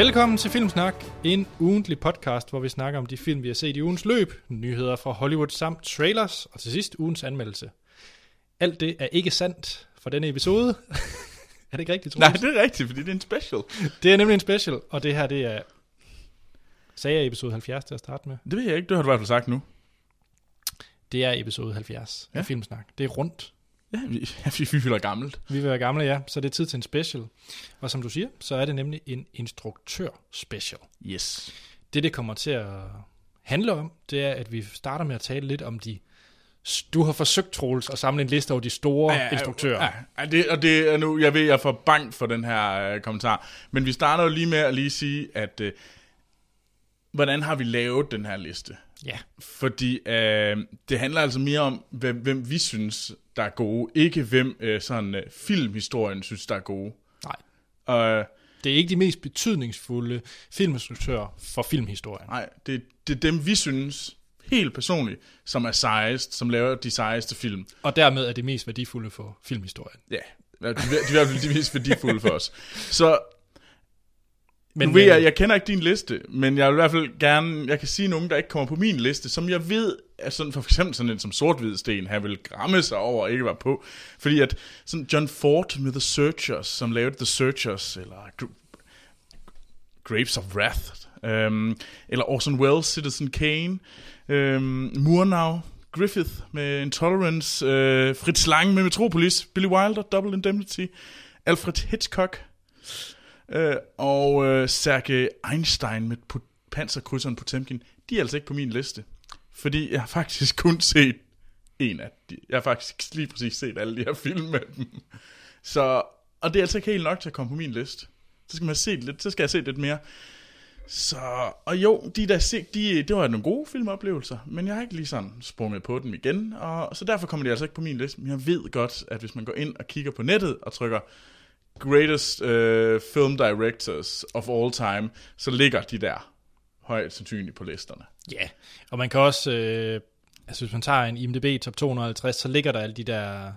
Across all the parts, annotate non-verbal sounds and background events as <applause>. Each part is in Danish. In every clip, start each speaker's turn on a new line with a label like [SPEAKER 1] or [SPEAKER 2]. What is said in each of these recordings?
[SPEAKER 1] Velkommen til Filmsnak, en ugentlig podcast, hvor vi snakker om de film, vi har set i ugens løb, nyheder fra Hollywood samt trailers, og til sidst ugens anmeldelse. Alt det er ikke sandt for denne episode. <laughs> er det ikke rigtigt,
[SPEAKER 2] Nej,
[SPEAKER 1] Troels?
[SPEAKER 2] det er rigtigt, fordi det er en special.
[SPEAKER 1] Det er nemlig en special, og det her, det er... Sagde jeg episode 70 til at starte med?
[SPEAKER 2] Det ved jeg ikke, det har du i hvert fald sagt nu.
[SPEAKER 1] Det er episode 70 ja.
[SPEAKER 2] Ja.
[SPEAKER 1] af Filmsnak. Det er rundt.
[SPEAKER 2] Ja, vi, <laughs> ja, vi, vi fylder gammelt.
[SPEAKER 1] Vi vil være gamle, ja, så det er tid til en special. Og som du siger, så er det nemlig en instruktør-special.
[SPEAKER 2] Yes.
[SPEAKER 1] Det, det kommer til at handle om, det er, at vi starter med at tale lidt om de... Du har forsøgt, Troels, at samle en liste over de store ja, instruktører.
[SPEAKER 2] Ja, ja, det, og det er nu, jeg ved, jeg får bank for den her øh, kommentar. Men vi starter jo lige med at lige sige, at øh, hvordan har vi lavet den her liste?
[SPEAKER 1] Ja.
[SPEAKER 2] Fordi øh, det handler altså mere om, hvem, hvem vi synes, der er gode. Ikke hvem øh, sådan øh, filmhistorien synes, der er gode.
[SPEAKER 1] Nej.
[SPEAKER 2] Øh,
[SPEAKER 1] Det er ikke de mest betydningsfulde filminstruktører for filmhistorien.
[SPEAKER 2] nej, det, det er dem, vi synes helt personligt, som er sejest, som laver de sejeste film.
[SPEAKER 1] Og dermed er det mest værdifulde for filmhistorien.
[SPEAKER 2] Ja, de, de er i hvert fald de mest værdifulde for os. <laughs> Så
[SPEAKER 1] Men
[SPEAKER 2] nu ved jeg,
[SPEAKER 1] øh,
[SPEAKER 2] jeg kender ikke din liste, men jeg vil i hvert fald gerne, jeg kan sige nogen, der ikke kommer på min liste, som jeg ved, er sådan, for eksempel sådan en som sort sten, her vil gramme sig over at ikke var på. Fordi at sådan John Ford med The Searchers, som lavede The Searchers, eller Gr- Grapes of Wrath, øhm, eller Orson Welles, Citizen Kane, øhm, Murnau, Griffith med Intolerance, øh, Fritz Lang med Metropolis, Billy Wilder, Double Indemnity, Alfred Hitchcock, øh, og øh, Sergej Einstein med panserkrydseren Potemkin, de er altså ikke på min liste. Fordi jeg har faktisk kun set en af de. Jeg har faktisk lige præcis set alle de her film med dem. Så, og det er altså ikke helt nok til at komme på min liste. Så skal man se lidt, så skal jeg se lidt mere. Så, og jo, de der se, de, det var nogle gode filmoplevelser, men jeg har ikke lige sådan sprunget på dem igen, og så derfor kommer de altså ikke på min liste. Men jeg ved godt, at hvis man går ind og kigger på nettet og trykker greatest uh, film directors of all time, så ligger de der højt sandsynligt på listerne.
[SPEAKER 1] Ja, og man kan også... Øh, altså hvis man tager en IMDb top 250, så ligger der alle de der...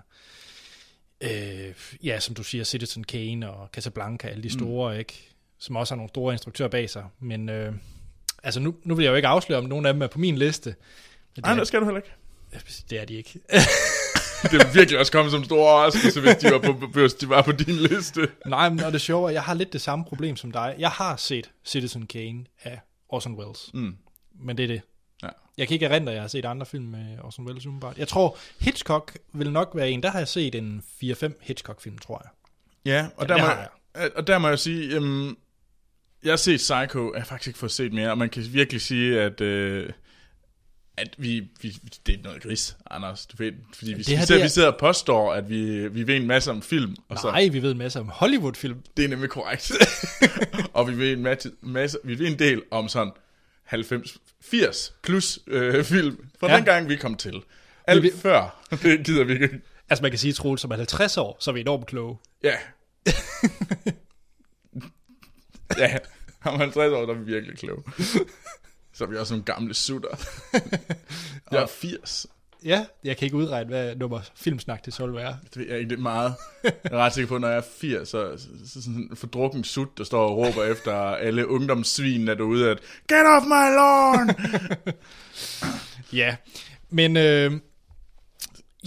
[SPEAKER 1] Øh, ja, som du siger, Citizen Kane og Casablanca, alle de store, mm. ikke? Som også har nogle store instruktører bag sig. Men øh, altså nu, nu vil jeg jo ikke afsløre, om nogen af dem er på min liste. Det,
[SPEAKER 2] Nej,
[SPEAKER 1] er,
[SPEAKER 2] det skal du heller ikke.
[SPEAKER 1] det er de ikke. <laughs> <laughs>
[SPEAKER 2] Det er virkelig også kommet som en stor overraskelse, hvis de var på, <laughs> hvis de var på din liste.
[SPEAKER 1] Nej, men og det sjove er, jeg har lidt det samme problem som dig. Jeg har set Citizen Kane af Orson Welles.
[SPEAKER 2] Mm.
[SPEAKER 1] Men det er det.
[SPEAKER 2] Ja.
[SPEAKER 1] Jeg kan ikke erindre, at jeg har set andre film med Orson Welles umiddelbart. Jeg tror, Hitchcock vil nok være en. Der har jeg set en 4-5 Hitchcock-film, tror jeg.
[SPEAKER 2] Ja, og,
[SPEAKER 1] Ja,
[SPEAKER 2] der, må, jeg. og der må jeg sige, jamen, jeg har set Psycho, jeg har faktisk ikke fået set mere, og man kan virkelig sige, at, øh, at vi, vi, det er noget gris, Anders, du ved, fordi vi,
[SPEAKER 1] det
[SPEAKER 2] vi,
[SPEAKER 1] her,
[SPEAKER 2] sidder,
[SPEAKER 1] det er-
[SPEAKER 2] vi sidder og påstår, at vi, vi ved en masse om film, og så,
[SPEAKER 1] Nej, vi ved en masse om Hollywood-film.
[SPEAKER 2] det er nemlig korrekt. <laughs> og vi ved en masse, masse, vi ved en del om sådan 90, 80 plus øh, film, fra
[SPEAKER 1] Ja.
[SPEAKER 2] den gang vi kom til. Alt
[SPEAKER 1] Vi
[SPEAKER 2] vi, før, <laughs> det gider vi ikke.
[SPEAKER 1] Altså man kan sige, Troels, som er 50 år, så er vi enormt kloge.
[SPEAKER 2] Ja. <laughs> ja, om 50 år, der er vi virkelig kloge. Så er vi også nogle gamle sutter. <laughs> Jeg er 80.
[SPEAKER 1] Ja, jeg kan ikke udregne, hvad nummer filmsnak det vil være.
[SPEAKER 2] Det ved jeg ikke, det er meget. Jeg er ret sikker på, når jeg er 80, så, så, så sådan en fordrukken sut, der står og råber <laughs> efter alle ungdomssvinene derude, at Get off my lawn! <laughs>
[SPEAKER 1] Ja, men øh,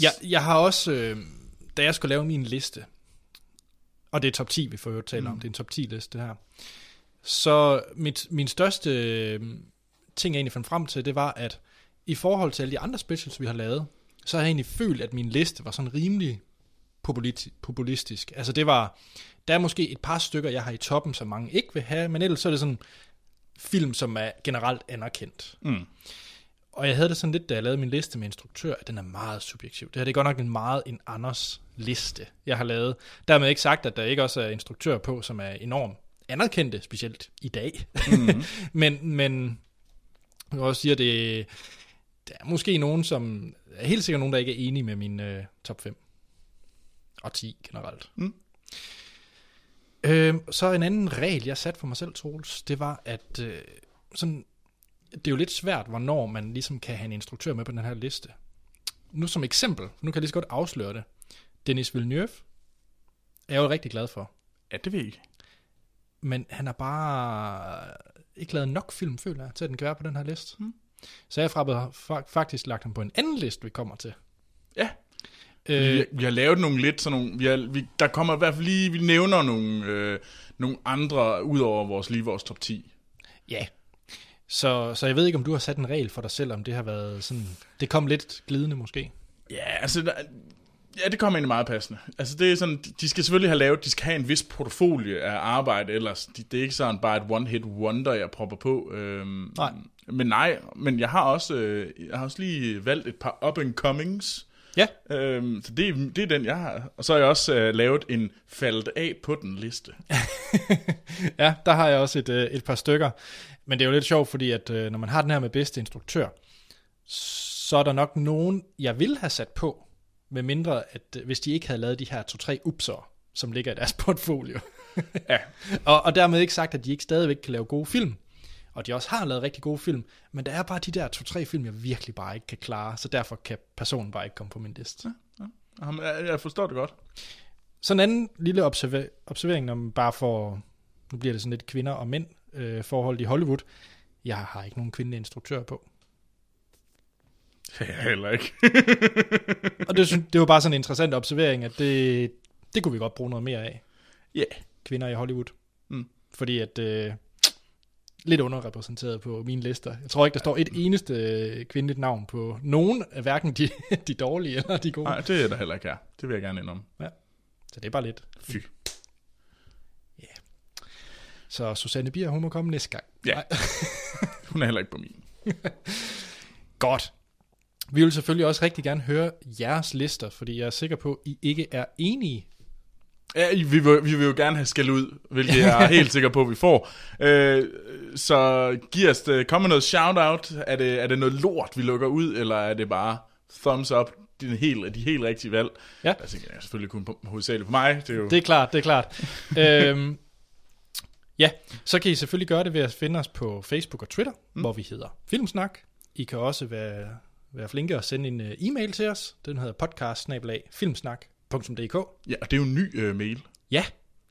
[SPEAKER 1] jeg, jeg har også, øh, da jeg skulle lave min liste, og det er top 10, vi får jo tale mm. om, det er en top 10 liste her, så mit, min største øh, ting, jeg egentlig fandt frem til, det var, at i forhold til alle de andre specials, vi har lavet, så har jeg egentlig følt, at min liste var sådan rimelig populistisk. Altså det var, der er måske et par stykker, jeg har i toppen, som mange ikke vil have, men ellers så er det sådan film, som er generelt anerkendt.
[SPEAKER 2] Mm.
[SPEAKER 1] Og jeg havde det sådan lidt, da jeg lavede min liste med instruktør, at den er meget subjektiv. Det her det er godt nok en meget en Anders liste, jeg har lavet. Dermed ikke sagt, at der ikke også er instruktører på, som er enormt anerkendte, specielt i dag. Mm-hmm. <laughs> men, men jeg også sige, at det, der er måske nogen, som er helt sikkert nogen, der ikke er enige med min øh, top 5. Og 10 generelt.
[SPEAKER 2] Mm.
[SPEAKER 1] Øh, så en anden regel, jeg satte for mig selv, Troels, det var, at øh, sådan, det er jo lidt svært, hvornår man ligesom kan have en instruktør med på den her liste. Nu som eksempel, nu kan jeg lige så godt afsløre det. Denis Villeneuve er jeg jo rigtig glad for.
[SPEAKER 2] Ja, det ved jeg ikke.
[SPEAKER 1] men han har bare ikke lavet nok film, føler jeg, til at den kan være på den her liste.
[SPEAKER 2] Mm.
[SPEAKER 1] Så jeg har fa- faktisk lagt ham på en anden liste, vi kommer til.
[SPEAKER 2] Ja.
[SPEAKER 1] Øh,
[SPEAKER 2] Vi, vi har lavet nogle lidt sådan nogle, vi har, vi, der kommer i hvert fald lige, vi nævner nogle, øh, nogle andre, ud over vores, lige vores top 10.
[SPEAKER 1] Ja. Så, så jeg ved ikke, om du har sat en regel for dig selv, om det har været sådan... Det kom lidt glidende måske.
[SPEAKER 2] Ja, altså, der, ja, det kommer egentlig meget passende. Altså, det er sådan, de skal selvfølgelig have lavet, de skal have en vis portefølje af arbejde, ellers, de, det er ikke sådan bare et one-hit wonder, jeg propper på. Øhm,
[SPEAKER 1] Nej.
[SPEAKER 2] Men nej, men jeg har også, øh, jeg har også lige valgt et par up-and-comings,
[SPEAKER 1] Ja.
[SPEAKER 2] Øhm, så det, er- det er den, jeg har. Og så har jeg også øh, lavet en faldet af på den liste. <laughs>
[SPEAKER 1] ja, der har jeg også et, øh, et par stykker. Men det er jo lidt sjovt, fordi at øh, når man har den her med bedste instruktør, så er der nok nogen, jeg vil have sat på, med mindre at øh, hvis de ikke havde lavet de her to-tre upser, som ligger i deres <laughs> portfolio.
[SPEAKER 2] Ja. <laughs>
[SPEAKER 1] og, og dermed ikke sagt, at de ikke stadigvæk kan lave gode film. Og de også har lavet rigtig gode film, men der er bare de der to-tre film, jeg virkelig bare ikke kan klare, så derfor kan personen bare ikke komme på min liste.
[SPEAKER 2] Jamen, jeg, jeg forstår det godt.
[SPEAKER 1] Så en anden lille observa- observering, om bare for, nu bliver det sådan lidt kvinder og mænd øh, forhold i Hollywood. Jeg har ikke nogen kvindelige instruktør på. <laughs>
[SPEAKER 2] Ja, heller ikke.
[SPEAKER 1] Og det, synes- det var bare sådan en interessant observering, at det, det kunne vi godt bruge noget mere af.
[SPEAKER 2] Ja.
[SPEAKER 1] Kvinder i Hollywood.
[SPEAKER 2] Mm.
[SPEAKER 1] Fordi at øh, lidt underrepræsenteret på mine lister. Jeg tror ikke, der står et eneste øh, kvindeligt navn på nogen af hverken de, <laughs> de dårlige eller de gode.
[SPEAKER 2] Nej, det er der heller ikke her. Det vil jeg gerne indrømme.
[SPEAKER 1] Så det er bare lidt.
[SPEAKER 2] Fy.
[SPEAKER 1] Så Susanne Bier, hun må komme næste gang.
[SPEAKER 2] Ja.
[SPEAKER 1] Nej.
[SPEAKER 2] Hun er heller ikke på min. <laughs>
[SPEAKER 1] Godt. Vi vil selvfølgelig også rigtig gerne høre jeres lister, fordi jeg er sikker på, at I ikke er enige.
[SPEAKER 2] Ja, vi vil, vi vil jo gerne have skæld ud, hvilket jeg er helt sikker på, at vi får. Øh, så giv os det. Kom med noget shout-out. Er det, er det noget lort, vi lukker ud, eller er det bare thumbs up, de helt, de helt rigtige valg?
[SPEAKER 1] Ja.
[SPEAKER 2] Jeg tænker selvfølgelig kun på, hovedsageligt på mig. Det er jo...
[SPEAKER 1] Det er klart, det er klart. <laughs> øhm, ja, så kan I selvfølgelig gøre det ved at finde os på Facebook og Twitter, mm. hvor vi hedder Filmsnak. I kan også være, være flinke og sende en uh, e-mail til os. Den hedder podcast.
[SPEAKER 2] Ja, og det er jo en ny øh, mail.
[SPEAKER 1] Ja,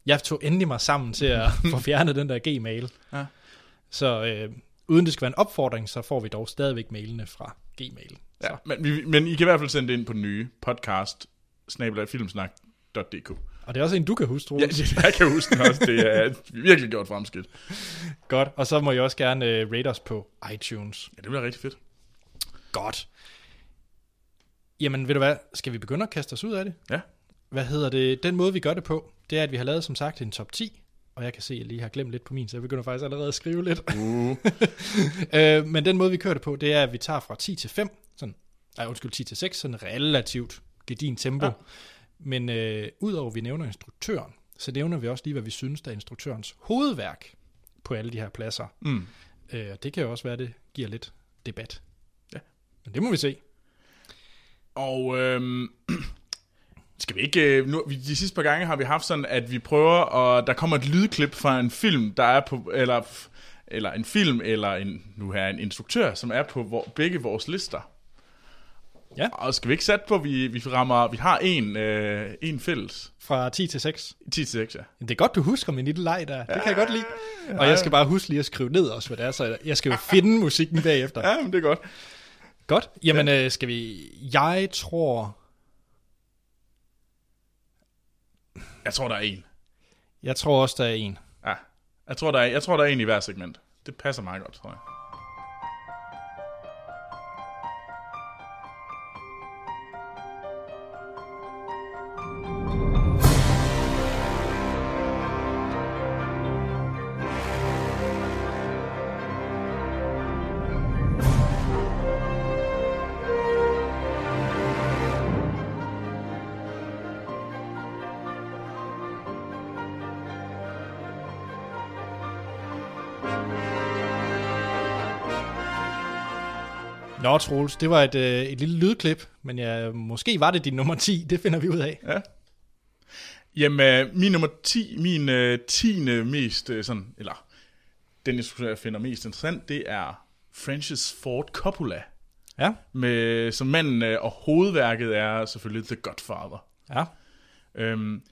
[SPEAKER 1] jeg tog endelig mig sammen til at <laughs> få fjernet den der gmail.
[SPEAKER 2] Ja.
[SPEAKER 1] Så øh, uden det skal være en opfordring, så får vi dog stadigvæk mailene fra gmail.
[SPEAKER 2] Ja, men, vi, men I kan i hvert fald sende det ind på den nye podcast, snabelagfilmsnak.dk.
[SPEAKER 1] Og det er også en, du kan huske,
[SPEAKER 2] Ja,
[SPEAKER 1] Troels.
[SPEAKER 2] det, jeg kan huske den også. Det er virkelig gjort fremskridt.
[SPEAKER 1] Godt, og så må I også gerne øh, rate os på iTunes.
[SPEAKER 2] Ja, det bliver rigtig fedt.
[SPEAKER 1] Godt. Jamen, ved du hvad, skal vi begynde at kaste os ud af det?
[SPEAKER 2] Ja.
[SPEAKER 1] Hvad hedder det? Den måde, vi gør det på, det er, at vi har lavet, som sagt, en top 10. Og jeg kan se, at jeg lige har glemt lidt på min, så jeg begynder faktisk allerede at skrive lidt.
[SPEAKER 2] Uh. <laughs>
[SPEAKER 1] øh, men den måde, vi kører det på, det er, at vi tager fra 10 til 5, sådan, nej, undskyld, 10 til 6, sådan relativt gedin tempo.
[SPEAKER 2] Ja.
[SPEAKER 1] Men øh, udover at vi nævner instruktøren, så nævner vi også lige, hvad vi synes, der er instruktørens hovedværk på alle de her pladser.
[SPEAKER 2] Mm.
[SPEAKER 1] Øh, og det kan jo også være, det giver lidt debat.
[SPEAKER 2] Ja.
[SPEAKER 1] Men det må vi se.
[SPEAKER 2] Og øhm, <clears throat> skal vi ikke... øh, Nu, de sidste par gange har vi haft sådan, at vi prøver, og der kommer et lydklip fra en film, der er på... Eller, eller en film, eller en, nu her en instruktør, som er på hvor, begge vores lister.
[SPEAKER 1] Ja.
[SPEAKER 2] Og skal vi ikke sætte på, at vi, vi rammer... Vi har en, øh, en fælles.
[SPEAKER 1] Fra 10 til 6.
[SPEAKER 2] 10 til 6, ja.
[SPEAKER 1] Det er godt, du husker min lille leg der. Det kan jeg godt lide. Og jeg skal bare huske lige at skrive ned også, hvad det er, så jeg skal jo <laughs> finde musikken bagefter.
[SPEAKER 2] Ja, men det er godt.
[SPEAKER 1] Godt. Jamen, øh, skal vi... Jeg tror...
[SPEAKER 2] Jeg tror, der er en.
[SPEAKER 1] Jeg tror også, der er en.
[SPEAKER 2] Ja. Jeg tror, der er, jeg tror, der er en i hver segment. Det passer meget godt, tror jeg.
[SPEAKER 1] Nå, Troels, det var et, øh, et lille lydklip, men ja, måske var det din nummer 10. Det finder vi ud af.
[SPEAKER 2] Ja. Jamen, øh, min nummer 10, min øh, 10. mest øh, sådan, eller den jeg finder mest interessant, det er Francis Ford Coppola.
[SPEAKER 1] Ja,
[SPEAKER 2] Med, som manden øh, og hovedværket er selvfølgelig The Godfather.
[SPEAKER 1] ja.
[SPEAKER 2] Øhm,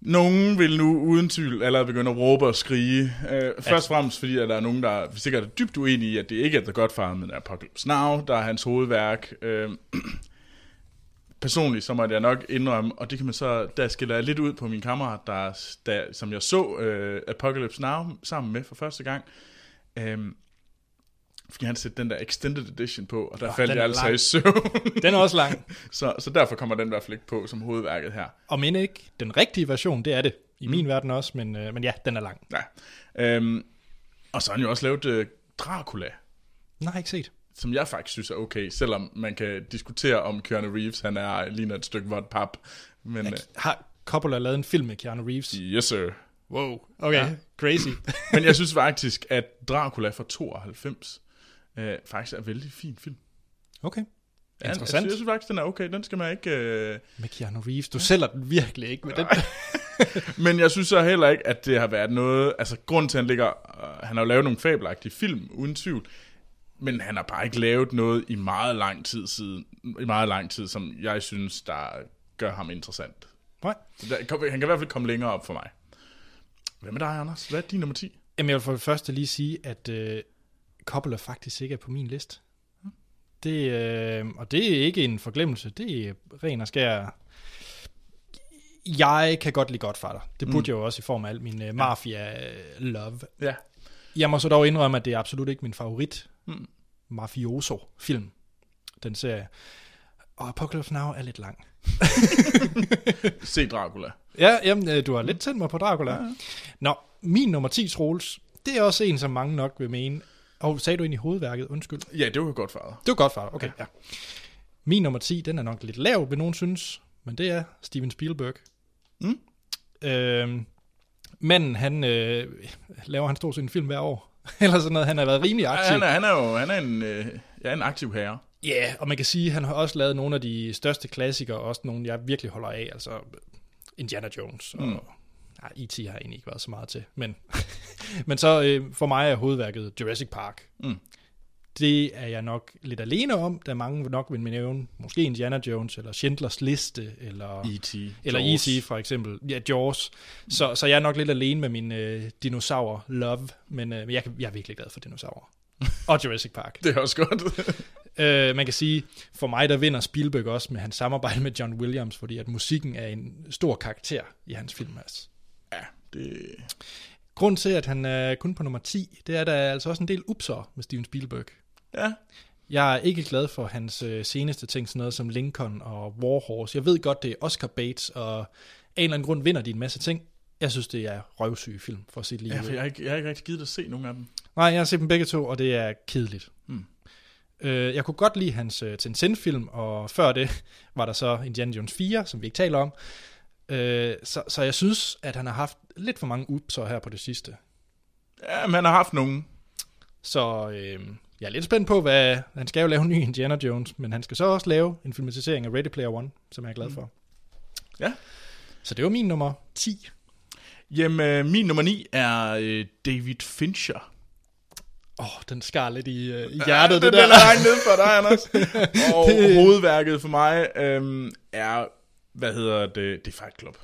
[SPEAKER 2] Nogen vil nu uden tvivl allerede begynde at råbe og skrige. Uh, først og fremmest fordi, at der er nogen, der er sikkert er dybt uenige i, at det ikke er The Godfather, men Apocalypse Now, der er hans hovedværk. Uh, <clears throat> personligt, så må jeg nok indrømme, og det kan man så, der skiller jeg lidt ud på min kammerat, der, der, som jeg så uh, Apocalypse Now sammen med for første gang. Um, fordi han sætte den der extended edition på, og der oh, faldt jeg altså lang. i søvn.
[SPEAKER 1] den er også lang. <laughs>
[SPEAKER 2] så, så derfor kommer den i hvert fald ikke på som hovedværket her.
[SPEAKER 1] Og men ikke den rigtige version, det er det. I mm. min verden også, men, øh, men ja, den er lang.
[SPEAKER 2] Ja. Um, og så har han jo også lavet uh, Dracula.
[SPEAKER 1] Nej, ikke set.
[SPEAKER 2] Som jeg faktisk synes er okay, selvom man kan diskutere om Keanu Reeves, han er ligner et stykke vådt pap. Men, ja,
[SPEAKER 1] har Coppola lavet en film med Keanu Reeves?
[SPEAKER 2] Yes, sir.
[SPEAKER 1] Wow, okay, ja. crazy. <laughs>
[SPEAKER 2] men jeg synes faktisk, at Dracula fra 92 øh, faktisk er en vældig fin film.
[SPEAKER 1] Okay.
[SPEAKER 2] Ja, Interessant. Jeg synes, jeg synes faktisk, den er okay. Den skal man ikke... Øh...
[SPEAKER 1] Med Keanu Reeves. Du sælger den virkelig ikke med den. <laughs>
[SPEAKER 2] Men jeg synes så heller ikke, at det har været noget... Altså, grund til, at han ligger... Uh, han har jo lavet nogle fabelagtige film, uden tvivl. Men han har bare ikke lavet noget i meget lang tid siden. I meget lang tid, som jeg synes, der gør ham interessant.
[SPEAKER 1] Nej.
[SPEAKER 2] Han kan i hvert fald komme længere op for mig. Hvad med dig, Anders? Hvad er din nummer 10?
[SPEAKER 1] Jamen, jeg vil for det første lige sige, at øh, Coppola faktisk ikke er på min liste. Det, øh, og det er ikke en forglemmelse, det er ren og skær. Jeg kan godt lide Godfather. Det burde mm. jeg jo også i form af al min uh, mafia-love.
[SPEAKER 2] Ja.
[SPEAKER 1] Jeg må så dog indrømme, at det er absolut ikke min favorit mm. mafioso-film, den serie. Og Apocalypse Now er lidt lang. <laughs>
[SPEAKER 2] Se Dracula.
[SPEAKER 1] Ja, jamen, øh, du har lidt tændt mig på Dracula. Ja. Nå, min nummer 10, Troels, det er også en, som mange nok vil mene, og sagde du ind i hovedværket? Undskyld.
[SPEAKER 2] Ja, det var godt fader.
[SPEAKER 1] Det var godt fader, okay. Ja. ja. Min nummer 10, den er nok lidt lav, vil nogen synes, men det er Steven Spielberg. Mm. Øhm, manden, han øh, laver han stort set en film hver år. <laughs> Eller sådan noget. Han har været rimelig aktiv. Ja,
[SPEAKER 2] han, er, han er jo han er en, øh, ja, en aktiv herre.
[SPEAKER 1] Ja, yeah, og man kan sige, at han har også lavet nogle af de største klassikere, også nogle, jeg virkelig holder af. Altså Indiana Jones og mm. Nej, E.T. har jeg egentlig ikke været så meget til. Men, <laughs> men så øh, for mig er hovedværket Jurassic Park. Mm. Det er jeg nok lidt alene om, da mange nok vil nævne måske Indiana Jones, eller Schindlers Liste, eller
[SPEAKER 2] E.T.
[SPEAKER 1] Eller E.T. for eksempel. Ja, Jaws. Så, så jeg er nok lidt alene med min øh, dinosaur-love, men øh, jeg, jeg er virkelig glad for dinosaurer. <laughs> Og Jurassic Park.
[SPEAKER 2] det er også godt. <laughs>
[SPEAKER 1] øh, man kan sige, for mig der vinder Spielberg også med hans samarbejde med John Williams, fordi at musikken er en stor karakter i hans film. Altså.
[SPEAKER 2] Det...
[SPEAKER 1] Grunden til, at han er kun på nummer 10, det er, at der er altså også en del upser med Steven Spielberg.
[SPEAKER 2] Ja.
[SPEAKER 1] Jeg er ikke glad for hans øh, seneste ting, sådan noget som Lincoln og Warhorse. Jeg ved godt, det er Oscar Bates, og af en eller anden grund vinder de en masse ting. Jeg synes, det er røvsyge film, for sige lige
[SPEAKER 2] Ja, for jeg har, ikke, jeg har ikke rigtig givet at se nogen af dem.
[SPEAKER 1] Nej, jeg har set dem begge to, og det er kedeligt. Mm. Øh, jeg kunne godt lide hans uh, Tencent-film, og før det var der så Indiana Jones 4, som vi ikke taler om. Øh, så, så jeg synes, at han har haft lidt for mange upser her på det sidste.
[SPEAKER 2] Ja, men han har haft nogen.
[SPEAKER 1] Så øh, jeg er lidt spændt på, hvad... Han skal jo lave en ny Indiana Jones, men han skal så også lave en filmatisering af Ready Player One, som jeg er glad for. Mm.
[SPEAKER 2] Ja.
[SPEAKER 1] Så det var min nummer 10.
[SPEAKER 2] Jamen, øh, min nummer 9 er øh, David Fincher.
[SPEAKER 1] Åh, oh, den skar lidt i, uh, i hjertet, ja,
[SPEAKER 2] det, det
[SPEAKER 1] der.
[SPEAKER 2] Den er ned for dig, Anders. <laughs> og det... hovedværket for mig øhm, er hvad hedder det, det er Fight Club.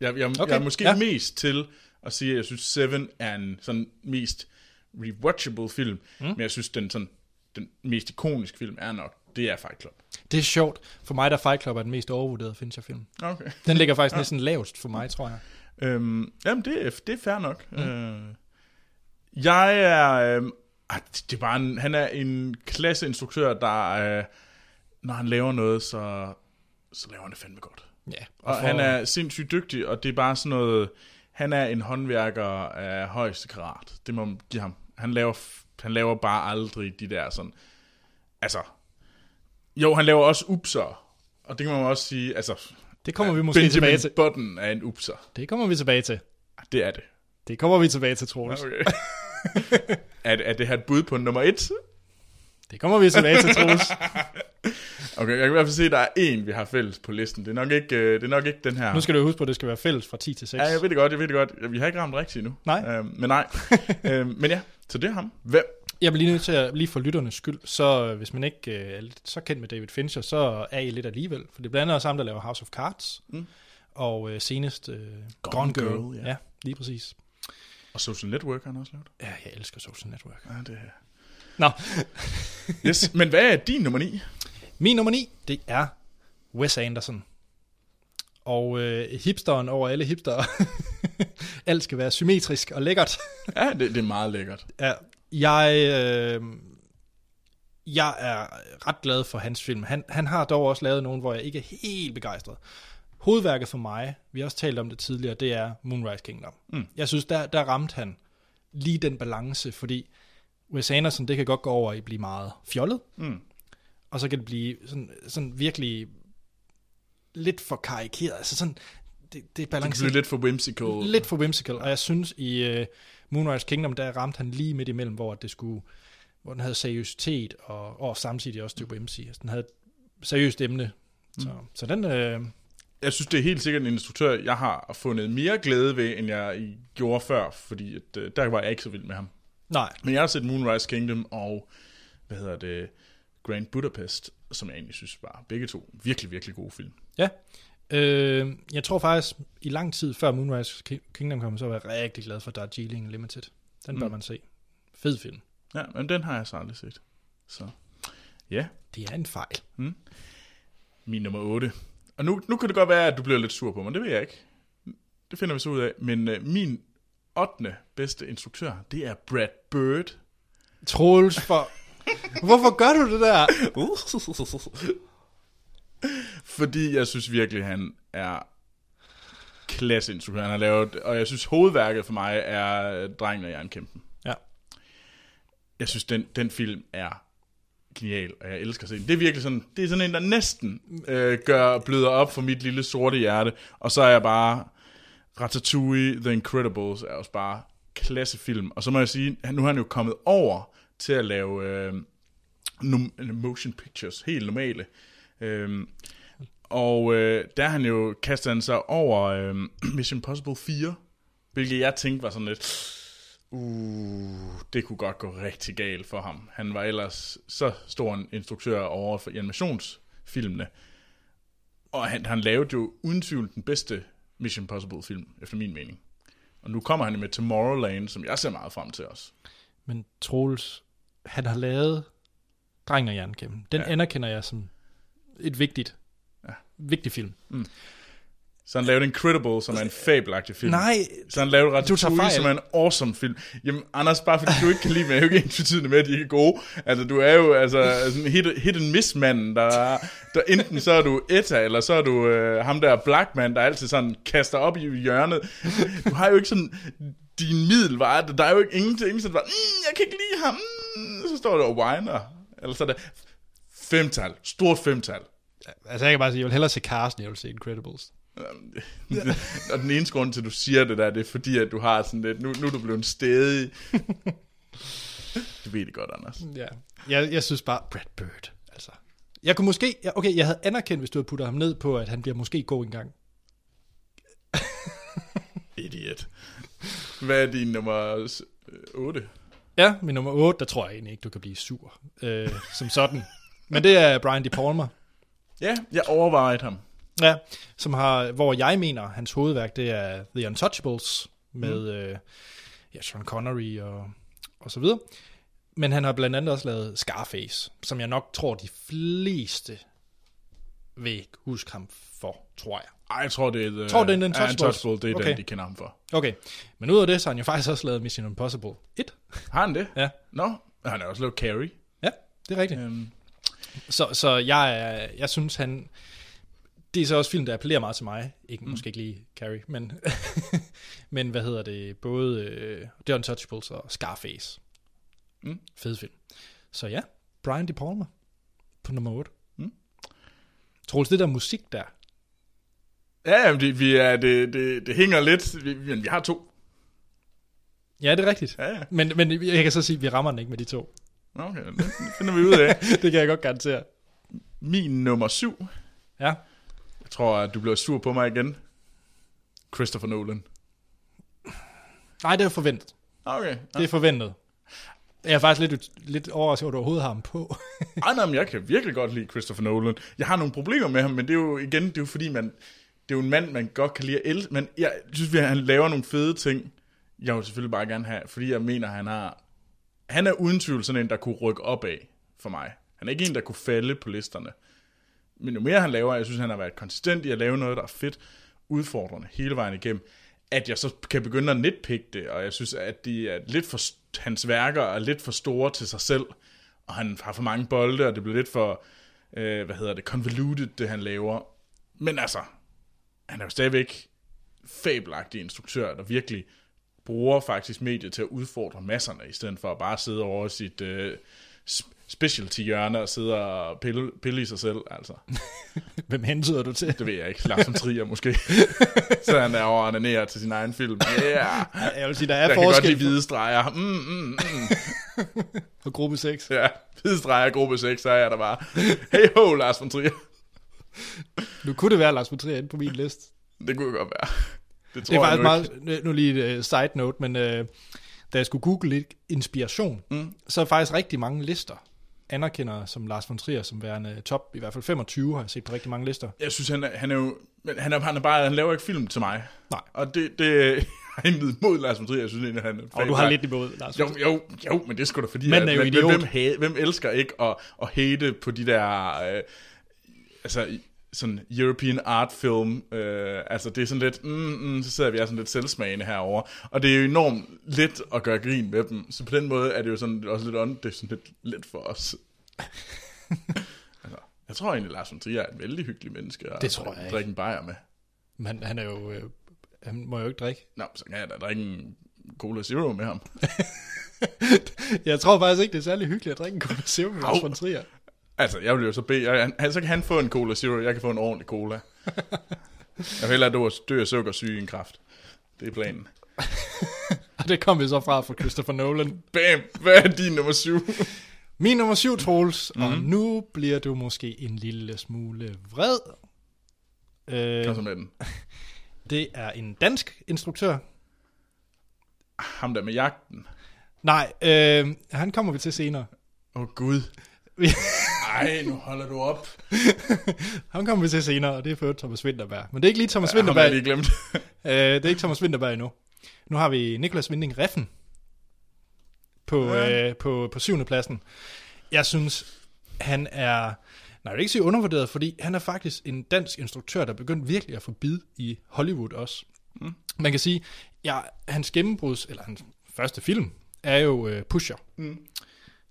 [SPEAKER 2] Jeg, jeg, okay. jeg er måske ja. mest til at sige, at jeg synes Seven er en sådan mest rewatchable film, mm. men jeg synes, den, sådan, den mest ikoniske film er nok, det er Fight Club.
[SPEAKER 1] Det er sjovt. For mig, der Fight Club er den mest overvurderede Fincher-film.
[SPEAKER 2] Okay.
[SPEAKER 1] Den ligger faktisk <laughs> ja. næsten lavest for mig, tror jeg.
[SPEAKER 2] Øhm, jamen, det er, det er fair nok. Mm. Øh, jeg er... Øh, det er bare en, han er en klasseinstruktør, der... Øh, når han laver noget, så, så laver han det fandme godt.
[SPEAKER 1] Ja,
[SPEAKER 2] og, og for... han er sindssygt dygtig, og det er bare sådan noget... Han er en håndværker af højeste karat. Det må man give ham. Han laver, han laver bare aldrig de der sådan... Altså... Jo, han laver også upser. Og det kan man også sige, altså...
[SPEAKER 1] Det kommer vi måske Benjamin tilbage til.
[SPEAKER 2] Button er en upser.
[SPEAKER 1] Det kommer vi tilbage til.
[SPEAKER 2] Det er det.
[SPEAKER 1] Det kommer vi tilbage til, Troels. Okay. <laughs>
[SPEAKER 2] er, er det her et bud på nummer et?
[SPEAKER 1] Det kommer vi tilbage til, Troels. <laughs>
[SPEAKER 2] okay, jeg kan i hvert fald se, at der er en, vi har fælles på listen. Det er nok ikke, øh, det er nok ikke den her.
[SPEAKER 1] Nu skal du huske på, at det skal være fælles fra 10 til 6.
[SPEAKER 2] Ja, jeg ved det godt, jeg ved det godt. Vi har ikke ramt rigtigt nu.
[SPEAKER 1] Nej.
[SPEAKER 2] Øhm, men nej. <laughs> øhm, men ja, så det er ham. Hvem?
[SPEAKER 1] Jeg bliver lige nødt til at, lige for lytternes skyld, så øh, hvis man ikke øh, er så kendt med David Fincher, så er I lidt alligevel. For det er blandt andet også ham, der laver House of Cards. Mm. og øh, senest øh,
[SPEAKER 2] Gone
[SPEAKER 1] Gone Girl.
[SPEAKER 2] Girl, ja.
[SPEAKER 1] ja. lige præcis.
[SPEAKER 2] Og Social Network har han også lavet.
[SPEAKER 1] Ja, jeg elsker Social Network.
[SPEAKER 2] Ja, det er...
[SPEAKER 1] Nå,
[SPEAKER 2] Yes, <laughs> men hvad er din nummer 9?
[SPEAKER 1] min nummer 9, det er Wes Anderson. Og øh, hipsteren over alle hipstere. <laughs> Alt skal være symmetrisk og lækkert.
[SPEAKER 2] Ja, det, det er meget lækkert. <laughs>
[SPEAKER 1] Ja, jeg, øh, jeg er ret glad for hans film. Han, han har dog også lavet nogen, hvor jeg ikke er helt begejstret. Hovedværket for mig, vi har også talt om det tidligere, det er Moonrise Kingdom.
[SPEAKER 2] Mm.
[SPEAKER 1] Jeg synes, der, der ramte han lige den balance, fordi Wes Anderson, det kan godt gå over i at blive meget fjollet,
[SPEAKER 2] Mm.
[SPEAKER 1] og så kan det blive sådan, sådan virkelig lidt for karikeret. Altså sådan, det, det er
[SPEAKER 2] Det
[SPEAKER 1] balanceret
[SPEAKER 2] bliver lidt for whimsical.
[SPEAKER 1] lidt for whimsical, og jeg synes i uh, Moonrise Kingdom, der ramte han lige midt imellem, hvor det skulle, hvor den havde seriøsitet, og, og samtidig også det whimsy. Altså, den havde et seriøst emne. Så,
[SPEAKER 2] Mm.
[SPEAKER 1] så den, øh,
[SPEAKER 2] Jeg synes, det er helt sikkert en instruktør, jeg har fundet mere glæde ved, end jeg gjorde før, fordi at, øh, der var jeg ikke så vild med ham.
[SPEAKER 1] Nej,
[SPEAKER 2] Men jeg har set Moonrise Kingdom og, hvad hedder det, Grand Budapest, som jeg egentlig synes var begge to virkelig, virkelig gode film.
[SPEAKER 1] ja. Øh, jeg tror faktisk, i lang tid før Moonrise Ki- Kingdom kom, så var jeg rigtig glad for Darjeeling Limited. Den bør
[SPEAKER 2] Mm.
[SPEAKER 1] man se. Fed film.
[SPEAKER 2] Ja, men den har jeg så aldrig set. Så, ja,
[SPEAKER 1] Det er en fejl.
[SPEAKER 2] min nummer 8. Og nu, nu kan det godt være, at du bliver lidt sur på mig, det ved jeg ikke. Det finder vi så ud af. Men øh, min 8. bedste instruktør, det er Brad Bird.
[SPEAKER 1] Troels for... Hvorfor gør du det der? <laughs>
[SPEAKER 2] Fordi jeg synes virkelig, han er klasseinstruktør. Han har lavet, og jeg synes hovedværket for mig er Drengen og Jernkæmpen.
[SPEAKER 1] Ja.
[SPEAKER 2] Jeg synes, den, den film er genial, og jeg elsker at se den. Det er virkelig sådan, det er sådan en, der næsten øh, gør, bløder op for mit lille sorte hjerte. Og så er jeg bare, Ratatouille, The Incredibles er også bare klassefilm. Og så må jeg sige, nu har han jo kommet over til at lave øh, motion pictures, helt normale. Øhm, og øh, der han jo kastet han sig over øh, <clears throat> Mission Impossible 4, hvilket jeg tænkte var sådan lidt, uh, det kunne godt gå rigtig galt for ham. Han var ellers så stor en instruktør over for animationsfilmene. Og han, han lavede jo uden tvivl den bedste Mission Impossible film, efter min mening. Og nu kommer han med Tomorrowland, som jeg ser meget frem til også.
[SPEAKER 1] Men Troels, han har lavet Drengen og Jernkæmpen. Den
[SPEAKER 2] Ja.
[SPEAKER 1] anerkender jeg som et vigtigt,
[SPEAKER 2] Ja.
[SPEAKER 1] vigtig film.
[SPEAKER 2] Så han lavede Incredible, som er en fabelagtig film.
[SPEAKER 1] Nej,
[SPEAKER 2] Så han lavede
[SPEAKER 1] Du
[SPEAKER 2] Ratatouille, som er en awesome film. Jamen, Anders, bare fordi du ikke kan lide mig, er jo ikke ens med, at de ikke er gode. Altså, du er jo altså, sådan hit, hit and miss manden, der, der enten så er du Etta, eller så er du øh, ham der Blackman, der altid sådan kaster op i hjørnet. Du har jo ikke sådan din middelvare. Der er jo ikke ingenting, så det var, mm, jeg kan ikke lide ham. Mm, så står der og whiner. Eller så er det femtal, stort femtal.
[SPEAKER 1] altså jeg kan bare sige, jeg vil hellere se Carsten, jeg vil se Incredibles. <laughs>
[SPEAKER 2] og den eneste grund til, at du siger det der, det er fordi, at du har sådan lidt, nu, nu er du blevet stedig. du ved det godt, Anders.
[SPEAKER 1] Ja. Jeg, jeg synes bare, Brad Bird, altså. Jeg kunne måske, okay, jeg havde anerkendt, hvis du havde puttet ham ned på, at han bliver måske god engang. <laughs>
[SPEAKER 2] Idiot. Hvad er din nummer 8?
[SPEAKER 1] Ja, min nummer 8, der tror jeg egentlig ikke, du kan blive sur, øh, som sådan. Men det er Brian De Palma.
[SPEAKER 2] Ja, jeg overvejede ham.
[SPEAKER 1] Ja, som har, hvor jeg mener, hans hovedværk, det er The Untouchables, med mm. øh, ja, Sean Connery og, og så videre. Men han har blandt andet også lavet Scarface, som jeg nok tror, de fleste vil huske ham for, tror jeg.
[SPEAKER 2] Ej, jeg tror, det er... The,
[SPEAKER 1] Tror, det er The
[SPEAKER 2] ja,
[SPEAKER 1] Untouchables?
[SPEAKER 2] Untouchable, det er
[SPEAKER 1] Okay.
[SPEAKER 2] den, de kender ham for.
[SPEAKER 1] Okay, men ud af det, så har han jo faktisk også lavet Mission Impossible 1.
[SPEAKER 2] Har han det?
[SPEAKER 1] Ja,
[SPEAKER 2] Nå, han har også lavet Carrie.
[SPEAKER 1] ja det er rigtigt.
[SPEAKER 2] Øhm,
[SPEAKER 1] Så, så jeg, jeg synes, han... Det er så også film, der appellerer meget til mig. Ikke, mm. Måske ikke lige Carrie, men, <laughs> men hvad hedder det? Både øh, The Untouchables og Scarface.
[SPEAKER 2] Mm.
[SPEAKER 1] Fed film. Så ja, Brian De Palma på nummer 8.
[SPEAKER 2] Mm.
[SPEAKER 1] Troels, det der musik der,
[SPEAKER 2] ja, jamen, det, vi er, det, det, det hænger lidt. Vi, vi, vi har to.
[SPEAKER 1] ja, det er rigtigt.
[SPEAKER 2] Ja, ja.
[SPEAKER 1] Men, men jeg kan så sige, at vi rammer den ikke med de to.
[SPEAKER 2] Okay, det finder vi ud af. <laughs>
[SPEAKER 1] det kan jeg godt garantere.
[SPEAKER 2] Min nummer 7.
[SPEAKER 1] Ja,
[SPEAKER 2] Jeg tror, at du bliver sur på mig igen. Christopher Nolan.
[SPEAKER 1] nej, det er forventet.
[SPEAKER 2] Okay.
[SPEAKER 1] Det er forventet. Jeg er faktisk lidt, lidt overrasket, over, at du overhovedet har ham på.
[SPEAKER 2] Ej, <laughs> nej, men jeg kan virkelig godt lide Christopher Nolan. Jeg har nogle problemer med ham, men det er jo igen, det er jo fordi, man, det er jo en mand, man godt kan lide at elske, men jeg synes, at han laver nogle fede ting, jeg vil selvfølgelig bare gerne have, fordi jeg mener, han har, han er uden tvivl sådan en, der kunne rykke op af for mig. Han er ikke en, der kunne falde på listerne. Men jo mere han laver, jeg synes, han har været konsistent i at lave noget, der er fedt, udfordrende hele vejen igennem, at jeg så kan begynde at nitpikke det, og jeg synes, at de er lidt for, hans værker er lidt for store til sig selv, og han har for mange bolde, og det bliver lidt for, øh, hvad hedder det, convoluted, det han laver. Men altså, han er jo stadigvæk fabelagtig instruktør, der virkelig bruger faktisk mediet til at udfordre masserne, i stedet for at bare sidde over sit øh, specialty hjørne og sidde og pille, pille i sig selv, altså. <laughs>
[SPEAKER 1] Hvem hentyder du til?
[SPEAKER 2] Det ved jeg ikke. Lars von Trier måske. <laughs> så han er over og til sin egen film. <laughs> Yeah.
[SPEAKER 1] Jeg vil sige, der er
[SPEAKER 2] Jeg
[SPEAKER 1] forskel
[SPEAKER 2] kan godt lide hvide streger. Mm, mm, mm.
[SPEAKER 1] på gruppe 6.
[SPEAKER 2] Ja, hvide streger, gruppe 6, så er jeg der bare. Hey ho, Lars von Trier.
[SPEAKER 1] Nu kunne det være Lars von Trier inde på min liste.
[SPEAKER 2] Det kunne godt være. Det, tror
[SPEAKER 1] Det er faktisk
[SPEAKER 2] nu
[SPEAKER 1] meget, nu lige et uh, side note, men uh, da jeg skulle google lidt inspiration, mm. så er faktisk rigtig mange lister anerkender som Lars von Trier som værende top, i hvert fald 25 har jeg set på rigtig mange lister.
[SPEAKER 2] Jeg synes, han er, han er jo... Men han, er, han, er bare, han laver ikke film til mig.
[SPEAKER 1] Nej.
[SPEAKER 2] Og det, det <laughs> intet imod Lars von Trier. Jeg synes egentlig, han er
[SPEAKER 1] Og du har lidt imod Lars von
[SPEAKER 2] Jo, jo, jo, men det er sgu da fordi,
[SPEAKER 1] Manden er jo idiot.
[SPEAKER 2] hvem, ha- hvem elsker ikke at, at hate på de der, øh, altså sådan European art film, øh, altså det er sådan lidt, mm, mm, så sidder vi og sådan lidt selvsmagende herover og det er jo enormt let at gøre grin med dem, så på den måde er det jo sådan også lidt, on, det er sådan lidt let for os. <laughs> altså, jeg tror egentlig, Lars von Trier er en vældig hyggelig menneske at
[SPEAKER 1] Det tror jeg ikke.
[SPEAKER 2] drikke en bajer med.
[SPEAKER 1] Men han er jo, øh, han må jo ikke drikke.
[SPEAKER 2] Nå, så kan jeg da drikke en Cola Zero med ham. <laughs>
[SPEAKER 1] Jeg tror faktisk ikke, det er særlig hyggeligt at drikke en Cola Zero med Lars von Trier.
[SPEAKER 2] Altså, jeg vil jo så bede, jeg, han, så kan han få en Cola Zero, jeg kan få en ordentlig cola. jeg vil hellere dø, af sukkersyge end kraft. Det er planen. <laughs>
[SPEAKER 1] Og det kom vi så fra fra Christopher Nolan.
[SPEAKER 2] Bam! Hvad er din nummer syv?
[SPEAKER 1] Min nummer syv, Troels, mm. og nu bliver du måske en lille smule vred.
[SPEAKER 2] Kom
[SPEAKER 1] Øh,
[SPEAKER 2] så med den. <laughs>
[SPEAKER 1] det er en dansk instruktør.
[SPEAKER 2] Ham der med jagten.
[SPEAKER 1] Nej, øh, han kommer vi til senere.
[SPEAKER 2] Åh oh, gud. <laughs> Ej, nu holder du op. <laughs>
[SPEAKER 1] Han kommer vi til senere, og det er for Thomas Winterberg. Men det er ikke lige Thomas
[SPEAKER 2] Ja, har jeg
[SPEAKER 1] Winterberg.
[SPEAKER 2] lige glemt. <laughs>
[SPEAKER 1] Øh, det er ikke Thomas Winterberg endnu. Nu har vi Niklas Winding Reffen på,
[SPEAKER 2] Ja.
[SPEAKER 1] øh, på, på syvende pladsen. Jeg synes, han er... Nej, jeg vil ikke sige undervurderet, fordi han er faktisk en dansk instruktør, der er begyndt virkelig at få bid i Hollywood også. Mm. Man kan sige, ja, hans gennembruds, eller hans første film, er jo øh, Pusher.
[SPEAKER 2] Mm.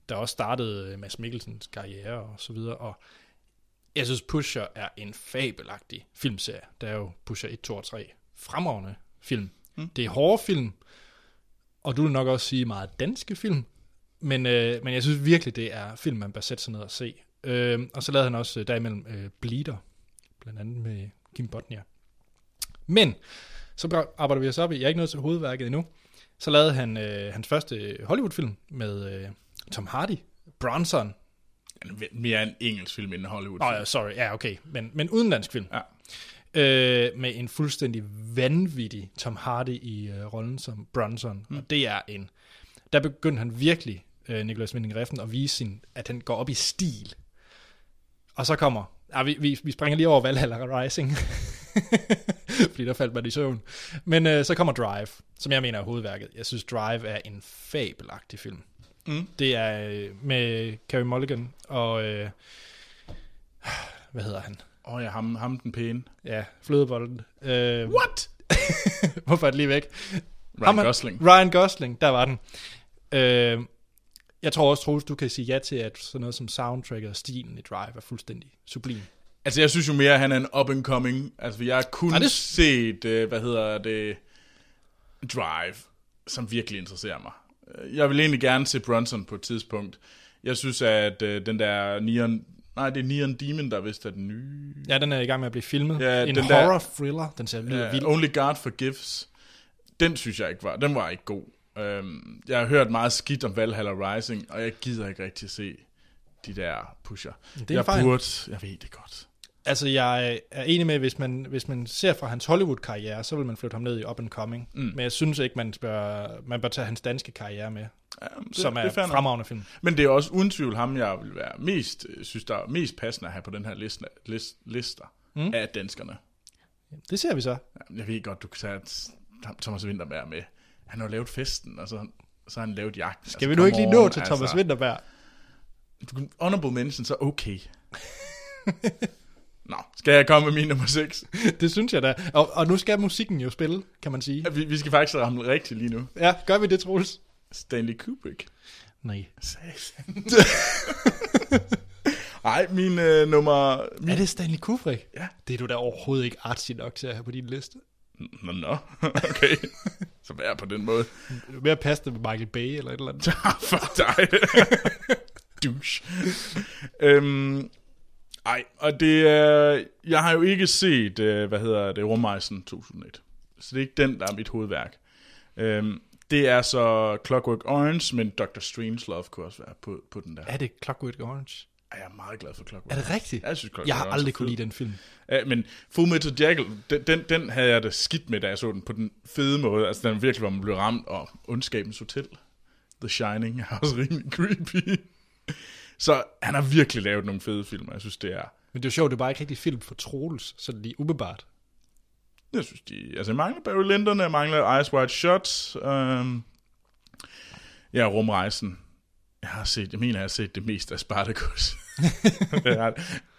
[SPEAKER 1] Der også startede øh, Mads Mikkelsens karriere og så videre, og jeg synes, Pusher er en fabelagtig filmserie. Der er jo Pusher 1, 2 og 3. Fremragende film. Mm. Det er hårde film, og du vil nok også sige meget danske film, men, øh, men jeg synes virkelig, det er film, man bør sætte sig ned og se. Øh, og så lavede han også øh, derimellem øh, Bleeder, blandt andet med Kim Bodnia. Men, så arbejder vi os op i, jeg er ikke nået til hovedværket endnu, så lavede han øh, hans første Hollywood-film med øh, Tom Hardy, Bronson,
[SPEAKER 2] Mere en engelsk film end en Hollywood film.
[SPEAKER 1] ja, sorry, ja okay, men, men udenlandsk film.
[SPEAKER 2] Ja.
[SPEAKER 1] Øh, med en fuldstændig vanvittig Tom Hardy i øh, rollen som Bronson. Mm. Og det er en... Der begyndte han virkelig, øh, Nicholas Winding Refn, at vise sin, at han går op i stil. Og så kommer... Ja, vi, vi, vi springer lige over Valhalla Rising. <laughs> Fordi der faldt man i søvn. Men øh, så kommer Drive, som jeg mener er hovedværket. Jeg synes, Drive er en fabelagtig film.
[SPEAKER 2] Mm.
[SPEAKER 1] Det er øh, med Carey Mulligan og... Øh, hvad hedder han?
[SPEAKER 2] Åh oh, ja, ham, ham den pæne.
[SPEAKER 1] Ja, flødebolden. Øh,
[SPEAKER 2] What? <laughs>
[SPEAKER 1] hvorfor er det lige væk?
[SPEAKER 2] Ryan
[SPEAKER 1] Ham
[SPEAKER 2] Gosling.
[SPEAKER 1] Ryan Gosling, der var den. Øh, jeg tror også, Troels, du kan sige ja til, at sådan noget som soundtracket og stilen i Drive er fuldstændig sublim.
[SPEAKER 2] Altså, jeg synes jo mere, at han er en up-and-coming. Altså, jeg har kun
[SPEAKER 1] Nej, det-
[SPEAKER 2] set, uh, hvad hedder det, Drive, som virkelig interesserer mig. Øh, Jeg vil egentlig gerne se Bronson på et tidspunkt. Jeg synes, at uh, den der Neon... Nej, det er Neon Demon, der vist er den nye.
[SPEAKER 1] Ja, den er i gang med at blive filmet.
[SPEAKER 2] Ja,
[SPEAKER 1] en
[SPEAKER 2] den der-
[SPEAKER 1] horror thriller, den ser lyder
[SPEAKER 2] Uh,
[SPEAKER 1] vild.
[SPEAKER 2] Only God Forgives. Den synes jeg ikke var. Den var ikke god. Um, jeg har hørt meget skidt om Valhalla Rising, og jeg gider ikke rigtig se de der pusher.
[SPEAKER 1] Det er
[SPEAKER 2] jeg
[SPEAKER 1] fejl.
[SPEAKER 2] burde, jeg ved det godt.
[SPEAKER 1] Altså, jeg er enig med, at hvis man, hvis man ser fra hans Hollywood-karriere, så vil man flytte ham ned i up and coming. Mm. Men jeg synes ikke, man bør, man bør tage hans danske karriere med,
[SPEAKER 2] Um,
[SPEAKER 1] som er,
[SPEAKER 2] fair nok.
[SPEAKER 1] fremragende film.
[SPEAKER 2] Men det er også uden tvivl ham, jeg vil være mest, synes, der er mest passende at have på den her liste, list, lister mm. af danskerne.
[SPEAKER 1] Det ser vi så.
[SPEAKER 2] Jeg ved godt, du kan tage Thomas Winterberg med. Han har lavet festen, og så, så har han lavet jagten.
[SPEAKER 1] Skal vi nu ikke lige nå til Thomas Winterberg?
[SPEAKER 2] Altså, honorable mention, så okay. <laughs> Nå, skal jeg komme med min nummer 6? <laughs>
[SPEAKER 1] det synes jeg da. Og, og nu skal musikken jo spille, kan man sige.
[SPEAKER 2] Ja, vi, vi skal faktisk ramme rigtigt lige nu.
[SPEAKER 1] Ja, gør vi det, Troels?
[SPEAKER 2] Stanley Kubrick.
[SPEAKER 1] Nej.
[SPEAKER 2] Nej, <laughs> min øh, nummer... Min...
[SPEAKER 1] Er det Stanley Kubrick?
[SPEAKER 2] Ja.
[SPEAKER 1] Det er du da overhovedet ikke artsy nok til at have på din liste.
[SPEAKER 2] Nå, nå. <laughs> okay. Så vær på den måde.
[SPEAKER 1] Du er mere passende med Michael Bay eller et eller andet.
[SPEAKER 2] Fuck dig. Douche. øhm, ej, og det er... Jeg har jo ikke set, øh, hvad hedder det, Rumrejsen 2001. Så det er ikke den, der er mit hovedværk. Øhm, det er så Clockwork Orange, men Dr. Strangelove kunne også være på, på den der.
[SPEAKER 1] Er det Clockwork Orange?
[SPEAKER 2] Jeg er meget glad for Clockwork
[SPEAKER 1] Er det rigtigt?
[SPEAKER 2] Jeg, synes, Clockwork
[SPEAKER 1] jeg har
[SPEAKER 2] Orange
[SPEAKER 1] aldrig kunne lide den film.
[SPEAKER 2] Ja, men Full Metal Jacket, den, den, den havde jeg da skidt med, da jeg så den på den fede måde. Altså den virkelig, hvor man blev ramt, og Ondskabens Hotel, The Shining, er også rimelig creepy. Så han har virkelig lavet nogle fede film, og jeg synes, det er...
[SPEAKER 1] Men det er jo sjovt, det er bare ikke rigtig film for Troels, sådan lige umiddelbart.
[SPEAKER 2] Jeg synes, de... Altså, jeg mangler Barry Lyndon, jeg mangler Ice White Shot. Um, ja, Rumrejsen. Jeg har set, jeg mener, jeg har set det meste af Spartacus. <laughs> det er,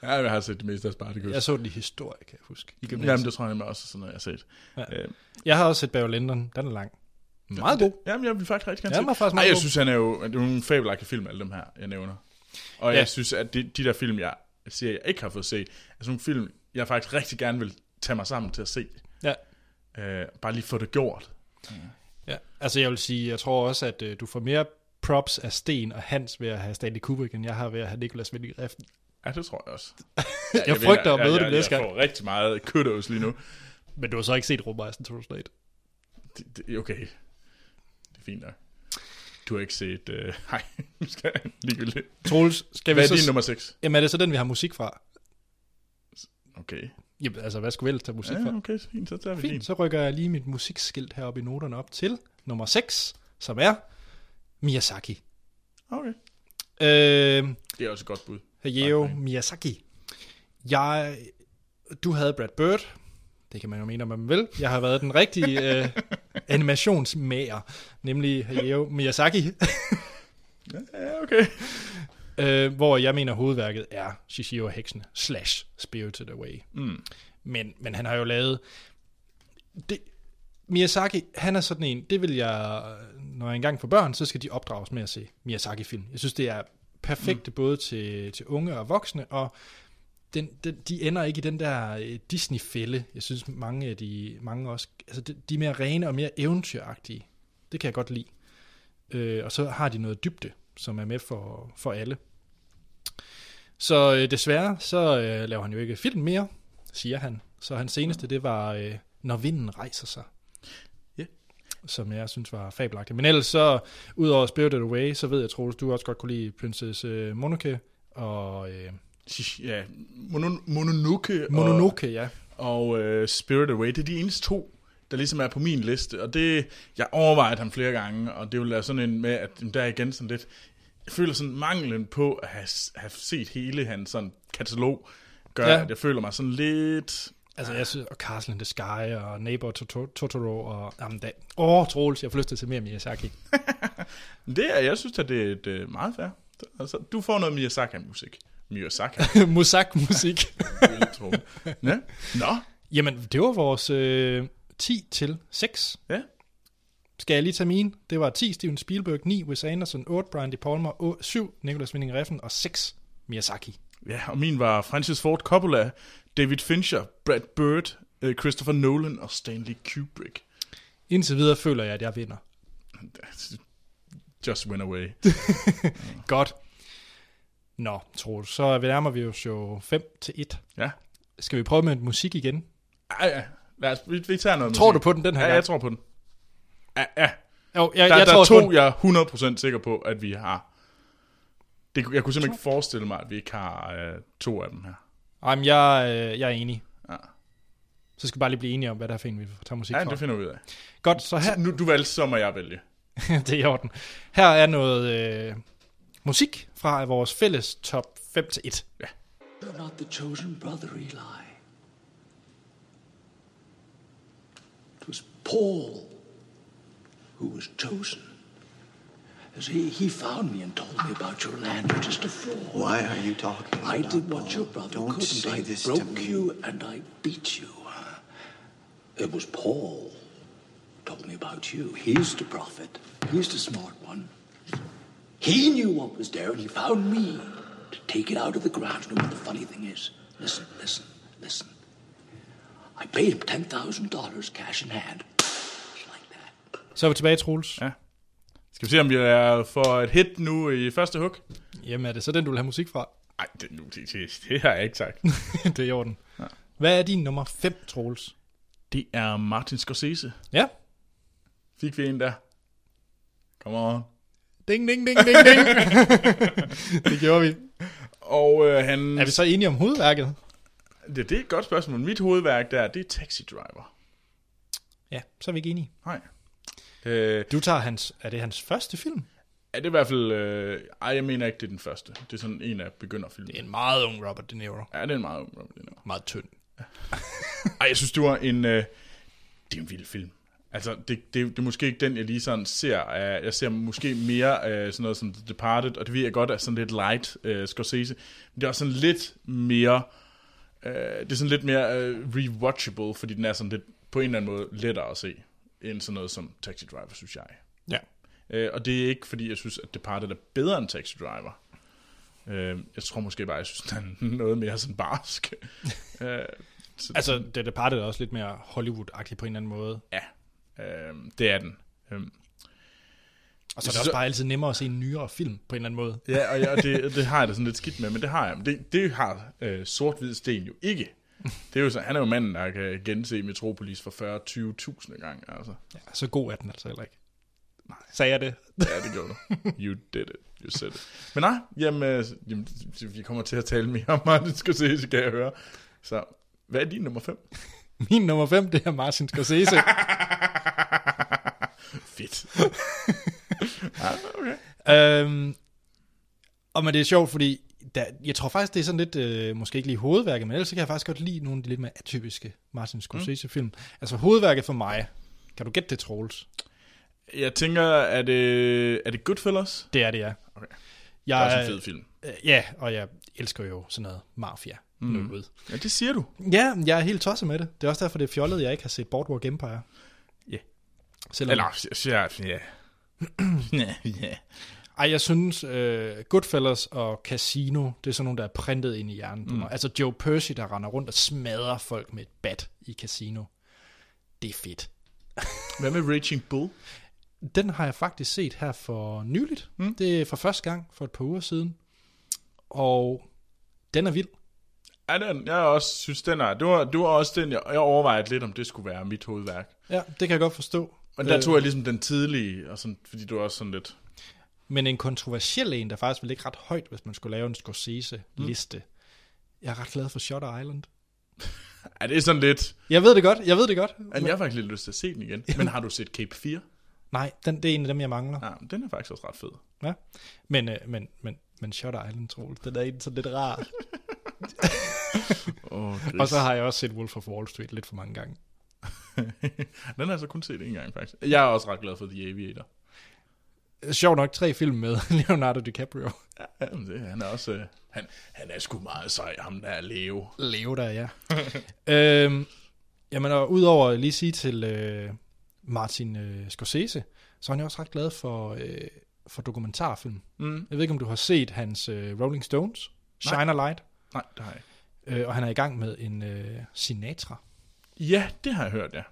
[SPEAKER 2] ja, jeg har set det meste af Spartacus.
[SPEAKER 1] Jeg så den i historie, kan jeg huske. I
[SPEAKER 2] Jamen, det tror jeg nemlig også, sådan noget, jeg har set.
[SPEAKER 1] Ja.
[SPEAKER 2] Øh,
[SPEAKER 1] Jeg har også set Barry Lyndon. Den er lang. Meget god.
[SPEAKER 2] Jamen, jeg vil faktisk rigtig gerne se
[SPEAKER 1] den
[SPEAKER 2] jeg synes, han er jo det er nogle fabelagtige film, alle dem her, jeg nævner. Og
[SPEAKER 1] Ja.
[SPEAKER 2] jeg synes, at de, de der film, jeg siger, jeg ikke har fået set, er sådan nogle film, jeg faktisk rigtig gerne vil tage mig sammen til at se.
[SPEAKER 1] Ja.
[SPEAKER 2] Øh, bare lige få det gjort.
[SPEAKER 1] Ja, altså jeg vil sige, jeg tror også, at øh, du får mere props af Sten og Hans ved at have Stanley Kubrick, end jeg har ved at have Nicolas Winding Refn.
[SPEAKER 2] Ja, det tror jeg også. <laughs>
[SPEAKER 1] Jeg frygter at møde
[SPEAKER 2] jeg,
[SPEAKER 1] dem næste
[SPEAKER 2] jeg,
[SPEAKER 1] gang.
[SPEAKER 2] Jeg får rigtig meget kudos lige nu.
[SPEAKER 1] Men du har så ikke set Rumrejsen 2001.
[SPEAKER 2] Det, det, okay. Det er fint nok. Du har ikke set... Øh, <laughs> nej, nu skal jeg ligegyldigt.
[SPEAKER 1] Troels, skal vi
[SPEAKER 2] Hvad er
[SPEAKER 1] så...
[SPEAKER 2] din nummer 6?
[SPEAKER 1] Jamen er det så den, vi har musik fra?
[SPEAKER 2] Okay.
[SPEAKER 1] Jamen altså, hvad skulle vi ellers tage musik fra?
[SPEAKER 2] Ja, okay, så fint. Så tager vi din.
[SPEAKER 1] Fint, så rykker jeg lige mit musikskilt heroppe i noterne op til nummer 6, som er Miyazaki.
[SPEAKER 2] Okay.
[SPEAKER 1] Øh,
[SPEAKER 2] Det er også et godt bud.
[SPEAKER 1] Hayao
[SPEAKER 2] Okay.
[SPEAKER 1] Miyazaki. Jeg, du havde Brad Bird. Det kan man jo mene, om man vil. Jeg har været den rigtige øh, <laughs> animationsmager, nemlig Hayao Miyazaki,
[SPEAKER 2] Ja, okay.
[SPEAKER 1] øh, hvor jeg mener, hovedværket er Shishio og Heksen slash Spirited Away.
[SPEAKER 2] Mm.
[SPEAKER 1] Men, men han har jo lavet... Det, Miyazaki, han er sådan en, det vil jeg, når jeg engang får børn, så skal de opdrages med at se Miyazaki-film. Jeg synes, det er perfekte mm. både til, til unge og voksne, og den, den, de ender ikke i den der øh, Disney-fælde. Jeg synes, mange af de, mange også, altså de, de er mere rene og mere eventyragtige. Det kan jeg godt lide. Øh, og så har de noget dybde, som er med for, for alle. Så øh, desværre, så øh, laver han jo ikke film mere, siger han. Så hans seneste, det var øh, Når vinden rejser sig.
[SPEAKER 2] Ja.
[SPEAKER 1] Som jeg synes var fabelagtigt. Men ellers så, udover Spirited Away, så ved jeg, Troels, du også godt kunne lide Princess øh, Mononoke. Og øh,
[SPEAKER 2] Ja, Mono, Mononoke,
[SPEAKER 1] Mononoke, ja.
[SPEAKER 2] og, og uh, Spirit Away, det er de eneste to, der ligesom er på min liste. Og det, jeg overvejet ham flere gange, og det vil være sådan en med, at der er igen sådan lidt, jeg føler sådan manglen på at have, have set hele hans sådan katalog, gør,
[SPEAKER 1] Ja.
[SPEAKER 2] at jeg føler mig sådan lidt...
[SPEAKER 1] Altså, jeg synes, og Castle in the Sky, og Neighbor Toto- Totoro, og... Jamen, da, åh, Troels, jeg får lyst til at se mere Miyazaki. <laughs>
[SPEAKER 2] Det er, jeg synes, at det er et, øh, meget fair. Altså, du får noget Miyazaki-musik. Miyazaki, jeg tro. Ja. Nå,
[SPEAKER 1] Jamen, det var vores øh, 10 til 6.
[SPEAKER 2] Ja.
[SPEAKER 1] Skal jeg lige tage mine? Det var 10 Steven Spielberg, 9 Wes Anderson, 8 Brian De Palma, 8, 7 Nicolas Winding Refn og 6 Miyazaki.
[SPEAKER 2] Ja, og min var Francis Ford Coppola, David Fincher, Brad Bird, øh, Christopher Nolan og Stanley Kubrick.
[SPEAKER 1] Indtil videre føler jeg, at jeg vinder.
[SPEAKER 2] Just went away. <laughs>
[SPEAKER 1] Godt. Nå, Troels, så nærmer vi os jo 5 til 1.
[SPEAKER 2] Ja.
[SPEAKER 1] Skal vi prøve med musik igen?
[SPEAKER 2] Ej, ja. Lad os, vi, vi tager noget
[SPEAKER 1] Tror du
[SPEAKER 2] musik.
[SPEAKER 1] på den den her
[SPEAKER 2] Ja,
[SPEAKER 1] gang?
[SPEAKER 2] jeg tror på den. Ja, ja.
[SPEAKER 1] Jo, jeg,
[SPEAKER 2] Der,
[SPEAKER 1] jeg
[SPEAKER 2] der
[SPEAKER 1] tror
[SPEAKER 2] er to, jeg er 100% sikker på, at vi har. Det, jeg kunne simpelthen ikke forestille mig, at vi ikke har øh, to af dem her.
[SPEAKER 1] Jamen, jeg, øh, jeg er enig.
[SPEAKER 2] Ja.
[SPEAKER 1] Så skal vi bare lige blive enige om, hvad der er for en, vi tager musik
[SPEAKER 2] Ja,
[SPEAKER 1] fra.
[SPEAKER 2] det finder vi ud af.
[SPEAKER 1] Godt, så her,
[SPEAKER 2] Nu, du valgte, så må jeg vælge. <laughs>
[SPEAKER 1] det er i orden. Her er noget øh, musik fra vores fælles top 5 til 1.
[SPEAKER 3] You're not the chosen brother, Eli. was Paul who was chosen. As he, he found me and told me about your land just afore.
[SPEAKER 4] Why are you talking
[SPEAKER 3] I did what
[SPEAKER 4] Paul?
[SPEAKER 3] your brother
[SPEAKER 4] Don't
[SPEAKER 3] couldn't.
[SPEAKER 4] say
[SPEAKER 3] I
[SPEAKER 4] this to
[SPEAKER 3] broke
[SPEAKER 4] me.
[SPEAKER 3] you and I beat you. It was Paul told me about you. He's the prophet. He's the smart one. He knew what was there and he found me to take it out of the ground. You know what the funny thing is? Listen, listen, listen. I paid him $10,000 cash in hand. Like that.
[SPEAKER 1] Så er vi tilbage, Troels.
[SPEAKER 2] Ja. Skal vi se, om vi er for et hit nu i første hug?
[SPEAKER 1] Jamen, er det så den, du vil have musik fra?
[SPEAKER 2] Nej, det, nu, det, det, det har jeg ikke sagt. <laughs>
[SPEAKER 1] det er i orden. Ja. Hvad er din nummer 5, Troels?
[SPEAKER 2] Det er Martin Scorsese.
[SPEAKER 1] Ja.
[SPEAKER 2] Fik vi en der? Come on.
[SPEAKER 1] Ding, ding, ding, ding, ding. <laughs> det gjorde vi.
[SPEAKER 2] Og øh, han...
[SPEAKER 1] Er vi så enige om hovedværket?
[SPEAKER 2] Det, det er et godt spørgsmål. Mit hovedværk der, det er Taxi Driver.
[SPEAKER 1] Ja, så er vi ikke enige.
[SPEAKER 2] Nej. Øh,
[SPEAKER 1] Du tager hans... Er det hans første film?
[SPEAKER 2] er det i hvert fald... Øh, ej, jeg mener ikke, det er den første. Det er sådan en af begynderfilmene.
[SPEAKER 1] Det er en meget ung Robert De Niro.
[SPEAKER 2] Ja, det er en meget ung Robert De Niro.
[SPEAKER 1] Meget tynd. <laughs>
[SPEAKER 2] Ej, jeg synes, det var en... Øh, det er en vild film. Altså, det, det, det er måske ikke den, jeg lige sådan ser. Uh, jeg ser måske mere uh, sådan noget som The Departed, og det ved jeg godt er sådan lidt light uh, Scorsese. Men det er også sådan lidt mere... Uh, det er sådan lidt mere uh, rewatchable, fordi den er sådan lidt på en eller anden måde lettere at se, end sådan noget som Taxi Driver, synes jeg.
[SPEAKER 1] Ja.
[SPEAKER 2] Uh, og det er ikke, fordi jeg synes, at Departed er bedre end Taxi Driver. Uh, jeg tror måske bare, jeg synes, den er noget mere sådan barsk. uh, <laughs> så,
[SPEAKER 1] Altså, The Departed er også lidt mere Hollywood-agtig på en eller anden måde.
[SPEAKER 2] Ja, øh, det er den. Øhm,
[SPEAKER 1] Og så er det også
[SPEAKER 2] så-
[SPEAKER 1] bare altid nemmere at se en nyere film på en eller anden måde.
[SPEAKER 2] ja, og, ja, og det, <laughs> det har jeg da sådan lidt skidt med, men det har jeg. Men det, det har øh, sort-hvid sten jo ikke. Det er jo så, han er jo manden, der kan gense Metropolis for 40-20.000 gange. Altså.
[SPEAKER 1] Ja, så god er den altså heller ikke. Nej. Sagde jeg det?
[SPEAKER 2] Ja, det gjorde du. You did it. You said it. Men nej, jamen, øh, jamen, vi kommer til at tale mere om <laughs> Martin Scorsese, kan jeg høre. Så hvad er din nummer 5?
[SPEAKER 1] Min nummer 5, det er Martin Scorsese. <laughs>
[SPEAKER 2] Fedt. <laughs> ja, okay.
[SPEAKER 1] øhm, og men det er sjovt, fordi der, jeg tror faktisk, det er sådan lidt, øh, måske ikke lige hovedværket, men ellers så kan jeg faktisk godt lide nogle af de lidt mere atypiske Martin Scorsese-film. Mm. Altså hovedværket for mig, kan du gætte det, Troels?
[SPEAKER 2] Jeg tænker, er det, er det Goodfellas?
[SPEAKER 1] Det er det, ja.
[SPEAKER 2] Okay. Det
[SPEAKER 1] Jeg,
[SPEAKER 2] er også en fed film.
[SPEAKER 1] øh, Ja, og jeg elsker jo sådan noget mafia. Mm.
[SPEAKER 2] Ja, det siger du.
[SPEAKER 1] Ja, jeg er helt tosset med det. Det er også derfor, det er fjollet, jeg ikke har set Boardwalk Empire.
[SPEAKER 2] Ja.
[SPEAKER 1] Selvom,
[SPEAKER 2] Eller, ja, ja. ja, <clears throat> ja.
[SPEAKER 1] Ej, jeg synes, uh, Goodfellas og Casino, det er sådan nogle, der er printet ind i hjernen på mm. mig. Altså Joe Pesci, der render rundt og smadrer folk med et bat i Casino. Det er fedt. <laughs>
[SPEAKER 2] Hvad med Raging Bull?
[SPEAKER 1] Den har jeg faktisk set her for nyligt. Mm. Det er for første gang for et par uger siden. Og den er vild.
[SPEAKER 2] Ja, den, jeg også synes, den er, det var, det var også den, jeg, jeg overvejede lidt, om det skulle være mit hovedværk.
[SPEAKER 1] Ja, det kan jeg godt forstå.
[SPEAKER 2] Men der
[SPEAKER 1] Øh,
[SPEAKER 2] tog jeg ligesom den tidlige, og sådan, fordi du var også sådan lidt...
[SPEAKER 1] Men en kontroversiel en, der faktisk vil ligge ret højt, hvis man skulle lave en Scorsese-liste. Mm. Jeg er ret glad for Shutter Island. <laughs>
[SPEAKER 2] Ja, det er sådan lidt...
[SPEAKER 1] Jeg ved det godt, jeg ved det godt.
[SPEAKER 2] Men jeg har faktisk lidt lyst til at se den igen. Men har du set Cape 4?
[SPEAKER 1] Nej, den, det er en af dem, jeg mangler.
[SPEAKER 2] Ja, den er faktisk også ret fed.
[SPEAKER 1] Ja. Men, øh, men, men, men Shutter Island, Troels, den er en sådan lidt rar. <laughs> <laughs>
[SPEAKER 2] Oh,
[SPEAKER 1] og så har jeg også set Wolf of Wall Street lidt for mange gange. <laughs>
[SPEAKER 2] den har jeg så kun set en gang, faktisk. Jeg er også ret glad for The Aviator.
[SPEAKER 1] Sjov nok tre film med <laughs> Leonardo DiCaprio.
[SPEAKER 2] Ja, det, han er også... øh, Han, han er sgu meget sej, ham der er Leo.
[SPEAKER 1] Leo der, ja. øhm, jamen, og udover at lige sige til øh, Martin øh, Scorsese, så er han jo også ret glad for, øh, for dokumentarfilm.
[SPEAKER 2] Mm.
[SPEAKER 1] Jeg ved ikke, om du har set hans øh, Rolling Stones, Shine a Light,
[SPEAKER 2] Nej, det har jeg ikke.
[SPEAKER 1] Øh, og han er i gang med en øh, Sinatra.
[SPEAKER 2] Ja, det har jeg hørt, ja.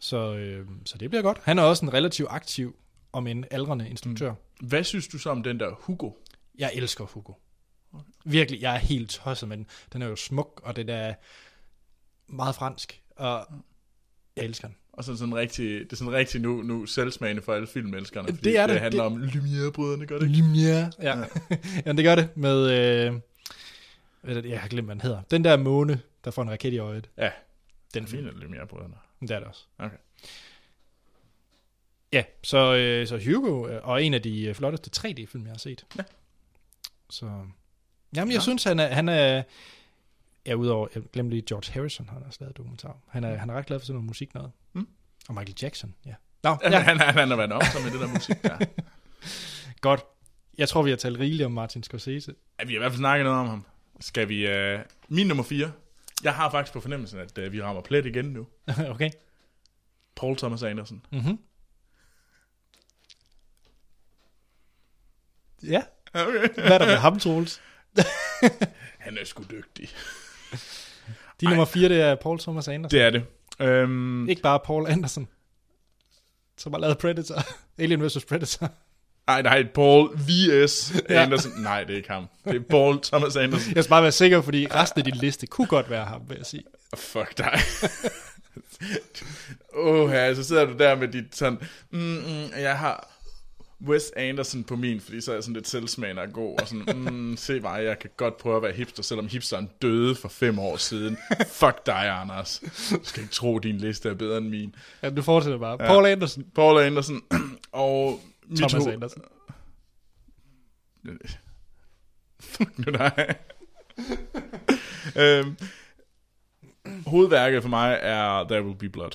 [SPEAKER 1] Så, øh, så det bliver godt. Han er også en relativt aktiv, om en aldrende instruktør. Mm.
[SPEAKER 2] Hvad synes du så om den der Hugo?
[SPEAKER 1] Jeg elsker Hugo. Virkelig, jeg er helt tosset med den. Den er jo smuk, og det er meget fransk, og jeg elsker den.
[SPEAKER 2] Og så sådan rigtig, det er sådan rigtig nu, nu selvsmagende for alle filmelskerne. Fordi
[SPEAKER 1] Det er det.
[SPEAKER 2] Det handler
[SPEAKER 1] Det-
[SPEAKER 2] om Lumière-brødrene, gør det ikke?
[SPEAKER 1] Lumière. Ja, ja. <laughs> ja det gør det med... Øh, er det, jeg har glemt, hvad den hedder. Den der måne, der får en raket i øjet.
[SPEAKER 2] Ja,
[SPEAKER 1] Den
[SPEAKER 2] den
[SPEAKER 1] film.
[SPEAKER 2] fine Lumière-brødrene.
[SPEAKER 1] Det er det også.
[SPEAKER 2] Okay.
[SPEAKER 1] Ja, så, øh, så Hugo, øh, og en af de øh, flotteste 3D-film, jeg har set.
[SPEAKER 2] Ja.
[SPEAKER 1] Så, jamen, jeg ja. synes, han er, han er, ja, udover, jeg glemte lige George Harrison, han har også lavet dokumentar. Han er, han er ret glad for sådan noget musik noget.
[SPEAKER 2] Mm.
[SPEAKER 1] Og Michael Jackson, ja. Nå,
[SPEAKER 2] Ja.
[SPEAKER 1] ja,
[SPEAKER 2] Han, han, han har været op med det der musik der. <laughs>
[SPEAKER 1] godt. Jeg tror, vi har talt rigeligt om Martin Scorsese.
[SPEAKER 2] Ja, vi har i hvert fald snakket noget om ham. Skal vi... Uh, min nummer 4. Jeg har faktisk på fornemmelsen, at uh, vi rammer plet igen nu. <laughs>
[SPEAKER 1] okay.
[SPEAKER 2] Paul Thomas Anderson.
[SPEAKER 1] Mm-hmm. Ja,
[SPEAKER 2] Okay.
[SPEAKER 1] hvad er der med ham, Troels? <laughs>
[SPEAKER 2] Han er sgu dygtig.
[SPEAKER 1] De nummer fire, det er Paul Thomas Anderson.
[SPEAKER 2] Det er det. Øhm,
[SPEAKER 1] Ikke bare Paul Anderson, som har lavet Predator. <laughs> Alien vs. Predator.
[SPEAKER 2] Ej, nej, Paul V.S.
[SPEAKER 1] Ja.
[SPEAKER 2] Anderson. Nej, det er ikke ham. Det er Paul Thomas Anderson.
[SPEAKER 1] Jeg skal bare være sikker, fordi resten af din liste kunne godt være ham, vil jeg sige.
[SPEAKER 2] Fuck dig. Åh, oh, ja, så sidder du der med dit sådan, mm, mm, jeg har Wes Anderson på min, fordi så er jeg sådan lidt selvsmagende og god, og sådan, mm, se mig, jeg kan godt prøve at være hipster, selvom hipsteren døde for fem år siden. Fuck dig, Anders. Du skal ikke tro, din liste er bedre end min.
[SPEAKER 1] Ja, du fortsætter bare. Ja. Paul Anderson.
[SPEAKER 2] Paul Anderson, og
[SPEAKER 1] Thomas
[SPEAKER 2] ho-
[SPEAKER 1] Anderson.
[SPEAKER 2] Fuck <laughs> nu dig. øhm, hovedværket for mig er There Will Be Blood.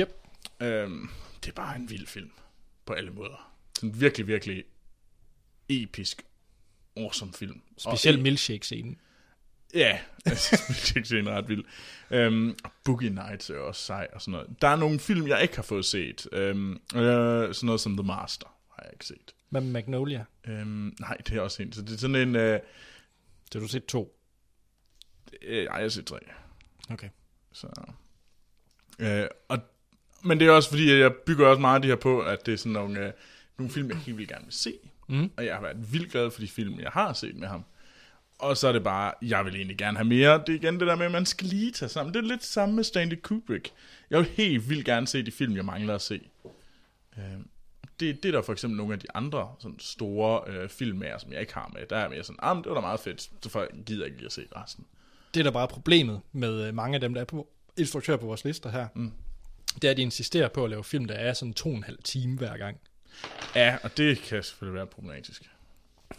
[SPEAKER 1] Yep.
[SPEAKER 2] Øhm, det er bare en vild film. På alle måder. Sådan virkelig, virkelig episk, awesome film.
[SPEAKER 1] Specielt milkshake-scenen.
[SPEAKER 2] Ja, <laughs> milkshake-scenen er ret vild. Øhm, Boogie Nights er også sej og sådan noget. Der er nogle film, jeg ikke har fået set. Øhm, øh, sådan noget som The Master har jeg ikke set.
[SPEAKER 1] Hvad med Magnolia?
[SPEAKER 2] Øhm, nej, det er også en. Så det er sådan en... Øh,
[SPEAKER 1] Det har du set to.
[SPEAKER 2] øh, ej, jeg har set tre.
[SPEAKER 1] Okay.
[SPEAKER 2] Så, øh, og, men det er også fordi, jeg bygger også meget af det her på, at det er sådan nogle, øh, nogle film, jeg helt vildt gerne vil se.
[SPEAKER 1] Mm.
[SPEAKER 2] Og jeg har været vildt glad for de film, jeg har set med ham. Og så er det bare, jeg vil egentlig gerne have mere. Det er igen det der med, at man skal lige tage sammen. Det er lidt samme med Stanley Kubrick. Jeg vil helt vildt gerne se de film, jeg mangler at se. Øh, det, det er der for eksempel nogle af de andre sådan store øh, film med, som jeg ikke har med. Der er mere sådan, ah, det var da meget fedt, så for- gider jeg ikke lige at se resten.
[SPEAKER 1] Det er da bare problemet med øh, mange af dem, der er på instruktører på vores lister her. Mm. Det er, at de insisterer på at lave film, der er sådan to og en halv time hver gang.
[SPEAKER 2] Ja, og det kan selvfølgelig være problematisk.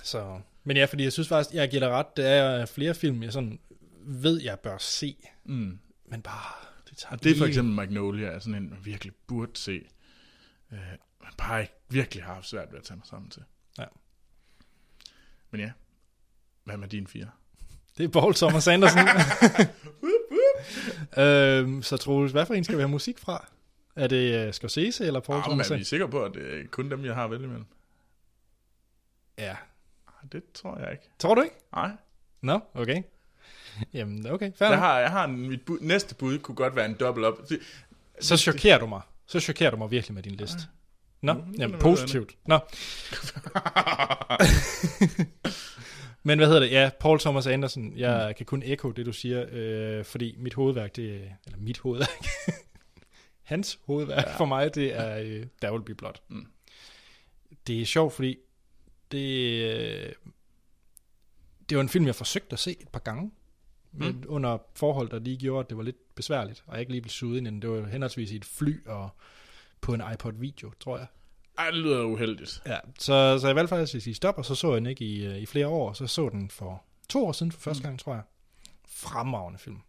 [SPEAKER 1] Så, men ja, fordi jeg synes faktisk, jeg giver dig ret, det er flere film, jeg sådan ved, jeg bør se.
[SPEAKER 2] Mm.
[SPEAKER 1] Men bare, det tager
[SPEAKER 2] Og det er for eksempel Magnolia, er sådan en, man virkelig burde se. Øh, man bare ikke virkelig har haft svært ved at tage mig sammen til.
[SPEAKER 1] Ja.
[SPEAKER 2] Men ja, hvad med din fire?
[SPEAKER 1] Det er Paul Thomas Anderson. <laughs> øhm, så Troels, hvad for en skal vi have musik fra? Er det uh, Scorsese eller Paul
[SPEAKER 2] Ah,
[SPEAKER 1] Thomas
[SPEAKER 2] er vi sikre på, at det er kun dem, jeg har at vælge imellem?
[SPEAKER 1] Ja.
[SPEAKER 2] Det tror jeg ikke.
[SPEAKER 1] Tror du ikke?
[SPEAKER 2] Nej.
[SPEAKER 1] Nå, okay. Jamen, okay, fair
[SPEAKER 2] Jeg har, jeg har en, mit bud, næste bud kunne godt være en up. Det,
[SPEAKER 1] Så chokerer du mig. Så chokerer du mig virkelig med din liste. Nå,
[SPEAKER 2] Nu finder
[SPEAKER 1] jamen positivt. Nå. <laughs> Men hvad hedder det? Ja, Paul Thomas Anderson. Jeg mm. kan kun ekko det, du siger, øh, fordi mit hovedværk, det er, eller mit hovedværk, <laughs> hans hovedværk ja. for mig, det er øh, Der Will Be Blood.
[SPEAKER 2] Mm.
[SPEAKER 1] Det er sjovt, fordi det, øh, det var en film, jeg forsøgte at se et par gange, men
[SPEAKER 2] Mm.
[SPEAKER 1] under forhold, der lige gjorde, at det var lidt besværligt, og jeg ikke lige blev suget ind. Det var henholdsvis i et fly og på en iPod video, tror jeg.
[SPEAKER 2] ej, det lyder uheldigt.
[SPEAKER 1] Ja, så, så jeg valgte faktisk at sige stop, og så så jeg den ikke i, øh, i flere år, så så den for to år siden for første gang, tror jeg. Fremragende film.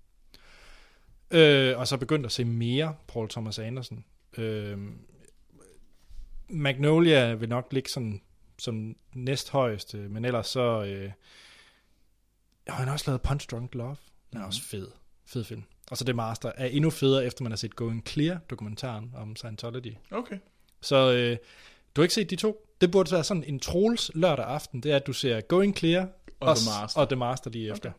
[SPEAKER 1] Øh, og så begyndte at se mere Paul Thomas Anderson. Øh, Magnolia vil nok ligge sådan, som næsthøjeste, men ellers så... Øh, jeg har han også lavet Punch Drunk Love. Den er også fed. Fed film. Og så det Master er endnu federe, efter man har set Going Clear, dokumentaren om Scientology.
[SPEAKER 2] Okay.
[SPEAKER 1] Så øh, du har ikke set de to? Det burde være sådan en Troels lørdag aften, det er, at du ser Going Clear
[SPEAKER 2] Og
[SPEAKER 1] s-
[SPEAKER 2] The Master.
[SPEAKER 1] og The Master lige efter. Okay.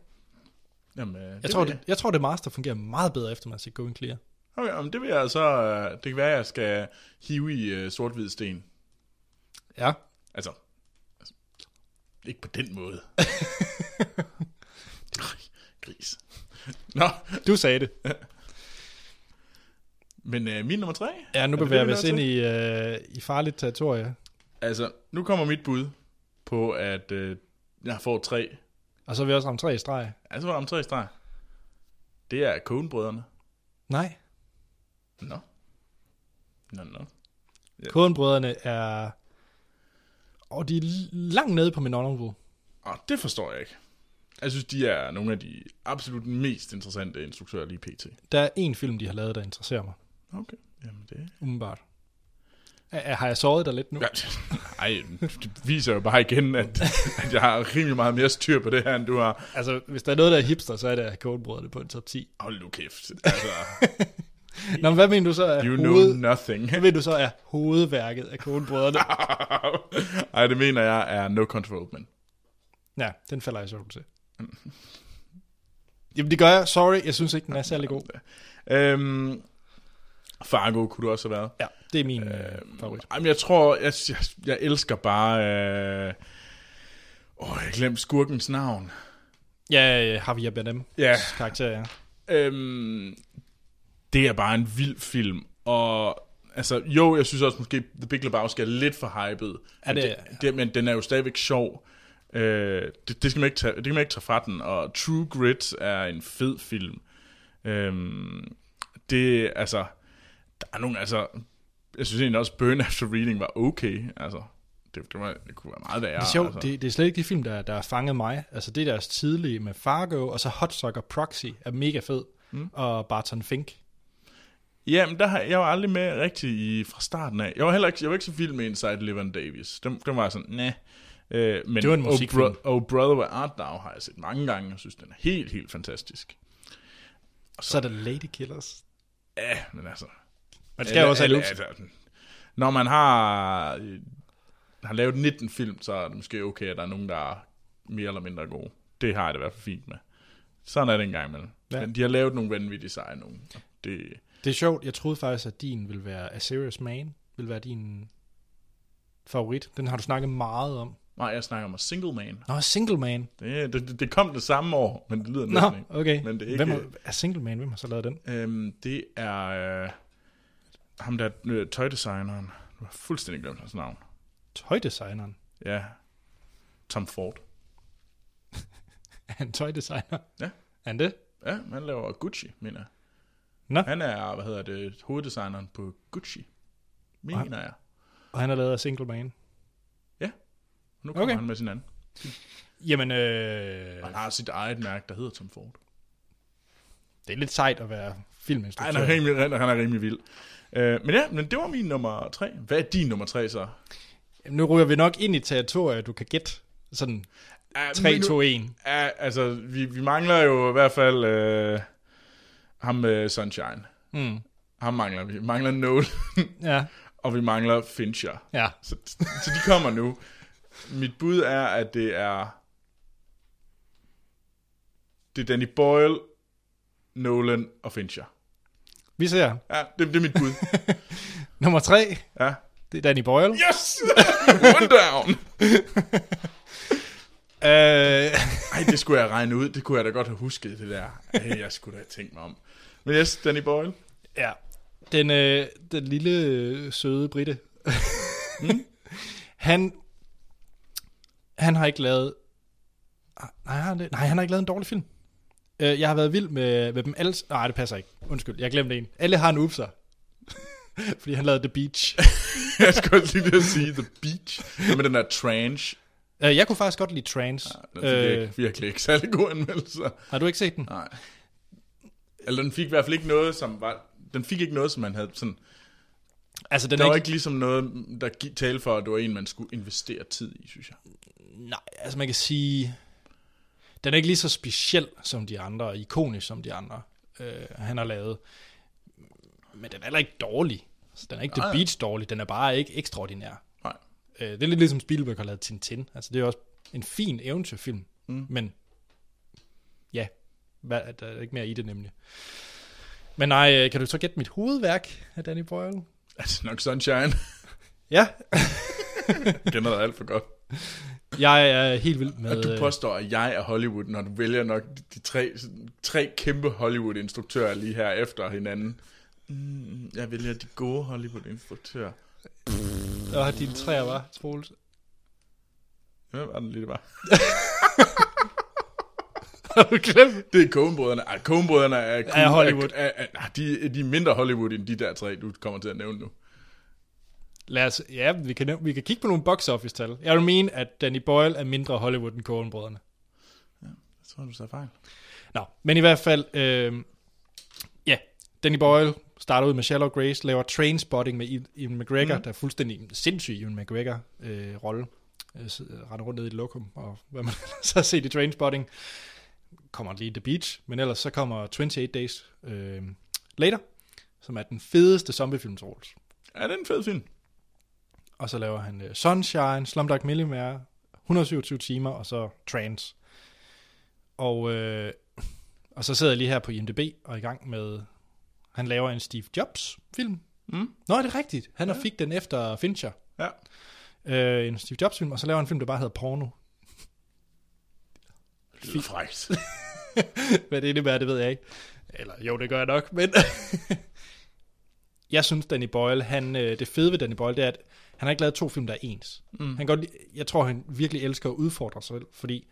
[SPEAKER 2] Jamen, øh,
[SPEAKER 1] Jeg, tror,
[SPEAKER 2] vil
[SPEAKER 1] det, jeg tror, The Master fungerer meget bedre, efter man har set Going Clear.
[SPEAKER 2] Okay, jamen, det vil jeg så... øh, Det kan være, at jeg skal hive i uh, sort-hvid sten.
[SPEAKER 1] Ja.
[SPEAKER 2] Altså, altså, ikke på den måde. <laughs> Gris. Nå, <laughs>
[SPEAKER 1] Du sagde det.
[SPEAKER 2] men uh, min nummer tre?
[SPEAKER 1] Ja, nu
[SPEAKER 2] Er
[SPEAKER 1] bevæger vi os ind i, øh, i farligt territorie.
[SPEAKER 2] Altså, nu kommer mit bud på, at uh, jeg får tre.
[SPEAKER 1] Og så er vi også om tre i streg.
[SPEAKER 2] Altså, om tre streg. Det er Coen-brødrene.
[SPEAKER 1] Nej.
[SPEAKER 2] Nå. Nå, nå. Ja.
[SPEAKER 1] Er... Og de er langt nede på min honorable.
[SPEAKER 2] Og det forstår jeg ikke. Jeg synes, de er nogle af de absolut mest interessante instruktører lige pt.
[SPEAKER 1] Der er en film, de har lavet, der interesserer mig.
[SPEAKER 2] Okay. Jamen det...
[SPEAKER 1] umiddelbart. Har jeg såret dig lidt nu?
[SPEAKER 2] Ja, <laughs> ej, det viser jo bare igen, at, <laughs> at jeg har rimelig meget mere styr på det her, end du har.
[SPEAKER 1] Altså, hvis der er noget, der er hipster, så er det Conebrødrene på en top 10.
[SPEAKER 2] Hold nu kæft. Altså, <laughs>
[SPEAKER 1] Nå, men hvad mener du så er
[SPEAKER 2] you know
[SPEAKER 1] hoved...
[SPEAKER 2] nothing.
[SPEAKER 1] Hvad mener du så er hovedværket af Conebrødrene? <laughs>
[SPEAKER 2] Ej, det mener jeg er No Control Men.
[SPEAKER 1] ja, den falder jeg så til. Jamen, det gør jeg. Sorry, jeg synes ikke, den er særlig god. <laughs>
[SPEAKER 2] Øhm, Fargo kunne du også have været.
[SPEAKER 1] Ja, det er min øh, favorit.
[SPEAKER 2] Jamen, jeg tror, jeg, jeg, jeg elsker bare... Øh, åh, jeg glemte skurkens navn.
[SPEAKER 1] Ja, øh, Javier Bardem
[SPEAKER 2] Ja.
[SPEAKER 1] karakter, ja.
[SPEAKER 2] Øhm, det er bare en vild film, og altså, jo, jeg synes også måske, The Big Lebowski er lidt for hyped,
[SPEAKER 1] Er
[SPEAKER 2] men,
[SPEAKER 1] det-
[SPEAKER 2] det, det, men den er jo stadigvæk sjov. Øh, det, det, skal man ikke tage, det kan man ikke tage fra den, og True Grit er en fed film. Øhm, det, altså, der er nogle, altså, jeg synes egentlig også, Burn After Reading var okay, altså, det, det, var, det kunne være meget værre.
[SPEAKER 1] Det er sjovt,
[SPEAKER 2] altså.
[SPEAKER 1] det, det er slet ikke de film, der, der har fanget mig. Altså, det er deres tidlige med Fargo, og så Hot Sucker Proxy er mega fed. Mm. Og Barton Fink.
[SPEAKER 2] Ja, men der har, jeg var aldrig med rigtig i, fra starten af. Jeg var heller ikke, jeg var ikke så vild med Inside Llewyn Davis. Den, den var sådan, næh. Øh, men
[SPEAKER 1] Det var en
[SPEAKER 2] Oh,
[SPEAKER 1] musikfilm.
[SPEAKER 2] Bro- oh Brother Where Art Thou har jeg set mange gange, og synes, den er helt, helt fantastisk.
[SPEAKER 1] Så er der Lady Killers.
[SPEAKER 2] Ja, men altså...
[SPEAKER 1] Og det skal jo også have luft.
[SPEAKER 2] altså, Når man har, øh, har lavet 19 film, så er det måske okay, at der er nogen, der er mere eller mindre gode. Det har jeg det i hvert fald fint med. Sådan er det en gang imellem.
[SPEAKER 1] Ja.
[SPEAKER 2] Men de har lavet nogle vanvittige seje nogen. og Det,
[SPEAKER 1] Det er sjovt, jeg troede faktisk, at din vil være A Serious Man, vil være din favorit. Den har du snakket meget om.
[SPEAKER 2] nej, jeg snakker om A Single Man.
[SPEAKER 1] Nå, Single Man.
[SPEAKER 2] Det, det, det kom det samme år, men det lyder
[SPEAKER 1] Nå,
[SPEAKER 2] næsten ikke.
[SPEAKER 1] okay.
[SPEAKER 2] Men det er ikke...
[SPEAKER 1] Hvem er, er Single Man? Hvem har så lavet den?
[SPEAKER 2] Øhm, det er øh, ham der øh, tøjdesigneren. Du har fuldstændig glemt hans navn.
[SPEAKER 1] Tøjdesigneren.
[SPEAKER 2] Ja. Tom Ford. <laughs>
[SPEAKER 1] Er han tøjdesigner?
[SPEAKER 2] Ja.
[SPEAKER 1] Er han det?
[SPEAKER 2] Ja, han laver Gucci, mener jeg.
[SPEAKER 1] Nå.
[SPEAKER 2] Han er, hvad hedder det, hoveddesigneren på Gucci. Mener jeg.
[SPEAKER 1] Og han har lavet Single Man.
[SPEAKER 2] Nu kommer
[SPEAKER 1] Okay.
[SPEAKER 2] han med sin anden.
[SPEAKER 1] Jamen, øh,
[SPEAKER 2] Han har sit eget mærke, der hedder Tom Ford.
[SPEAKER 1] det er lidt sejt at være filminstruktør.
[SPEAKER 2] han er rimelig, han er, han rimelig vild. Øh, men ja, men det var min nummer tre. Hvad er din nummer tre så?
[SPEAKER 1] Jamen, Nu ryger vi nok ind i territoriet, du kan gætte. Sådan
[SPEAKER 2] Ja,
[SPEAKER 1] 3,
[SPEAKER 2] men nu-
[SPEAKER 1] 2, 1.
[SPEAKER 2] Ja, altså, vi, vi mangler jo i hvert fald øh, ham med Sunshine.
[SPEAKER 1] Mm.
[SPEAKER 2] Ham mangler vi. Mangler Nolan, <laughs>
[SPEAKER 1] Ja,
[SPEAKER 2] og vi mangler Fincher.
[SPEAKER 1] ja.
[SPEAKER 2] Så, så de kommer nu. Mit bud er, at det er... Det er Danny Boyle, Nolan og Fincher.
[SPEAKER 1] Vi ser.
[SPEAKER 2] Ja, det, det er mit bud. <laughs>
[SPEAKER 1] Nummer 3,
[SPEAKER 2] Ja.
[SPEAKER 1] det er Danny Boyle.
[SPEAKER 2] Yes! <laughs> One down!
[SPEAKER 1] Øh,
[SPEAKER 2] Ej, det skulle jeg regne ud. Det kunne jeg da godt have husket, det der. Ej, jeg skulle da have tænkt mig om. Men yes, Danny Boyle.
[SPEAKER 1] ja. Den, øh, den lille øh, søde britte. <laughs>
[SPEAKER 2] Mm.
[SPEAKER 1] han, han har ikke lavet... Nej, han det? Nej, han har ikke lavet en dårlig film. Øh, jeg har været vild med, med dem alle... Nej, det passer ikke. Undskyld, jeg glemte en. Alle har en upser. <laughs> Fordi han lavede The Beach. <laughs>
[SPEAKER 2] jeg skulle lige at sige The Beach. Hvad med den der tranche?
[SPEAKER 1] Øh, jeg kunne faktisk godt lide Trans.
[SPEAKER 2] Fik
[SPEAKER 1] Øh,
[SPEAKER 2] øh, virkelig ikke særlig gode anmeldelser.
[SPEAKER 1] har du ikke set den?
[SPEAKER 2] Nej. Eller den fik i hvert fald ikke noget, som var... Den fik ikke noget, som man havde sådan...
[SPEAKER 1] Altså, den
[SPEAKER 2] Der
[SPEAKER 1] er
[SPEAKER 2] var
[SPEAKER 1] ikke...
[SPEAKER 2] ikke ligesom noget, der gi- talte for, at det var en, man skulle investere tid i, synes jeg.
[SPEAKER 1] Nej, altså man kan sige... Den er ikke lige så speciel som de andre, og ikonisk som de andre, øh, han har lavet. Men den er heller ikke dårlig. Altså, den er ikke
[SPEAKER 2] Nej.
[SPEAKER 1] The Beach dårlig, den er bare ikke ekstraordinær.
[SPEAKER 2] Nej.
[SPEAKER 1] Øh, det er lidt ligesom Spielberg har lavet Tintin. Altså, det er også en fin eventyrfilm,
[SPEAKER 2] Mm.
[SPEAKER 1] men hvad, der er ikke mere i det nemlig. Men nej, øh, kan du så gætte mit hovedværk af Danny Boyle?
[SPEAKER 2] Altså nok Sunshine. <laughs>
[SPEAKER 1] Ja, <laughs>
[SPEAKER 2] kender dig alt for godt.
[SPEAKER 1] jeg er helt vild med...
[SPEAKER 2] At du
[SPEAKER 1] øh,
[SPEAKER 2] påstår, at jeg er Hollywood, når du vælger nok de, tre, tre kæmpe Hollywood-instruktører lige her efter hinanden. Mm, jeg vælger de gode Hollywood-instruktører.
[SPEAKER 1] Åh, dine træer var, Troels.
[SPEAKER 2] Hvad var det lige, det var? <laughs>
[SPEAKER 1] Har du glemt?
[SPEAKER 2] Det er Coen-brødrene. Ej, Coen-brødrene er, cool,
[SPEAKER 1] Er Hollywood.
[SPEAKER 2] Er, er, er, de, de er mindre Hollywood end de der tre, du kommer til at nævne nu.
[SPEAKER 1] Lad os, ja, vi kan, vi kan kigge på nogle box office tal. Jeg vil mene, at Danny Boyle er mindre Hollywood end Coen-brødrene.
[SPEAKER 2] Jeg tror, du sagde fejl.
[SPEAKER 1] Nå, men i hvert fald, øh, ja, Danny Boyle, starter ud med Shallow Grace, laver Trainspotting med Ian McGregor, mm. der er fuldstændig sindssyg Ian McGregor-rolle. Øh, rolle. øh, så- render rundt ned i et lokum, og hvad man <laughs> så har set i Trainspotting. Kommer lige The Beach, men ellers så kommer 28 Days øh, Later, som er den fedeste zombiefilm, Troels.
[SPEAKER 2] Ja, det er en fed film.
[SPEAKER 1] Og så laver han uh, Sunshine, Slumdog Millionaire, 127 timer, og så Trance. Og, øh, og så sidder jeg lige her på IMDb og er i gang med... Han laver en Steve Jobs-film.
[SPEAKER 2] Mm.
[SPEAKER 1] Nå, det er rigtigt. Han ja. fik den efter Fincher.
[SPEAKER 2] Ja.
[SPEAKER 1] Øh, en Steve Jobs-film, og så laver han en film, der bare hedder Porno.
[SPEAKER 2] Lyder frækt. <laughs>
[SPEAKER 1] Hvad det indebærer, det ved jeg ikke. Eller jo, det gør jeg nok, men... <laughs> jeg synes, Danny Boyle, han, øh, det fede ved Danny Boyle, det er, at han har ikke lavet to film, der er ens. Mm. Han godt, jeg tror, han virkelig elsker at udfordre sig selv, fordi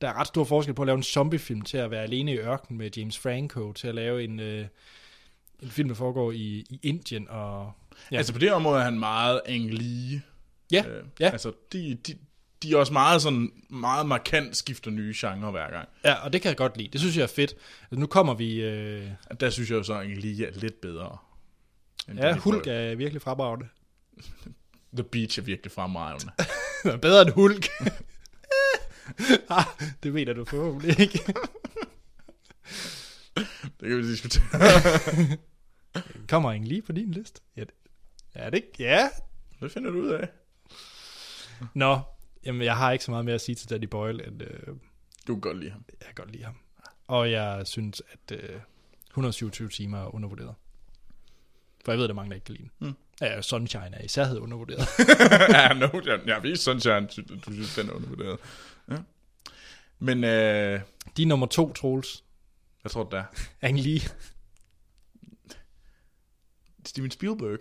[SPEAKER 1] der er ret stor forskel på at lave en zombiefilm til at være alene i ørkenen med James Franco, til at lave en, øh, en film, der foregår i, i Indien. Og,
[SPEAKER 2] Ja. Altså på det område er han meget Ang Lee.
[SPEAKER 1] ja,
[SPEAKER 2] Øh,
[SPEAKER 1] ja,
[SPEAKER 2] Altså, de, de, de er også meget sådan, meget markant skifter nye genrer hver gang.
[SPEAKER 1] ja, og det kan jeg godt lide. Det synes jeg er fedt. Altså, nu kommer vi... Øh,
[SPEAKER 2] Der synes jeg jo så, Ang Lee er lidt bedre.
[SPEAKER 1] ja, Hulk
[SPEAKER 2] Boyle.
[SPEAKER 1] er virkelig fremragende. <laughs>
[SPEAKER 2] The Beach er virkelig fremragende. <laughs>
[SPEAKER 1] Bedre end Hulk. <laughs> ah, det mener du forhåbentlig ikke.
[SPEAKER 2] Det kan vi diskutere.
[SPEAKER 1] Kommer ingen lige på din liste? Ja, det, er det ikke? Ja.
[SPEAKER 2] Det finder du ud af.
[SPEAKER 1] Nå, jamen jeg har ikke så meget mere at sige til Danny Boyle, end øh,
[SPEAKER 2] Du kan godt lide ham.
[SPEAKER 1] jeg kan godt lide ham. Og jeg synes, at øh, 127 timer er undervurderet. For jeg ved, at der er mange, der ikke kan lide den.
[SPEAKER 2] Mm.
[SPEAKER 1] Ja, Sunshine er i særhed undervurderet. <laughs>
[SPEAKER 2] ja, no, jeg, jeg ved Sunshine, du, synes, den er undervurderet. Ja. Men øh,
[SPEAKER 1] De er nummer to, Troels.
[SPEAKER 2] jeg tror, det er <laughs>
[SPEAKER 1] Ang Lee.
[SPEAKER 2] Steven Spielberg.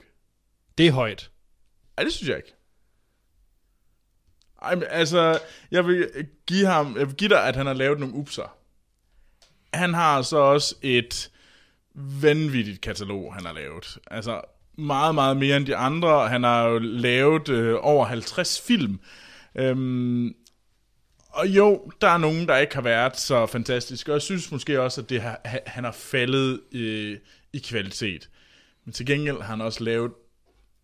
[SPEAKER 1] Det er højt.
[SPEAKER 2] Ej, det synes jeg ikke. Ej, men altså, jeg vil give ham, jeg vil give dig, at han har lavet nogle upser. Han har så også et vanvittigt katalog, han har lavet. Altså, meget, meget mere end de andre. Han har jo lavet øh, over 50 film. Øhm, og jo, der er nogen, der ikke har været så fantastiske, og jeg synes måske også, at det har, han har faldet øh, i kvalitet. Men til gengæld har han også lavet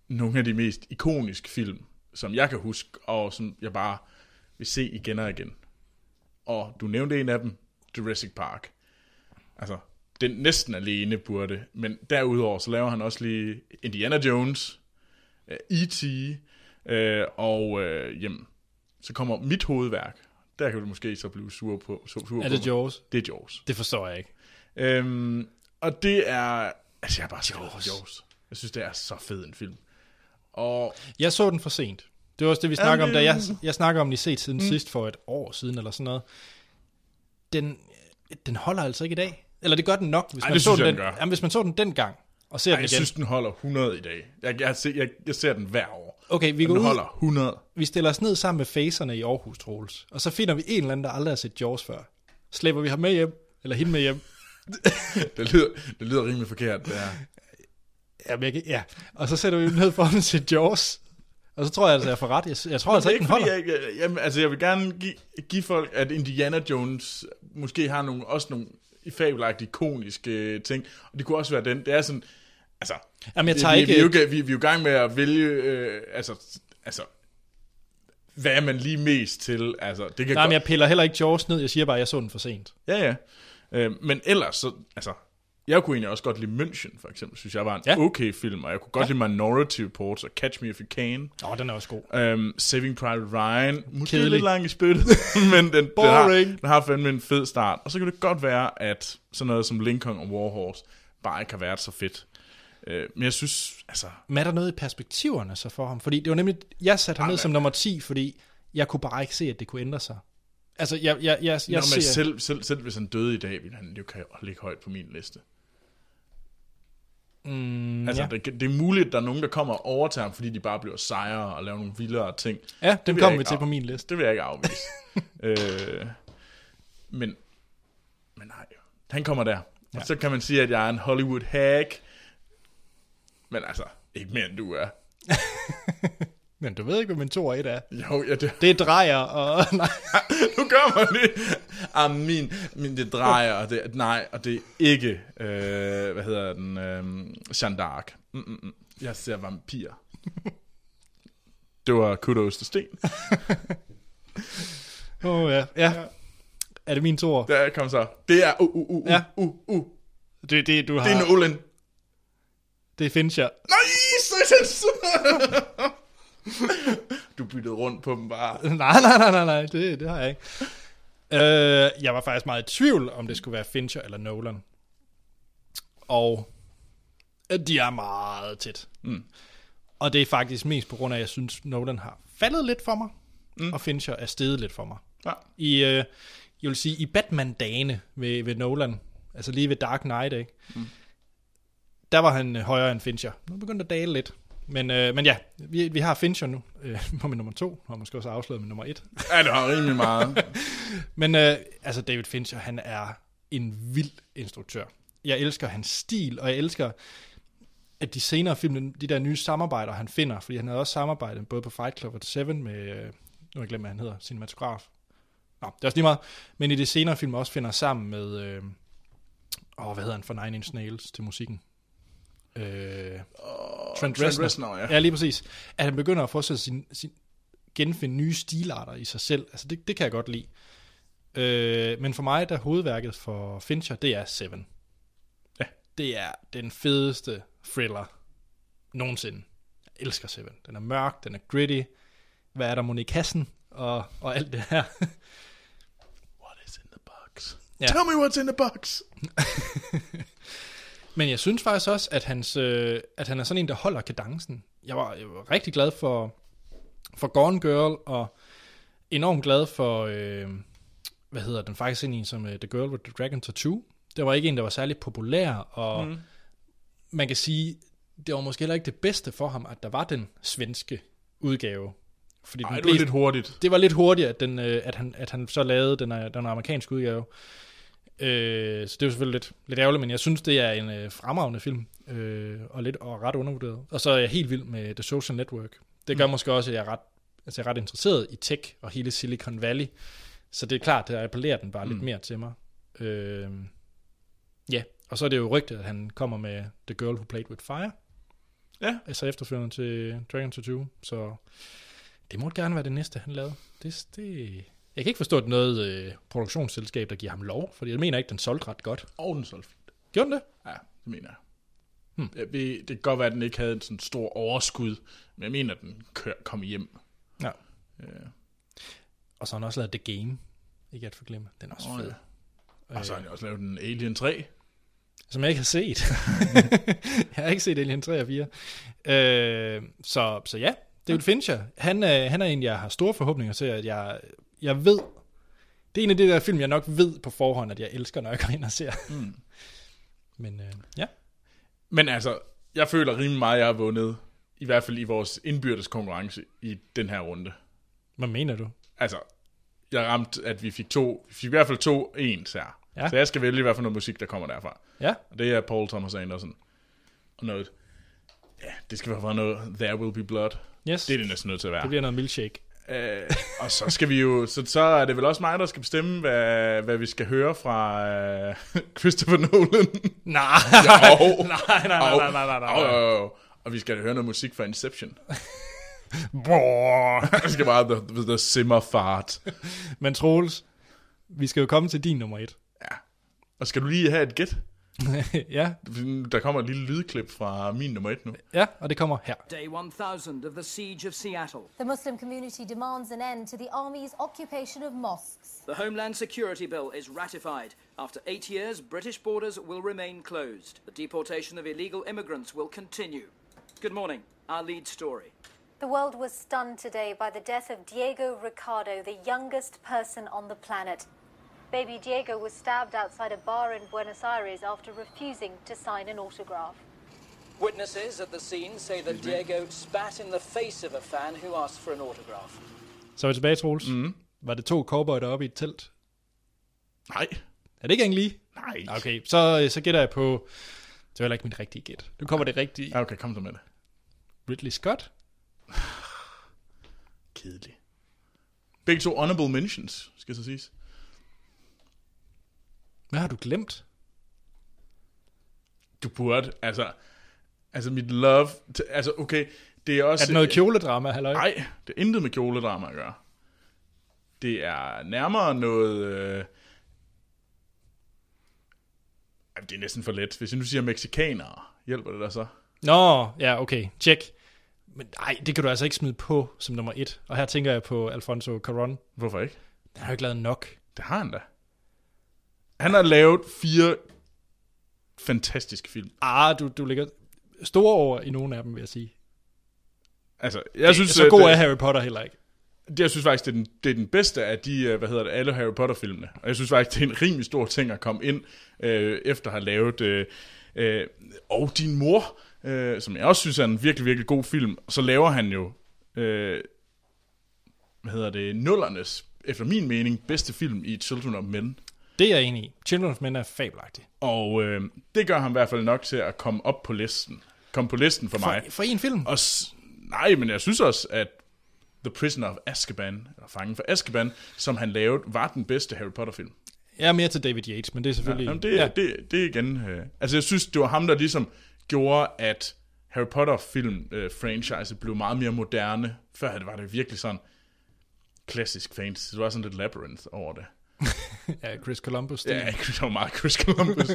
[SPEAKER 2] nogle af de mest ikoniske film, som jeg kan huske, og som jeg bare vil se igen og igen. Og du nævnte en af dem, Jurassic Park. Altså, den næsten alene burde, men derudover så laver han også lige Indiana Jones, øh, E.T., øh, og øh, jamen, så kommer mit hovedværk. Der kan du måske så blive sur på. Sur, sur
[SPEAKER 1] Er det. Jaws?
[SPEAKER 2] Det er Jaws.
[SPEAKER 1] Det forstår jeg ikke.
[SPEAKER 2] Øhm, og det er... Altså, jeg er bare så for Jaws. Jeg synes, det er så fed en film. Og
[SPEAKER 1] Jeg så den for sent. Det var også det, vi snakker om, da jeg, jeg snakker om den i set siden mm. sidst for et år siden, eller sådan noget. Den, den holder altså ikke i dag. Eller det gør den nok, hvis,
[SPEAKER 2] Ej,
[SPEAKER 1] man, så den,
[SPEAKER 2] jeg,
[SPEAKER 1] den,
[SPEAKER 2] den gør.
[SPEAKER 1] jamen, hvis man så den dengang, og ser
[SPEAKER 2] ej,
[SPEAKER 1] den
[SPEAKER 2] jeg
[SPEAKER 1] igen.
[SPEAKER 2] synes, den holder 100 i dag. Jeg, jeg, ser, jeg, jeg ser den hver år.
[SPEAKER 1] okay, vi
[SPEAKER 2] Den
[SPEAKER 1] går ud,
[SPEAKER 2] holder 100.
[SPEAKER 1] vi stiller os ned sammen med facerne i Aarhus, Troels, og så finder vi en eller anden, der aldrig har set Jaws før. Slæber vi ham med hjem, eller hende med hjem. <laughs>
[SPEAKER 2] Det lyder, det lyder rimelig forkert. Det er.
[SPEAKER 1] Jamen, jeg, kan- ja. Og så sætter vi dem ned for at se Jaws. Og så tror jeg altså, jeg får ret. Jeg, jeg tror altså ikke, den holder.
[SPEAKER 2] jeg, jeg, jamen, altså, jeg vil gerne give, give folk, at Indiana Jones måske har nogle, også nogle fabelagtige, ikoniske ting. Og det kunne også være den. Det er sådan... Altså,
[SPEAKER 1] Jamen, jeg tager
[SPEAKER 2] vi,
[SPEAKER 1] ikke...
[SPEAKER 2] Vi, vi, er jo, vi, vi er jo i gang med at vælge... Øh, altså, altså, hvad er man lige mest til? Altså, det kan
[SPEAKER 1] Nej,
[SPEAKER 2] godt,
[SPEAKER 1] men jeg piller heller ikke Jaws ned. Jeg siger bare, at jeg så den for sent.
[SPEAKER 2] Ja, ja. Øh, men ellers, så, altså, jeg kunne egentlig også godt lide München, for eksempel, synes jeg var en
[SPEAKER 1] Ja.
[SPEAKER 2] okay film, og jeg kunne godt ja. lide Minority Report og Catch Me If You Can.
[SPEAKER 1] Åh, oh, den er også god.
[SPEAKER 2] Um, Saving Private Ryan, måske
[SPEAKER 1] Kedelig.
[SPEAKER 2] lidt lang i spyttet, <laughs> men den, den, har,
[SPEAKER 1] Boring.
[SPEAKER 2] den har fandme en fed start. Og så kan det godt være, at sådan noget som Lincoln og Warhorse bare ikke har været så fedt. Uh, men jeg synes, altså,
[SPEAKER 1] Men er der noget i perspektiverne så for ham? Fordi det var nemlig, jeg satte ham ned som nummer 10, fordi jeg kunne bare ikke se, at det kunne ændre sig. Altså, jeg, jeg, jeg, jeg
[SPEAKER 2] jeg
[SPEAKER 1] ser...
[SPEAKER 2] selv, selv, selv hvis han døde i dag, ville han jo kan ligge højt på min liste.
[SPEAKER 1] Mm,
[SPEAKER 2] Altså,
[SPEAKER 1] ja.
[SPEAKER 2] det, det er muligt, at der er nogen, der kommer og overtager ham, fordi de bare bliver sejre og laver nogle vildere ting.
[SPEAKER 1] ja,
[SPEAKER 2] det vil
[SPEAKER 1] kommer vi til
[SPEAKER 2] af-
[SPEAKER 1] på min liste.
[SPEAKER 2] Det vil jeg ikke afvise. <laughs> øh, men, men nej, han kommer der.
[SPEAKER 1] Ja.
[SPEAKER 2] Og så kan man sige, at jeg er en Hollywood hack. Men altså, ikke mere end du er. <laughs>
[SPEAKER 1] Men du ved ikke, hvad min 2 og 1 er.
[SPEAKER 2] Jo, ja, det,
[SPEAKER 1] Det drejer, og <laughs> nej.
[SPEAKER 2] nu gør man det. Ah, min, min, det drejer, og det, nej, og det er ikke, øh, hvad hedder den, øh, Jeanne d'Arc. Mm, mm, mm. Jeg ser vampir. Det var kudos til Sten. <laughs>
[SPEAKER 1] Åh, oh, ja. ja. Er det min 2
[SPEAKER 2] Der kom så. Det er, uh, uh, uh,
[SPEAKER 1] Ja.
[SPEAKER 2] uh, uh.
[SPEAKER 1] Det, det, du har...
[SPEAKER 2] Det er Nolan.
[SPEAKER 1] Det er Fincher.
[SPEAKER 2] Nej, så <laughs> Du byttede rundt på dem bare. <laughs>
[SPEAKER 1] nej, nej, nej, nej, nej. Det, det har jeg ikke. Øh, jeg var faktisk meget i tvivl, om det skulle være Fincher eller Nolan. Og øh, de er meget tæt.
[SPEAKER 2] Mm.
[SPEAKER 1] Og det er faktisk mest på grund af, at jeg synes, Nolan har faldet lidt for mig, mm. og Fincher er steget lidt for mig.
[SPEAKER 2] Ja.
[SPEAKER 1] I, øh, jeg vil sige, i Batman-dagene ved, ved Nolan, altså lige ved Dark Knight, ikke? Mm. der var han øh, højere end Fincher. Nu begyndte at dale lidt. Men, øh, men ja, vi, vi har Fincher nu øh, <laughs> på min nummer to, og måske også afsløret med nummer et. <laughs>
[SPEAKER 2] Ja, det var rimelig meget. <laughs>
[SPEAKER 1] Men øh, altså David Fincher, han er en vild instruktør. Jeg elsker hans stil, og jeg elsker, at de senere film, de der nye samarbejder, han finder, fordi han havde også samarbejdet både på Fight Club og Seven med, øh, nu har jeg glemt, hvad han hedder, cinematograf. Nå, det er også lige meget. Men i de senere film også finder sammen med, øh, åh, hvad hedder han for Nine Inch Nails til musikken? Øh, Trent
[SPEAKER 2] Trent
[SPEAKER 1] Reznor.
[SPEAKER 2] Reznor, ja.
[SPEAKER 1] Ja, lige præcis. At han begynder at sig sin, sin genfinde nye stilarter i sig selv. Altså, det, det kan jeg godt lide. Øh, men for mig, der hovedværket for Fincher, det er Seven.
[SPEAKER 2] Ja.
[SPEAKER 1] Det er den fedeste thriller nogensinde. Jeg elsker Seven. Den er mørk, den er gritty. Hvad er der mon i kassen? Og, og alt det her.
[SPEAKER 2] What is in the box?
[SPEAKER 1] Ja.
[SPEAKER 2] Tell me what's in the box. <laughs>
[SPEAKER 1] Men jeg synes faktisk også, at, hans, øh, at han er sådan en, der holder kadencen. Jeg var, jeg var rigtig glad for, for Gone Girl, og enormt glad for, øh, hvad hedder den faktisk ind i, som uh, The Girl with the Dragon Tattoo. Det var ikke en, der var særlig populær, og mm. man kan sige, det var måske heller ikke det bedste for ham, at der var den svenske udgave. Fordi
[SPEAKER 2] Ej,
[SPEAKER 1] den
[SPEAKER 2] det var lidt hurtigt.
[SPEAKER 1] det var lidt hurtigt, at, den, øh, at, han, at han så lavede den, øh, den amerikanske udgave. Øh, så det er jo selvfølgelig lidt, lidt ærgerligt, men jeg synes, det er en øh, fremragende film, øh, og, lidt, og ret undervurderet. Og så er jeg helt vild med The Social Network. Det gør mm. måske også, at jeg er, ret, altså jeg er ret interesseret i tech og hele Silicon Valley. Så det er klart, at appellerer den bare mm. lidt mere til mig. Øh, ja, og så er det jo rygtet, at han kommer med The Girl Who Played With Fire.
[SPEAKER 2] Ja.
[SPEAKER 1] Altså efterfølgende til Dragon Tattoo. Så det må gerne være det næste, han lavede. Det, det, jeg kan ikke forstå, at det er noget øh, produktionsselskab, der giver ham lov, fordi jeg mener ikke, den solgte ret godt.
[SPEAKER 2] Og den solgte.
[SPEAKER 1] Gjorde den det?
[SPEAKER 2] Ja, det mener jeg. Hmm. Jeg ved, det kan godt være, at den ikke havde en sådan stor overskud, men jeg mener, at den kør, kom hjem.
[SPEAKER 1] Ja.
[SPEAKER 2] Ja.
[SPEAKER 1] Og så har han også lavet The Game. Ikke at forglemme. Den er også
[SPEAKER 2] Åh,
[SPEAKER 1] fed.
[SPEAKER 2] ja. Og så har han også lavet en Alien 3.
[SPEAKER 1] Som jeg ikke har set. <laughs> jeg har ikke set Alien 3 og 4. Øh, så, så ja, David Fincher, han, er, han er en, jeg har store forhåbninger til, at jeg, jeg ved, det er en af de der film, jeg nok ved på forhånd, at jeg elsker, når jeg går ind og ser. Mm. <laughs> Men øh, ja,
[SPEAKER 2] Men altså, jeg føler rimelig meget, at jeg har vundet, i hvert fald i vores indbyrdes konkurrence i den her runde.
[SPEAKER 1] hvad mener du?
[SPEAKER 2] Altså, jeg ramte, at vi fik to, vi fik i hvert fald to ens her.
[SPEAKER 1] Ja.
[SPEAKER 2] Så jeg skal vælge, hvad for noget musik, der kommer derfra.
[SPEAKER 1] Ja,
[SPEAKER 2] Og det er Paul Thomas Anderson. Og noget, ja, det skal være noget There Will Be Blood.
[SPEAKER 1] yes.
[SPEAKER 2] Det er det næsten nødt til at være.
[SPEAKER 1] det bliver noget milkshake.
[SPEAKER 2] Øh, og så skal vi jo, så, så er det vel også mig, der skal bestemme, hvad, hvad vi skal høre fra øh, <laughs> Christopher Nolan.
[SPEAKER 1] Nej,
[SPEAKER 2] Jo. <laughs>
[SPEAKER 1] nej, nej, nej, nej, nej, nej, nej.
[SPEAKER 2] Og, og, vi skal høre noget musik fra Inception. <laughs> Det skal bare the, the simmer fart.
[SPEAKER 1] Men Troels, vi skal jo komme til din nummer et.
[SPEAKER 2] Ja. Og skal du lige have et gæt? <laughs>
[SPEAKER 1] ja,
[SPEAKER 2] Der kommer et lille lydklip fra min nummer et nu.
[SPEAKER 1] ja, og det kommer her.
[SPEAKER 4] Day 1000 of the siege of Seattle.
[SPEAKER 5] The Muslim community demands an end to the army's occupation of mosques.
[SPEAKER 4] The Homeland Security Bill is ratified. After eight years, British borders will remain closed. The deportation of illegal immigrants will continue. Good morning. Our lead story.
[SPEAKER 5] The world was stunned today by the death of Diego Ricardo, the youngest person on the planet. Baby Diego was stabbed outside a bar in Buenos Aires after refusing to sign an autograph.
[SPEAKER 4] Witnesses at the scene say that Diego spat in the face of a fan who asked for an autograph.
[SPEAKER 1] Så er vi tilbage, Troels. Mm. Var det to cowboy deroppe i et telt?
[SPEAKER 2] Nej.
[SPEAKER 1] Er det ikke engang lige?
[SPEAKER 2] Nej.
[SPEAKER 1] Okay, så, øh, så gætter jeg på... Det var heller ikke mit rigtige gæt. Nu kommer det rigtige.
[SPEAKER 2] Ja, okay, kom så med det.
[SPEAKER 1] Ridley Scott? <sighs>
[SPEAKER 2] kedelig. Begge to honorable mentions, skal så siges.
[SPEAKER 1] Hvad har du glemt?
[SPEAKER 2] Du burde, altså, altså mit love, til, altså okay, det er også...
[SPEAKER 1] Er det noget kjoledrama, halløj?
[SPEAKER 2] Nej, det er intet med kjoledrama at gøre. Det er nærmere noget... Øh... Det er næsten for let. Hvis jeg nu siger mexikanere, hjælper det dig så?
[SPEAKER 1] Nå, ja, okay, check. Men nej, det kan du altså ikke smide på som nummer et. Og her tænker jeg på Alfonso Caron.
[SPEAKER 2] Hvorfor ikke?
[SPEAKER 1] Han har jo ikke lavet nok.
[SPEAKER 2] Det har han da. Han har lavet fire fantastiske film.
[SPEAKER 1] Ah, du, du ligger store over i nogle af dem, vil jeg sige.
[SPEAKER 2] Altså, jeg synes,
[SPEAKER 1] så
[SPEAKER 2] at,
[SPEAKER 1] god
[SPEAKER 2] øh,
[SPEAKER 1] er Harry Potter heller ikke.
[SPEAKER 2] det, jeg synes faktisk, det er, den, det er den bedste af de, øh, hvad hedder det, alle Harry Potter-filmene. Og jeg synes faktisk, det er en rimelig stor ting at komme ind, øh, efter at have lavet, øh, øh, og din mor, øh, som jeg også synes er en virkelig, virkelig god film. Så laver han jo, øh, hvad hedder det, nullernes, efter min mening, bedste film i Children of Men.
[SPEAKER 1] Det er jeg enig i. Children of Men er fabelagtig.
[SPEAKER 2] Og øh, det gør ham i hvert fald nok til at komme op på listen. Komme på listen for, mig.
[SPEAKER 1] For, for en film.
[SPEAKER 2] Og s- nej, men jeg synes også, at The Prisoner of Azkaban, eller Fangen for Azkaban, som han lavede, var den bedste Harry Potter-film.
[SPEAKER 1] Jeg er mere til David Yates, men det er selvfølgelig...
[SPEAKER 2] Jamen, det, ja. det, det er igen... Øh, altså, jeg synes, det var ham, der ligesom gjorde, at Harry Potter-film-franchise blev meget mere moderne. Før var det virkelig sådan klassisk fantasy. Det var sådan lidt labyrinth over det. <laughs>
[SPEAKER 1] ja, Chris Columbus. Det,
[SPEAKER 2] Ja, <laughs> det var meget Chris Columbus.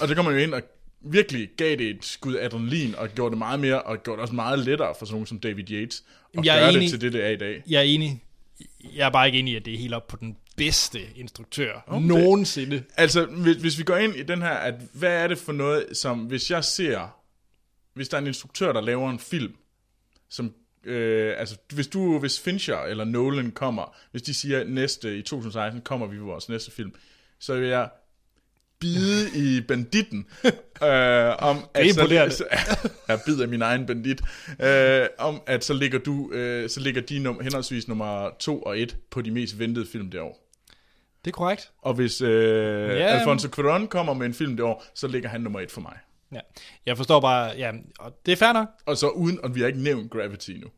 [SPEAKER 2] og så kom man jo ind og virkelig gav det et skud adrenalin, og gjorde det meget mere, og gjorde det også meget lettere for sådan nogen som David Yates, at
[SPEAKER 1] Jeg
[SPEAKER 2] gøre
[SPEAKER 1] enig.
[SPEAKER 2] det til det, det er i dag.
[SPEAKER 1] Jeg er enig. Jeg er bare ikke enig i, at det er helt op på den bedste instruktør
[SPEAKER 2] det-
[SPEAKER 1] nogensinde.
[SPEAKER 2] Altså, hvis, hvis vi går ind i den her, at hvad er det for noget, som hvis jeg ser, hvis der er en instruktør, der laver en film, som, øh, altså hvis du, hvis Fincher eller Nolan kommer, hvis de siger næste, i 2016 kommer vi med vores næste film, så vil jeg bide i banditten, <laughs> øh, om at
[SPEAKER 1] imponerende. <laughs>
[SPEAKER 2] Så, jeg bider min egen bandit, øh, om at så ligger du, øh, så ligger de num- henholdsvis nummer 2 og 1 på de mest ventede film det år.
[SPEAKER 1] Det er korrekt.
[SPEAKER 2] Og hvis øh,
[SPEAKER 1] Ja.
[SPEAKER 2] Alfonso Cuarón kommer med en film det år, så ligger han nummer et for mig.
[SPEAKER 1] Ja. Jeg forstår bare, ja, og det er fair nok.
[SPEAKER 2] Og så uden, og vi har ikke nævnt Gravity nu.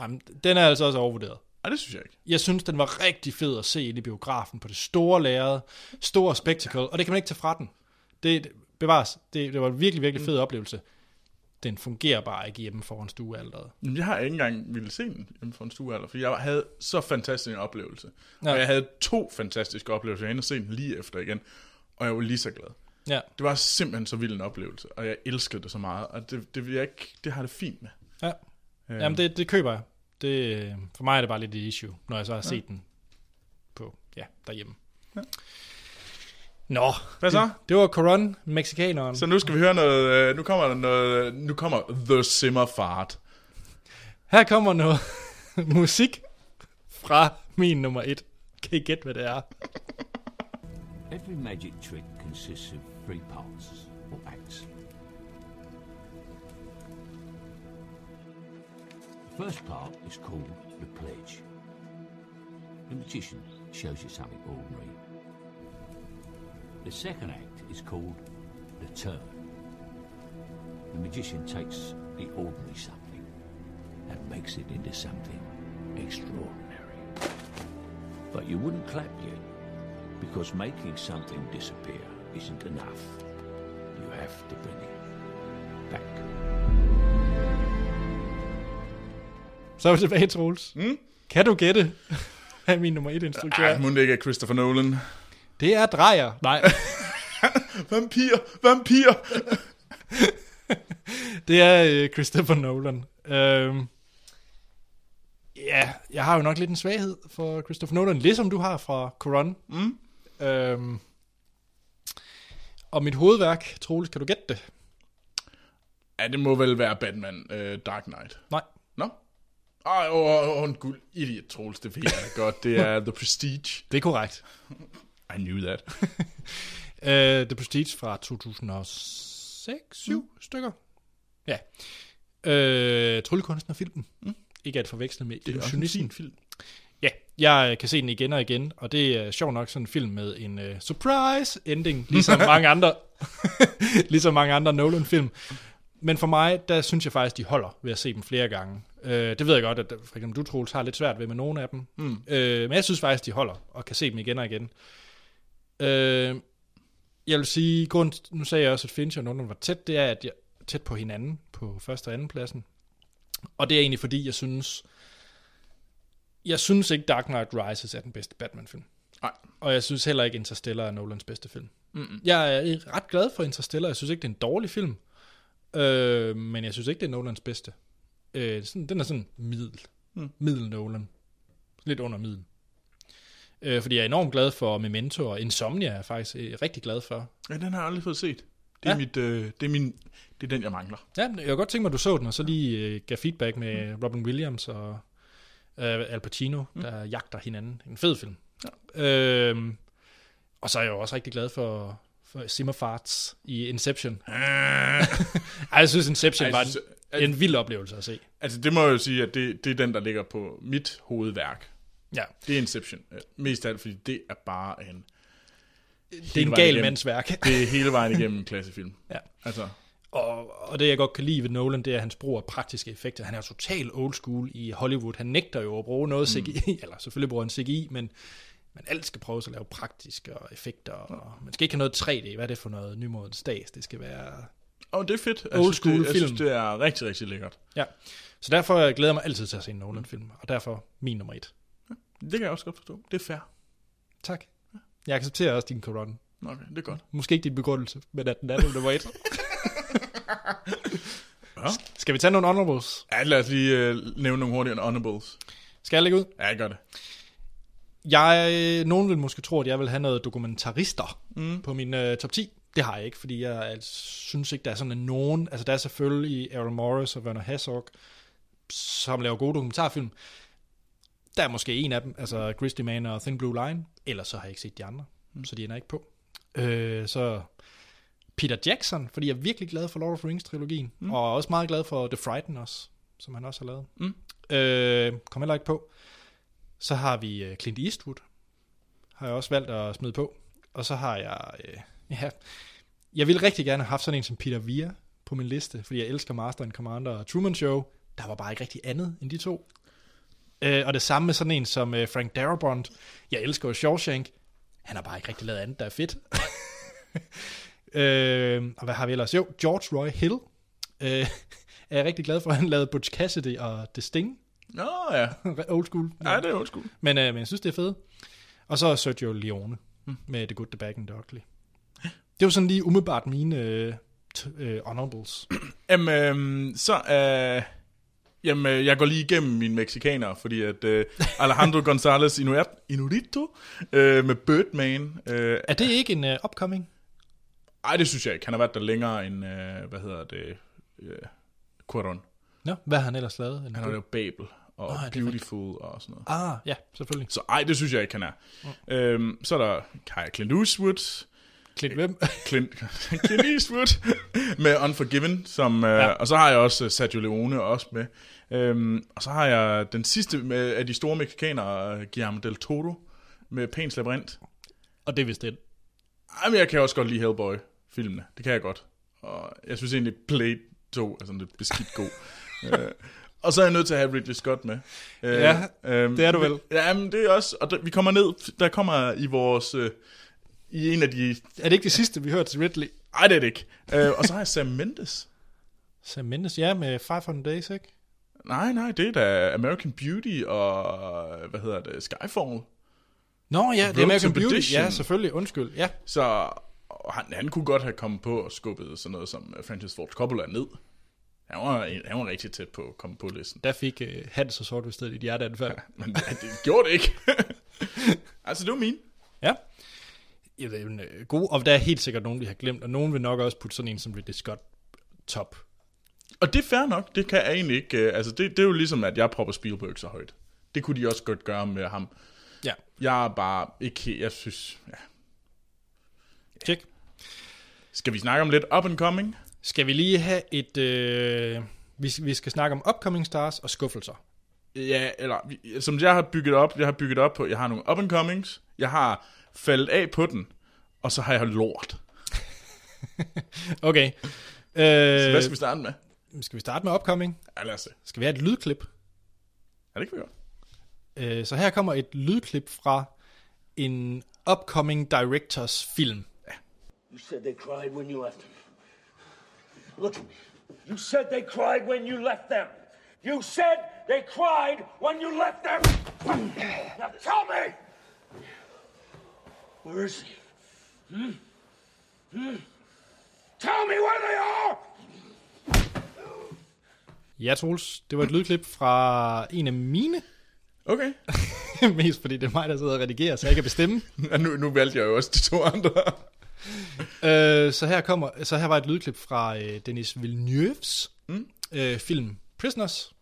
[SPEAKER 1] Jamen, den er altså også overvurderet.
[SPEAKER 2] Nej, det synes jeg ikke.
[SPEAKER 1] Jeg synes, den var rigtig fed at se inde i biografen på det store lærred, store spectacle, og det kan man ikke tage fra den. Det, det bevares, det, det var en virkelig, virkelig fed oplevelse. Den fungerer bare ikke hjemme foran stuealderet.
[SPEAKER 2] Jeg har ikke engang ville se den hjemme for en stuealder, for jeg havde så fantastisk en oplevelse.
[SPEAKER 1] Ja.
[SPEAKER 2] Og jeg havde to fantastiske oplevelser. Jeg endte se den lige efter igen, og jeg var lige så glad.
[SPEAKER 1] Ja,
[SPEAKER 2] Det var simpelthen så vild en oplevelse, og jeg elskede det så meget, og det, det, vil jeg ikke, det har det fint med.
[SPEAKER 1] ja.
[SPEAKER 2] Øh,
[SPEAKER 1] Jamen, det, det køber jeg. Det, for mig er det bare lidt et issue, når jeg så har set den på, ja, derhjemme.
[SPEAKER 2] Ja.
[SPEAKER 1] Nå,
[SPEAKER 2] Hvad så?
[SPEAKER 1] Det, det var Coron, mexikaneren.
[SPEAKER 2] Så nu skal vi høre noget, øh, nu kommer der noget, nu kommer The Simmer Fart.
[SPEAKER 1] Her kommer noget <laughs> musik fra min nummer et. Kan I gætte, hvad det er?
[SPEAKER 6] Every magic trick consists of three parts, or acts. The first part is called the pledge. The magician shows you something ordinary. The second act is called the turn. The magician takes the ordinary something and makes it into something extraordinary. But you wouldn't clap yet, because making something disappear isn't enough. You have to bring it back.
[SPEAKER 1] Så er vi tilbage, Troels. Mm? Kan du gætte, <laughs> hvad min nummer et instruktør
[SPEAKER 2] Ja,
[SPEAKER 1] er?
[SPEAKER 2] må det ikke er Christopher Nolan.
[SPEAKER 1] Det er Drejer. Nej, <laughs>
[SPEAKER 2] Vampir, vampir! <laughs>
[SPEAKER 1] det er øh, Christopher Nolan. Øhm, ja, jeg har jo nok lidt en svaghed for Christopher Nolan, ligesom du har fra Coron. Mm. Øhm, og mit hovedværk, Troels, kan du gætte det?
[SPEAKER 2] Ja, det må vel være Batman uh, Dark Knight.
[SPEAKER 1] Nej.
[SPEAKER 2] Nå? Ej, åh, åh, en guld idiot, Troels, det ved jeg godt. Det er The Prestige. <laughs>
[SPEAKER 1] Det er korrekt.
[SPEAKER 2] I knew that.
[SPEAKER 1] Uh, <laughs> The Prestige fra 2006, 7 mm. stykker. Ja. Uh, Tryllekunstnerfilmen. Mm. Ikke at forveksle med
[SPEAKER 2] Det er også en fin film.
[SPEAKER 1] Jeg øh, kan se den igen og igen, og det er sjovt nok sådan en film med en uh, surprise ending, ligesom <laughs> mange andre, <laughs> ligesom mange andre Nolan-film. Men for mig, der synes jeg faktisk, de holder ved at se dem flere gange. Øh, det ved jeg godt, at for eksempel du, Troels, har lidt svært ved med nogle af dem. Mm. Øh, men jeg synes faktisk, de holder, og kan se dem igen og igen. Øh, jeg vil sige, grund, nu sagde jeg også, at Fincher og Nolan var tæt, det er, at jeg tæt på hinanden på første og anden pladsen. Og det er egentlig fordi, jeg synes, jeg synes ikke Dark Knight Rises er den bedste Batman-film.
[SPEAKER 2] Nej.
[SPEAKER 1] Og jeg synes heller ikke Interstellar er Nolans bedste film. Mm-hmm. Jeg er ret glad for Interstellar. Jeg synes ikke, det er en dårlig film. Øh, men jeg synes ikke, det er Nolans bedste. Øh, sådan, den er sådan middel. Mm. Middel Nolan. Lidt under middel. Øh, fordi jeg er enormt glad for Memento, og Insomnia er jeg faktisk øh, rigtig glad for.
[SPEAKER 2] Ja, den har jeg aldrig fået set. Det er,
[SPEAKER 1] Ja.
[SPEAKER 2] mit, øh, det er, min, det er den, jeg mangler.
[SPEAKER 1] Ja, jeg kan godt tænke mig, at du så den, og så lige øh, gav feedback med mm. Robin Williams og Al Pacino, mm. der jagter hinanden. En fed film. Ja. Øhm, og så er jeg jo også rigtig glad for, for Simmerfarts i Inception. <laughs> Ej, jeg synes, Inception
[SPEAKER 2] Ej,
[SPEAKER 1] var
[SPEAKER 2] jeg synes,
[SPEAKER 1] en, en vild oplevelse at se.
[SPEAKER 2] Altså, det må jeg jo sige, at det, det er den, der ligger på mit hovedværk.
[SPEAKER 1] Ja,
[SPEAKER 2] Det er Inception. Øh, Mest af alt, fordi det er bare en...
[SPEAKER 1] det er en gal mands værk.
[SPEAKER 2] Det er hele vejen <laughs> igennem en klassefilm.
[SPEAKER 1] Ja.
[SPEAKER 2] Altså,
[SPEAKER 1] Og, og det, jeg godt kan lide ved Nolan, det er hans brug af praktiske effekter. Han er total old school i Hollywood. Han nægter jo at bruge noget CGI, mm. <laughs> eller selvfølgelig bruger han CGI, men, men alt skal prøves at lave praktiske og effekter. Og man skal ikke have noget 3D. Hvad er det for noget nymodens stads? Det skal være...
[SPEAKER 2] og det er fedt. Jeg
[SPEAKER 1] Old school
[SPEAKER 2] det, Jeg
[SPEAKER 1] film.
[SPEAKER 2] synes, det er rigtig, rigtig lækkert.
[SPEAKER 1] Ja. Så derfor glæder jeg mig altid til at se en Nolan-film, og derfor min nummer et.
[SPEAKER 2] Det kan jeg også godt forstå. Det er fair.
[SPEAKER 1] Tak. Jeg accepterer også din Coron.
[SPEAKER 2] Okay, det er godt.
[SPEAKER 1] Måske ikke din begrundelse, men at den er nummer et. <laughs>
[SPEAKER 2] Ja.
[SPEAKER 1] Skal vi tage nogle honorables?
[SPEAKER 2] Ja, lad os lige øh, nævne nogle hurtige honorables.
[SPEAKER 1] Skal jeg lægge ud?
[SPEAKER 2] Ja, jeg gør det.
[SPEAKER 1] Jeg, nogen vil måske tro, at jeg vil have noget dokumentarister mm. på min uh, top 10. Det har jeg ikke, fordi jeg altså, synes ikke, der er sådan en nogen. Altså, der er selvfølgelig Aaron Morris og Werner Herzog, som laver gode dokumentarfilm. Der er måske en af dem, altså Grizzly Man og Thin Blue Line. Ellers så har jeg ikke set de andre, mm. så de ender ikke på. Øh, så Peter Jackson, fordi jeg er virkelig glad for Lord of the Rings-trilogien, mm. og også meget glad for The Frighten også, som han også har lavet.
[SPEAKER 2] Mm.
[SPEAKER 1] Øh, kom heller ikke på. Så har vi øh, Clint Eastwood, har jeg også valgt at smide på. Og så har jeg, øh, <laughs> ja, jeg ville rigtig gerne have haft sådan en som Peter Weir på min liste, fordi jeg elsker Master and Commander og Truman Show. Der var bare ikke rigtig andet end de to. Øh, og det samme med sådan en som øh, Frank Darabont. Jeg elsker jo Shawshank. Han har bare ikke rigtig lavet andet, der er fedt. <laughs> øh, og hvad har vi ellers? Jo, George Roy Hill. Øh, <laughs> er jeg rigtig glad for, at han lavede Butch Cassidy og The Sting.
[SPEAKER 2] Nå ja.
[SPEAKER 1] Old school.
[SPEAKER 2] Ja, det er old school.
[SPEAKER 1] Men, øh, men jeg synes, det er fedt. Og så Sergio Leone mm. med The Good, The Bad and The Ugly. Det var sådan lige umiddelbart mine øh, øh, honorables. <clears throat>
[SPEAKER 2] Jamen, øhm, så øh, jamen, øh, jeg går lige igennem mine mexikanere, fordi at øh, Alejandro <laughs> González Inuit- Inurito øh, med Birdman. Øh,
[SPEAKER 1] Er det ikke en øh, upcoming?
[SPEAKER 2] Ej, det synes jeg ikke. Han har været der længere end, øh, hvad hedder det, øh, Cuarón.
[SPEAKER 1] Nå, hvad har han ellers lavet?
[SPEAKER 2] Han har lavet Babel og oh, Beautiful og sådan noget.
[SPEAKER 1] Ah, ja, selvfølgelig.
[SPEAKER 2] Så ej, det synes jeg ikke, han er. Mm. Øhm, så er der Kai Clint Eastwood,
[SPEAKER 1] Clint hvem?
[SPEAKER 2] Clint, <laughs> Clint Eastwood <laughs> med Unforgiven, som, øh,
[SPEAKER 1] Ja.
[SPEAKER 2] og så har jeg også øh, Sergio Leone også med. Øhm, og så har jeg den sidste med, af de store mexikanere, øh, Guillermo del Toro, med Pæns Labyrinth.
[SPEAKER 1] Og det er vist det.
[SPEAKER 2] Ej, men jeg kan også godt lide Hellboy-filmene. Det kan jeg godt. Og jeg synes egentlig, Blade 2 er sådan lidt beskidt god. <laughs> øh, og så er jeg nødt til at have Ridley Scott med. Øh,
[SPEAKER 1] Ja,
[SPEAKER 2] øhm,
[SPEAKER 1] det er du vel.
[SPEAKER 2] Ja, men det er også... Og der, vi kommer ned... Der kommer i vores... Øh, I en af de...
[SPEAKER 1] Er det ikke det sidste, vi hørte til Ridley?
[SPEAKER 2] Ej, det er det ikke. øh, og så har jeg Sam Mendes. <laughs>
[SPEAKER 1] Sam Mendes, ja, med 500 Days, ikke?
[SPEAKER 2] Nej, nej, det er da American Beauty og... Hvad hedder det? Skyfall.
[SPEAKER 1] Nå ja, det er American Beauty. Ja, selvfølgelig. Undskyld. Ja,
[SPEAKER 2] Så og han, han kunne godt have kommet på og skubbet sådan noget som øh, Francis Ford Coppola ned. Han var, han var rigtig tæt på at komme på listen.
[SPEAKER 1] der fik uh, Hans og Sort ved stedet i et hjerteanfald. <laughs>
[SPEAKER 2] Men det, det gjorde det ikke. <laughs> altså, det var min.
[SPEAKER 1] Ja. Ja, det er en øh, god, og der er helt sikkert nogen, vi har glemt, og nogen vil nok også putte sådan en som Ridley Scott top.
[SPEAKER 2] Og det er fair nok. Det kan jeg egentlig ikke... øh, Altså, det, det er jo ligesom, at jeg propper Spielberg så højt. Det kunne de også godt gøre med ham.
[SPEAKER 1] Ja,
[SPEAKER 2] Jeg er bare ikke. Jeg synes... Ja.
[SPEAKER 1] tjek.
[SPEAKER 2] Skal vi snakke om lidt up and coming?
[SPEAKER 1] Skal vi lige have et... Øh, vi, vi skal snakke om upcoming stars og skuffelser.
[SPEAKER 2] Ja, eller som jeg har bygget op, jeg har bygget op på, jeg har nogle up and comings, jeg har faldet af på den, og så har jeg lort. <laughs>
[SPEAKER 1] Okay.
[SPEAKER 2] Så
[SPEAKER 1] Øh,
[SPEAKER 2] hvad skal vi starte med?
[SPEAKER 1] Skal vi starte med upcoming?
[SPEAKER 2] Ja, lad os se.
[SPEAKER 1] Skal vi have et lydklip?
[SPEAKER 2] Ja, det kan vi godt.
[SPEAKER 1] Øh, så her kommer et lydklip fra en upcoming directors film.
[SPEAKER 7] You said they cried when you left them. Look at me. You said they cried when you left them. You said they cried when you left them. Now tell me. Where is he? Hmm? Hmm? Tell me where they are!
[SPEAKER 1] Ja, Troels, det var et lydklip fra en af mine.
[SPEAKER 2] Okay. <laughs>
[SPEAKER 1] Mest fordi det er mig, der sidder og redigerer, så jeg kan bestemme.
[SPEAKER 2] Ja, nu, nu valgte jeg jo også de to andre. <laughs>
[SPEAKER 1] Øh, så, her kommer, så her var et lydklip fra øh, Denis Villeneuve's mm. øh, film Prisoners,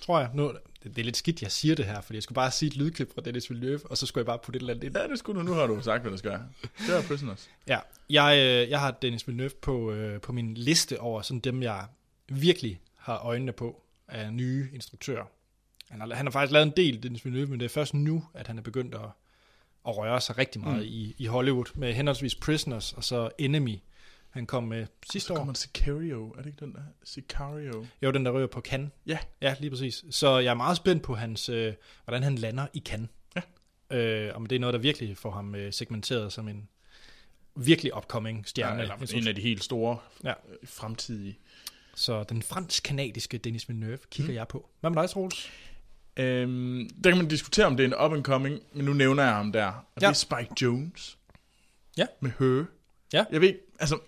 [SPEAKER 1] tror jeg. Nu, det, det er lidt skidt, jeg siger det her, fordi jeg skulle bare sige et lydklip fra Denis Villeneuve, og så skulle jeg bare putte et eller andet ind.
[SPEAKER 2] Ja, det skulle du. Nu har du sagt, hvad der skal. Det er Prisoners.
[SPEAKER 1] Ja, jeg, øh, jeg har Denis Villeneuve på, øh, på min liste over sådan dem, jeg virkelig har øjnene på af nye instruktører. Han har, han har faktisk lavet en del, Denis Villeneuve, men det er først nu, at han er begyndt at, at røre sig rigtig meget mm. i, i Hollywood, med henholdsvis Prisoners og så Enemy, han kom med sidste
[SPEAKER 2] Så
[SPEAKER 1] år.
[SPEAKER 2] kommer Sicario. Er det ikke den der? Sicario.
[SPEAKER 1] Jo, den der rører på Cannes.
[SPEAKER 2] Ja.
[SPEAKER 1] Ja, lige præcis. Så jeg er meget spændt på, hans, øh, hvordan han lander i Cannes. Ja. Øh, om det er noget, der virkelig får ham øh, segmenteret som en virkelig upcoming stjerne.
[SPEAKER 2] Ja,
[SPEAKER 1] eller
[SPEAKER 2] eller en af de helt store
[SPEAKER 1] Ja.
[SPEAKER 2] fremtidige.
[SPEAKER 1] Så den fransk-kanadiske Denis Villeneuve kigger mm. jeg på. Hvad med dig, Troels?
[SPEAKER 2] Øhm, der kan man diskutere, om det er en up and coming, men nu nævner jeg ham der. Og ja. det er Spike Jones.
[SPEAKER 1] Ja.
[SPEAKER 2] Med Her.
[SPEAKER 1] Ja.
[SPEAKER 2] Jeg ved ikke, altså,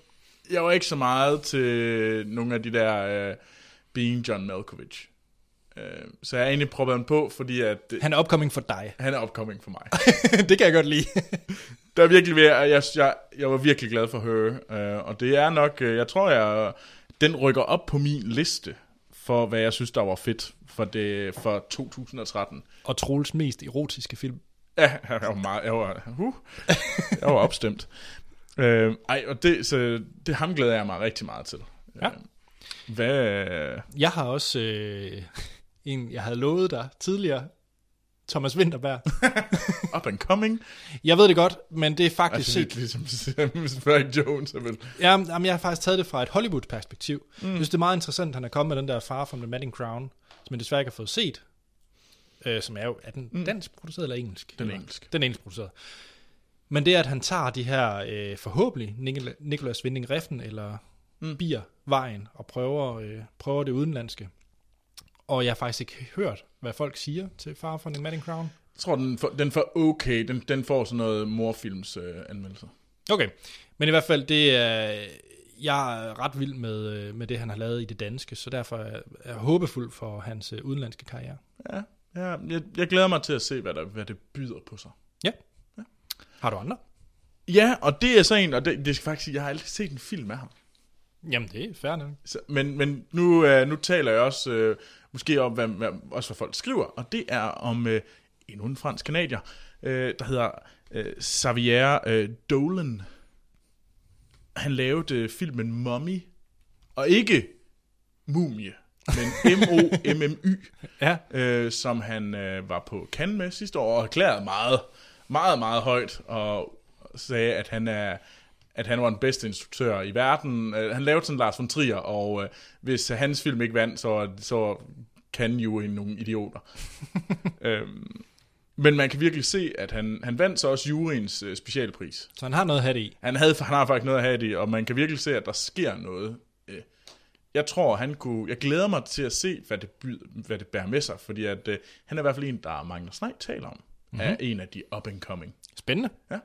[SPEAKER 2] jeg var ikke så meget til nogle af de der uh, Being John Malkovich. Uh, så jeg er egentlig proppet ham på, fordi at, han,
[SPEAKER 1] Han er upcoming for dig.
[SPEAKER 2] han er upcoming for mig. <laughs>
[SPEAKER 1] det kan jeg godt lide. <laughs>
[SPEAKER 2] der er virkelig ved, jeg, jeg, jeg var virkelig glad for Her. Uh, og det er nok, uh, jeg tror, jeg, den rykker op på min liste for, hvad jeg synes, der var fedt for, det, for 2013.
[SPEAKER 1] og Troels mest erotiske film.
[SPEAKER 2] Ja, jeg var meget, jeg var, uh, jeg var opstemt. <laughs> Øh, ej, og det, så det ham glæder jeg mig rigtig meget til.
[SPEAKER 1] Ja.
[SPEAKER 2] Øh, Hvad,
[SPEAKER 1] Jeg har også øh, en, jeg havde lovet dig tidligere. Thomas Winterberg. <laughs>
[SPEAKER 2] up and coming?
[SPEAKER 1] Jeg ved det godt, men det er faktisk
[SPEAKER 2] Altså,
[SPEAKER 1] set...
[SPEAKER 2] ligesom Spike Jones, vel.
[SPEAKER 1] Ja, jamen, jeg har faktisk taget det fra et Hollywood-perspektiv. Mm. Jeg synes, det er meget interessant, at han er kommet med den der Far from the Madding Crown, som jeg desværre ikke har fået set. Øh, som er jo, er den dansk produceret eller engelsk?
[SPEAKER 2] Den er engelsk.
[SPEAKER 1] Den er engelsk produceret. Men det er, at han tager de her, øh, forhåbentlig, Nikol- Nicolas Winding Refn, eller mm. Bier Vejen, og prøver, øh, prøver det udenlandske. Og jeg har faktisk ikke hørt, hvad folk siger til Far from the Madding Crown.
[SPEAKER 2] Jeg tror, den får, den får okay. Den, den får sådan noget morfilms øh, anmeldelser.
[SPEAKER 1] Okay, men i hvert fald, det er, jeg er ret vild med, øh, med det, han har lavet i det danske, så derfor er jeg håbefuld for hans øh, udenlandske karriere.
[SPEAKER 2] Ja, ja jeg, jeg glæder mig til at se, hvad, der, hvad det byder på sig.
[SPEAKER 1] Ja. Har du andre?
[SPEAKER 2] Ja, og det er så en, og det, det skal faktisk sige, jeg har aldrig set en film af ham.
[SPEAKER 1] Jamen, det er fair nok.
[SPEAKER 2] Så, men men nu, øh, nu taler jeg også øh, måske om, hvad, hvad, også hvad folk skriver, og det er om øh, endnu en fransk kanadier, øh, der hedder øh, Xavier øh, Dolan. Han lavede øh, filmen Mummy, og ikke Mumie, men <laughs> M-O-M-M-Y,
[SPEAKER 1] Ja,
[SPEAKER 2] øh, som han øh, var på Cannes med sidste år, og erklærede meget, meget, meget højt, og sagde, at han er at han var den bedste instruktør i verden. Øh, han lavede sådan Lars von Trier, og øh, hvis hans film ikke vandt, så, så kan jo en nogle idioter. <laughs> øhm, men man kan virkelig se, at han, han vandt så også juryens øh, specialpris.
[SPEAKER 1] så han har noget at have det i.
[SPEAKER 2] Han, havde, han har faktisk noget at have det, i, og man kan virkelig se, at der sker noget. Øh, Jeg tror, han kunne... Jeg glæder mig til at se, hvad det, byd, hvad det bærer med sig, fordi at, øh, han er i hvert fald en, der Magnus Snej taler om. Mm-hmm. Er en af de up-and-coming.
[SPEAKER 1] Spændende.
[SPEAKER 2] Ja.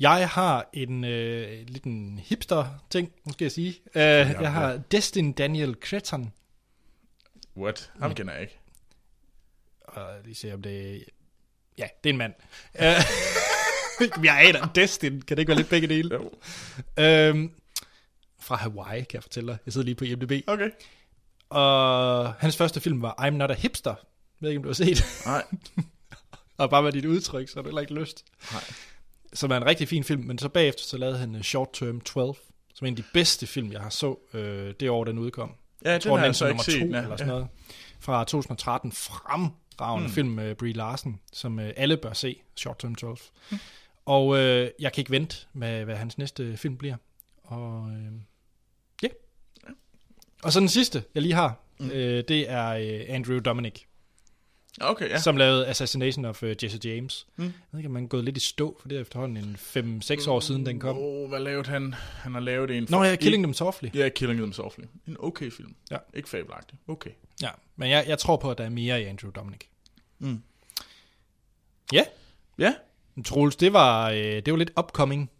[SPEAKER 1] Jeg har en øh, liten hipster-ting, måske jeg sige. Uh, jeg har Destin Daniel Cretton.
[SPEAKER 2] What? Ham kender jeg ikke.
[SPEAKER 1] Og lige se om det... Ja, det er en mand. <laughs> Jeg aner Destin. Kan det ikke være lidt begge dele?
[SPEAKER 2] Jo.
[SPEAKER 1] Um, fra Hawaii, kan jeg fortælle dig. Jeg sidder lige på IMDb.
[SPEAKER 2] Okay.
[SPEAKER 1] Og hans første film var I'm Not a Hipster. Jeg ved ikke, om du har set.
[SPEAKER 2] Nej. <laughs>
[SPEAKER 1] og bare med dit udtryk, så har du heller ikke lyst.
[SPEAKER 2] Nej.
[SPEAKER 1] Som er en rigtig fin film, men så bagefter så lavede han øh, Short Term 12, som er en af de bedste film, jeg har så øh, det år, den udkom.
[SPEAKER 2] Ja,
[SPEAKER 1] jeg
[SPEAKER 2] den
[SPEAKER 1] tror, den
[SPEAKER 2] jeg
[SPEAKER 1] er
[SPEAKER 2] så
[SPEAKER 1] nummer
[SPEAKER 2] set,
[SPEAKER 1] to,
[SPEAKER 2] nej.
[SPEAKER 1] eller sådan
[SPEAKER 2] Ja.
[SPEAKER 1] noget. Fra 2013. Fremragende mm. film med Brie Larson, som øh, alle bør se, Short Term 12. Mm. Og øh, jeg kan ikke vente med, hvad hans næste film bliver. Og øh, ja. Og så den sidste, jeg lige har, mm. øh, det er øh, Andrew Dominic,
[SPEAKER 2] Okay, ja.
[SPEAKER 1] som lavede Assassination of uh, Jesse James. Mm. Jeg ved ikke, om man er gået lidt i stå, for det er efterhånden en 5-6 år siden, den kom.
[SPEAKER 2] Oh, hvad lavede han? Han har lavet en...
[SPEAKER 1] Nå ja, Killing Them Softly.
[SPEAKER 2] Ja, Killing Them Softly. En okay film.
[SPEAKER 1] Ja.
[SPEAKER 2] Ikke fabelagtig. Okay.
[SPEAKER 1] Ja, men jeg, jeg tror på, at der er mere i Andrew Dominic. Mm. Ja,
[SPEAKER 2] Ja,
[SPEAKER 1] Troels, det var, øh, det var lidt upcoming.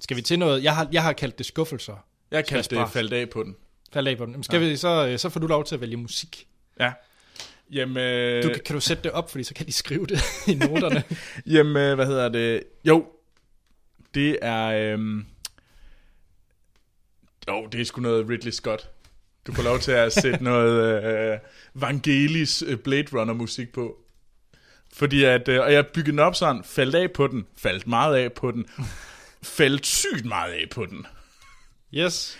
[SPEAKER 1] Skal vi til noget? Jeg har, jeg har kaldt det skuffelser.
[SPEAKER 2] jeg kaldte det
[SPEAKER 1] Spars.
[SPEAKER 2] faldt af på den.
[SPEAKER 1] Fald af på den. Jamen, Skal ja. vi, så, øh, så får du lov til at vælge musik.
[SPEAKER 2] Ja. Jamen, øh,
[SPEAKER 1] Du, kan, kan du sætte det op, fordi så kan de skrive det <laughs> i noterne. <laughs>
[SPEAKER 2] jamen øh, hvad hedder det? Jo, det er... Øh, jo, det er sgu noget Ridley Scott. Du får lov til at sætte <laughs> noget øh, Vangelis øh, Blade Runner musik på. Fordi at, øh, og jeg byggede den op sådan, faldt af på den, faldt meget af på den, faldt sygt meget af på den.
[SPEAKER 1] yes.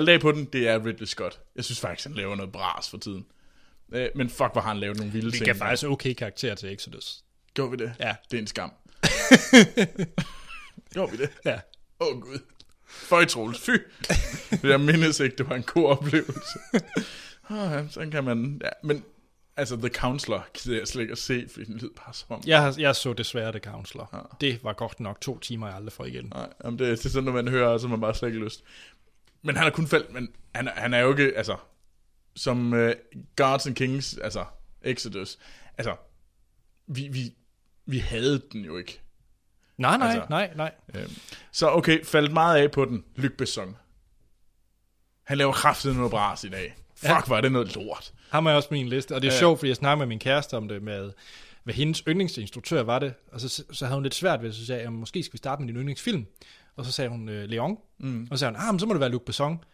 [SPEAKER 2] Faldt af på den, det er Ridley Scott. Jeg synes faktisk, han laver noget bras for tiden. Øh, men fuck, hvor har han lavet nogle vilde
[SPEAKER 1] Vi
[SPEAKER 2] ting.
[SPEAKER 1] kan faktisk okay karakter til Exodus.
[SPEAKER 2] Gjorde vi det?
[SPEAKER 1] Ja.
[SPEAKER 2] Det er en skam. <laughs> Gjorde vi det?
[SPEAKER 1] Ja.
[SPEAKER 2] Åh oh, gud. Føj Troels, fy. Jeg mindes ikke, det var en god oplevelse. oh, ja, sådan kan man... Ja, men altså, The Counselor gider jeg slet ikke at se, fordi den lyder bare som om...
[SPEAKER 1] Jeg, jeg så desværre The Counselor. Ja. Det var godt nok to timer, jeg aldrig får igen.
[SPEAKER 2] Nej, jamen det, det er sådan, når man hører, så man bare slet ikke lyst. Men han har kun faldt, men han, er- han er jo ikke, altså, som uh, Gods and Kings, altså, Exodus, altså, vi, vi, vi havde den jo ikke.
[SPEAKER 1] Nej, nej,
[SPEAKER 2] Altså-
[SPEAKER 1] nej, nej.
[SPEAKER 2] Øhm, Så okay, faldt meget af på den. Luc Besson. Han laver kraftigt noget bras i dag. Fuck, ja. Var det noget lort.
[SPEAKER 1] Ham er også min liste, og det er
[SPEAKER 2] Ja.
[SPEAKER 1] sjovt, fordi jeg snakkede med min kæreste om det, med hvad hendes yndlingsinstruktør var det, og så, så havde hun lidt svært ved så sagde jeg, "Jamen, måske skal vi starte med din yndlingsfilm, og så sagde hun øh, Leon, mm. og så sagde hun, ah, men så må det være Luc Besson.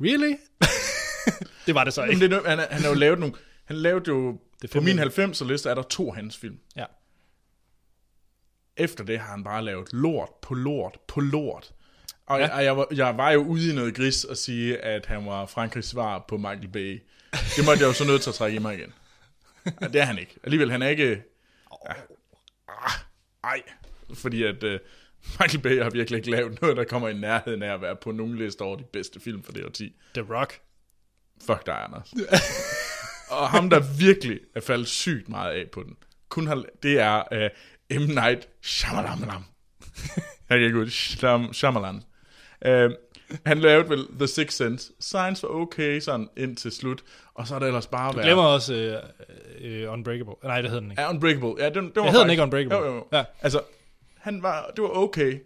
[SPEAKER 1] Really? <laughs> det var det så ikke.
[SPEAKER 2] det er, no- han, han har jo lavet nogle... Han lavede jo...
[SPEAKER 1] Det
[SPEAKER 2] på min
[SPEAKER 1] film.
[SPEAKER 2] 90'er liste er der to hans film.
[SPEAKER 1] Ja.
[SPEAKER 2] Efter det har han bare lavet lort på lort på lort. Og
[SPEAKER 1] Ja.
[SPEAKER 2] jeg, jeg, var, jeg var jo ude i noget gris og sige, at han var Frankrigs svar på Michael Bay. Det måtte jeg jo så nødt til at trække i mig igen. Ja, det er han ikke. Alligevel, han er ikke... Ja. Ah, ej, fordi at uh, Michael Bay har virkelig ikke lavet noget, der kommer i nærheden af at være på nogen liste over de bedste film for det årti.
[SPEAKER 1] The Rock.
[SPEAKER 2] Fuck dig, Anders. <laughs> og ham, der virkelig er faldet sygt meget af på den, kun har, det er uh, M. Night Shyamalan. Jeg kan ikke ud. Shyam- Shyamalan. Uh, han lavede vel The Sixth Sense. Science var okay sådan ind til slut, og så er det ellers bare
[SPEAKER 1] Du
[SPEAKER 2] været...
[SPEAKER 1] glemmer også øh, øh, Unbreakable. Nej, det hed den ikke.
[SPEAKER 2] Ja, Unbreakable. Ja, den, den var
[SPEAKER 1] Jeg hedder den
[SPEAKER 2] faktisk-
[SPEAKER 1] ikke Unbreakable.
[SPEAKER 2] Jo, jo, jo.
[SPEAKER 1] Ja.
[SPEAKER 2] Altså, han var, det var okay,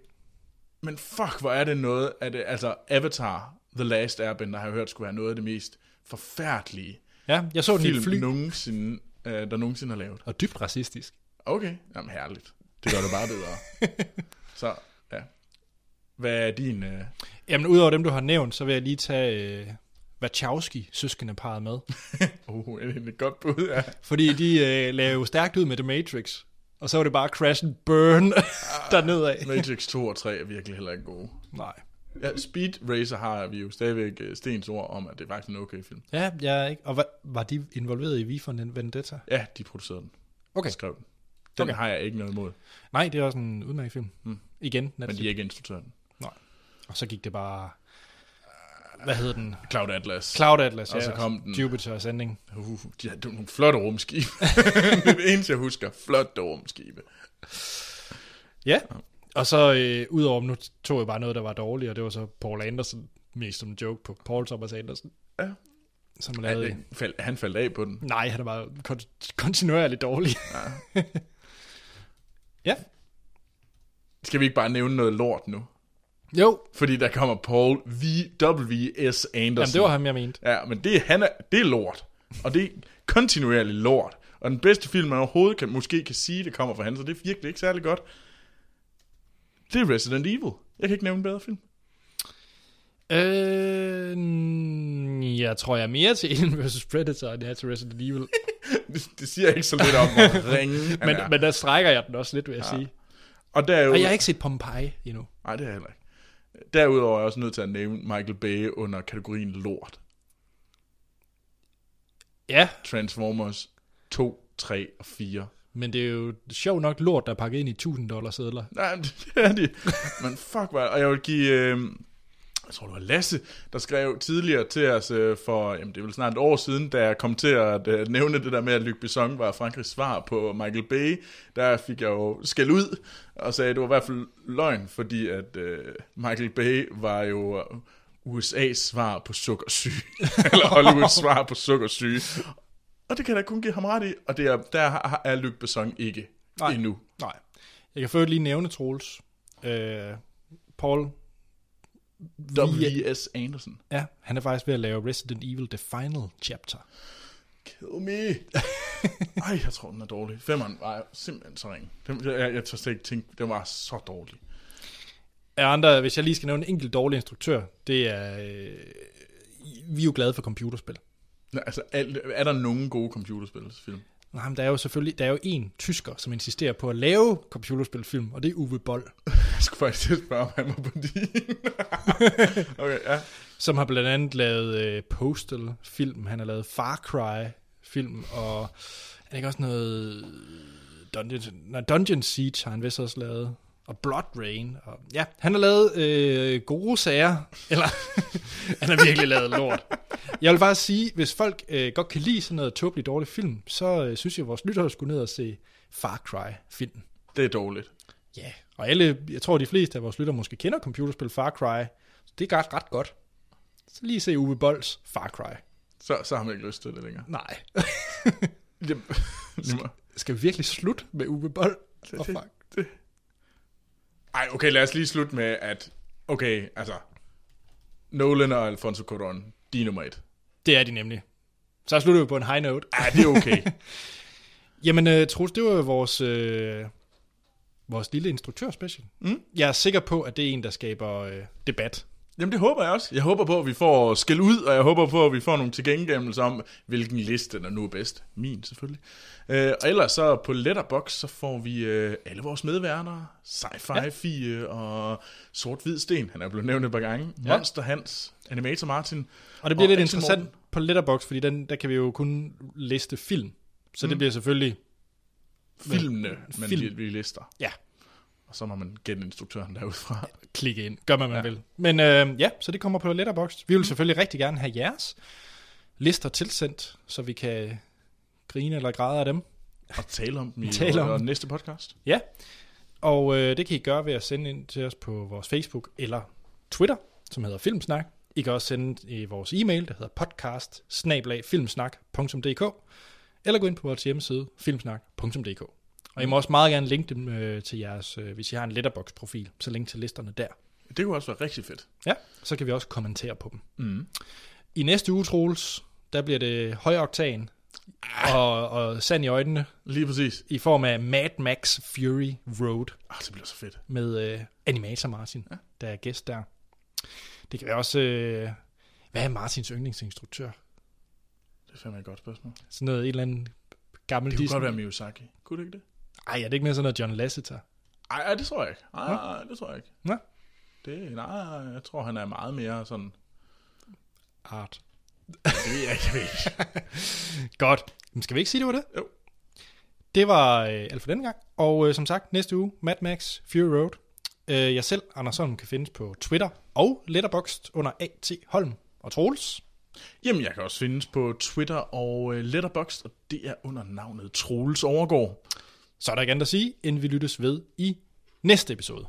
[SPEAKER 2] men fuck, hvor er det noget det, altså Avatar, The Last Airbender, har jeg hørt, skulle være noget af det mest forfærdelige
[SPEAKER 1] Ja, jeg så den
[SPEAKER 2] film,
[SPEAKER 1] fly,
[SPEAKER 2] nogensinde, øh, der nogensinde har lavet.
[SPEAKER 1] og dybt racistisk.
[SPEAKER 2] Okay, jamen herligt. Det gør det bare bedre. <laughs> Så, ja. Hvad er din... Øh...
[SPEAKER 1] Jamen, udover dem, du har nævnt, så vil jeg lige tage øh, Wachowski-søskendeparet med. <laughs>
[SPEAKER 2] Oh, er det et godt bud? Ja.
[SPEAKER 1] Fordi de øh, lavede stærkt ud med The Matrix. Og så var det bare crash and burn <laughs> dernede af.
[SPEAKER 2] Matrix 2 og 3 er virkelig heller ikke gode.
[SPEAKER 1] Nej.
[SPEAKER 2] Ja, Speed Racer har vi jo stadigvæk øh, Stens ord om, at det er faktisk en okay film.
[SPEAKER 1] Ja, jeg er ikke. Og hvad, var de involveret i Vi for Vendetta?
[SPEAKER 2] Ja, de producerede den.
[SPEAKER 1] Okay.
[SPEAKER 2] Og skrev den. Den
[SPEAKER 1] Okay.
[SPEAKER 2] har jeg ikke noget imod.
[SPEAKER 1] Nej, det er også en udmærket film. Mm. Igen,
[SPEAKER 2] Men
[SPEAKER 1] Netflix.
[SPEAKER 2] de er ikke instruktøren.
[SPEAKER 1] Nej. Og så gik det bare... Hvad hed den?
[SPEAKER 2] Cloud Atlas.
[SPEAKER 1] Cloud Atlas,
[SPEAKER 2] Og
[SPEAKER 1] ja.
[SPEAKER 2] så kom den.
[SPEAKER 1] Jupiter Ascending.
[SPEAKER 2] Uh, de har nogle flotte rumskibe. <laughs> det eneste, jeg husker. Flotte rumskibe.
[SPEAKER 1] Ja. Og så øh, udover, nu tog jeg bare noget, der var dårligt, og det var så Paul Anderson, mest som en joke på Paul Thomas Anderson.
[SPEAKER 2] Ja.
[SPEAKER 1] Som lavede...
[SPEAKER 2] det, fald, han faldt af på den.
[SPEAKER 1] Nej, han er bare kon- kontinuerligt dårlig. Ja. <laughs> ja.
[SPEAKER 2] Skal vi ikke bare nævne noget lort nu?
[SPEAKER 1] Jo,
[SPEAKER 2] Fordi der kommer Paul V. W.S. Anderson.
[SPEAKER 1] Jamen, det var ham, jeg mente.
[SPEAKER 2] Ja, men det, han er, det er lort. Og det er kontinuerligt lort. Og den bedste film, man overhovedet kan, måske kan sige, det kommer fra han, så det er virkelig ikke særlig godt. Det er Resident Evil. Jeg kan ikke nævne en bedre film.
[SPEAKER 1] Øh, jeg tror, jeg er mere til Alien vs. Predator, end jeg er til Resident Evil. <laughs>
[SPEAKER 2] Det, det siger ikke så lidt om, hvor ringe <laughs>
[SPEAKER 1] men,
[SPEAKER 2] er.
[SPEAKER 1] men der strækker jeg den også lidt, vil jeg ja. sige.
[SPEAKER 2] Og der er jo...
[SPEAKER 1] Og jeg har ikke set Pompeii endnu.
[SPEAKER 2] Nej, det er jeg heller ikke. Derudover er jeg også nødt til at nævne Michael Bay under kategorien lort.
[SPEAKER 1] Ja,
[SPEAKER 2] Transformers 2, 3 og 4.
[SPEAKER 1] men det er jo sjovt nok lort, der er pakket ind i 1000 dollar sædler.
[SPEAKER 2] Nej, <laughs> det er de. Men fuck, hvad... Og jeg vil give... Øh, jeg tror, det var Lasse, der skrev tidligere til os øh, for, jamen det er vel snart et år siden, da jeg kom til at øh, nævne det der med, at Luc Besson var Frankrigs svar på Michael Bay. Der fik jeg jo skæld ud og sagde, at det var i hvert fald løgn, fordi at øh, Michael Bay var jo USA's svar på sukkersyge. <laughs> Eller Hollywoods svar på sukkersyge. Og det kan jeg da kun give ham ret i, og det er, der har- er Luc Besson ikke
[SPEAKER 1] Nej.
[SPEAKER 2] endnu.
[SPEAKER 1] Nej. Jeg kan først lige nævne Troels. Øh, Paul,
[SPEAKER 2] W.S. Anderson.
[SPEAKER 1] ja, han er faktisk ved at lave Resident Evil The Final Chapter.
[SPEAKER 2] Kill me. <laughs> Ej, jeg tror, den er dårlig. Femmeren var simpelthen så ring. Den, jeg, jeg, jeg tør slet ikke tænke, den var så dårlig.
[SPEAKER 1] Er andre, hvis jeg lige skal nævne en enkelt dårlig instruktør, det er... Øh, vi er jo glade for computerspil.
[SPEAKER 2] Nej, altså, er, er der nogen gode computerspilsfilm?
[SPEAKER 1] Nej, men der er jo selvfølgelig der er jo en tysker, som insisterer på at lave computerspilfilm, og det er Uwe Boll, <laughs>
[SPEAKER 2] Jeg skulle faktisk til at spørge, om han var på din. <laughs> okay, ja.
[SPEAKER 1] som har blandt andet lavet øh, Postal-film, han har lavet Far Cry-film, og er det ikke også noget Dungeon, nej, Dungeon Siege har han vist også lavet, og Blood Rain, og ja, han har lavet øh, gode sager, <laughs> eller han har virkelig lavet lort. Jeg vil bare sige, hvis folk øh, godt kan lide sådan noget tåbeligt dårligt film, så øh, synes jeg, at vores lyttere skulle ned og se Far Cry-filmen.
[SPEAKER 2] Det er dårligt.
[SPEAKER 1] Ja, og alle, jeg tror de fleste af vores lyttere måske kender computerspil Far Cry, så det er ret, ret godt. Så lige se Uwe Bolls Far Cry.
[SPEAKER 2] Så, så har man ikke lyst til det længere.
[SPEAKER 1] Nej.
[SPEAKER 2] Det, det, må-
[SPEAKER 1] Skal vi virkelig slutte med Uwe Boll? Oh,
[SPEAKER 2] det-
[SPEAKER 1] fuck.
[SPEAKER 2] Ej, okay, lad os lige slutte med, at... Okay, altså... Nolan og Alfonso Cuarón, de er nummer et.
[SPEAKER 1] Det er de nemlig. Så slutter vi på en high note.
[SPEAKER 2] Ja, det er okay. <laughs>
[SPEAKER 1] Jamen, uh, Troels, det var vores, uh, vores lille instruktørspecial. Mm. Jeg er sikker på, at det er en, der skaber uh, debat.
[SPEAKER 2] Jamen det håber jeg også. Jeg håber på, at vi får skæld ud, og jeg håber på, at vi får nogle tilgængemelser om, hvilken liste der nu er bedst. Min selvfølgelig. Øh, og ellers så på Letterbox så får vi øh, alle vores medværter. Sci-Fi ja. Fie og Sort-Hvid Sten, han er blevet nævnt et par gange. Ja. Monster Hans, Animator Martin.
[SPEAKER 1] Og det bliver lidt
[SPEAKER 2] Axel
[SPEAKER 1] interessant
[SPEAKER 2] Morten.
[SPEAKER 1] på Letterbox, fordi den, der kan vi jo kun liste film. Så mm. det bliver selvfølgelig...
[SPEAKER 2] Filmene, men
[SPEAKER 1] Film.
[SPEAKER 2] vi, vi lister.
[SPEAKER 1] Ja,
[SPEAKER 2] Og så må man gætte instruktøren derudfra.
[SPEAKER 1] klikke ind. Gør man, man ja. vil. Men øh, ja, så det kommer på Letterboxd. Vi vil selvfølgelig rigtig gerne have jeres lister tilsendt, så vi kan grine eller græde af dem.
[SPEAKER 2] Og tale om dem i <laughs>
[SPEAKER 1] Tale om
[SPEAKER 2] næste podcast.
[SPEAKER 1] Ja, og øh, det kan I gøre ved at sende ind til os på vores Facebook eller Twitter, som hedder Filmsnak. I kan også sende i vores e-mail, der hedder podcast eller gå ind på vores hjemmeside filmsnak.dk. Og I må også meget gerne linke dem øh, til jeres, øh, hvis I har en letterbox-profil, så link til listerne der.
[SPEAKER 2] Det kunne også være rigtig fedt.
[SPEAKER 1] Ja, så kan vi også kommentere på dem. Mm. I næste uge, Troels, der bliver det højoktan og, og sand i øjnene
[SPEAKER 2] Lige præcis.
[SPEAKER 1] i form af Mad Max Fury Road
[SPEAKER 2] Ah, det bliver så fedt.
[SPEAKER 1] med øh, Animator Martin, ja. der er gæst der. Det kan være også... Øh, hvad er Martins yndlingsinstruktør?
[SPEAKER 2] Det er fandme et godt spørgsmål.
[SPEAKER 1] Sådan noget, et eller andet gammel
[SPEAKER 2] Det kunne
[SPEAKER 1] Disney.
[SPEAKER 2] godt være Miyazaki. Kunne det ikke det?
[SPEAKER 1] Ej, er det ikke mere sådan noget John Lasseter?
[SPEAKER 2] Ej, det tror jeg ikke. Ej, ej, det tror jeg ikke.
[SPEAKER 1] Nå,
[SPEAKER 2] Det, nej, jeg tror, han er meget mere sådan...
[SPEAKER 1] art.
[SPEAKER 2] Det ved jeg ikke. <laughs>
[SPEAKER 1] Godt. Men skal vi ikke sige, det var det?
[SPEAKER 2] Jo.
[SPEAKER 1] Det var øh, alt for denne gang. Og øh, som sagt, næste uge, Mad Max Fury Road. Øh, jeg selv, Anders Holm, kan findes på Twitter og Letterboxd under A.T. Holm og Troels.
[SPEAKER 2] Jamen, jeg kan også findes på Twitter og øh, Letterboxd, og det er under navnet Troels Overgaard.
[SPEAKER 1] Så er der ikke andet at sige, end vi lyttes ved i næste episode.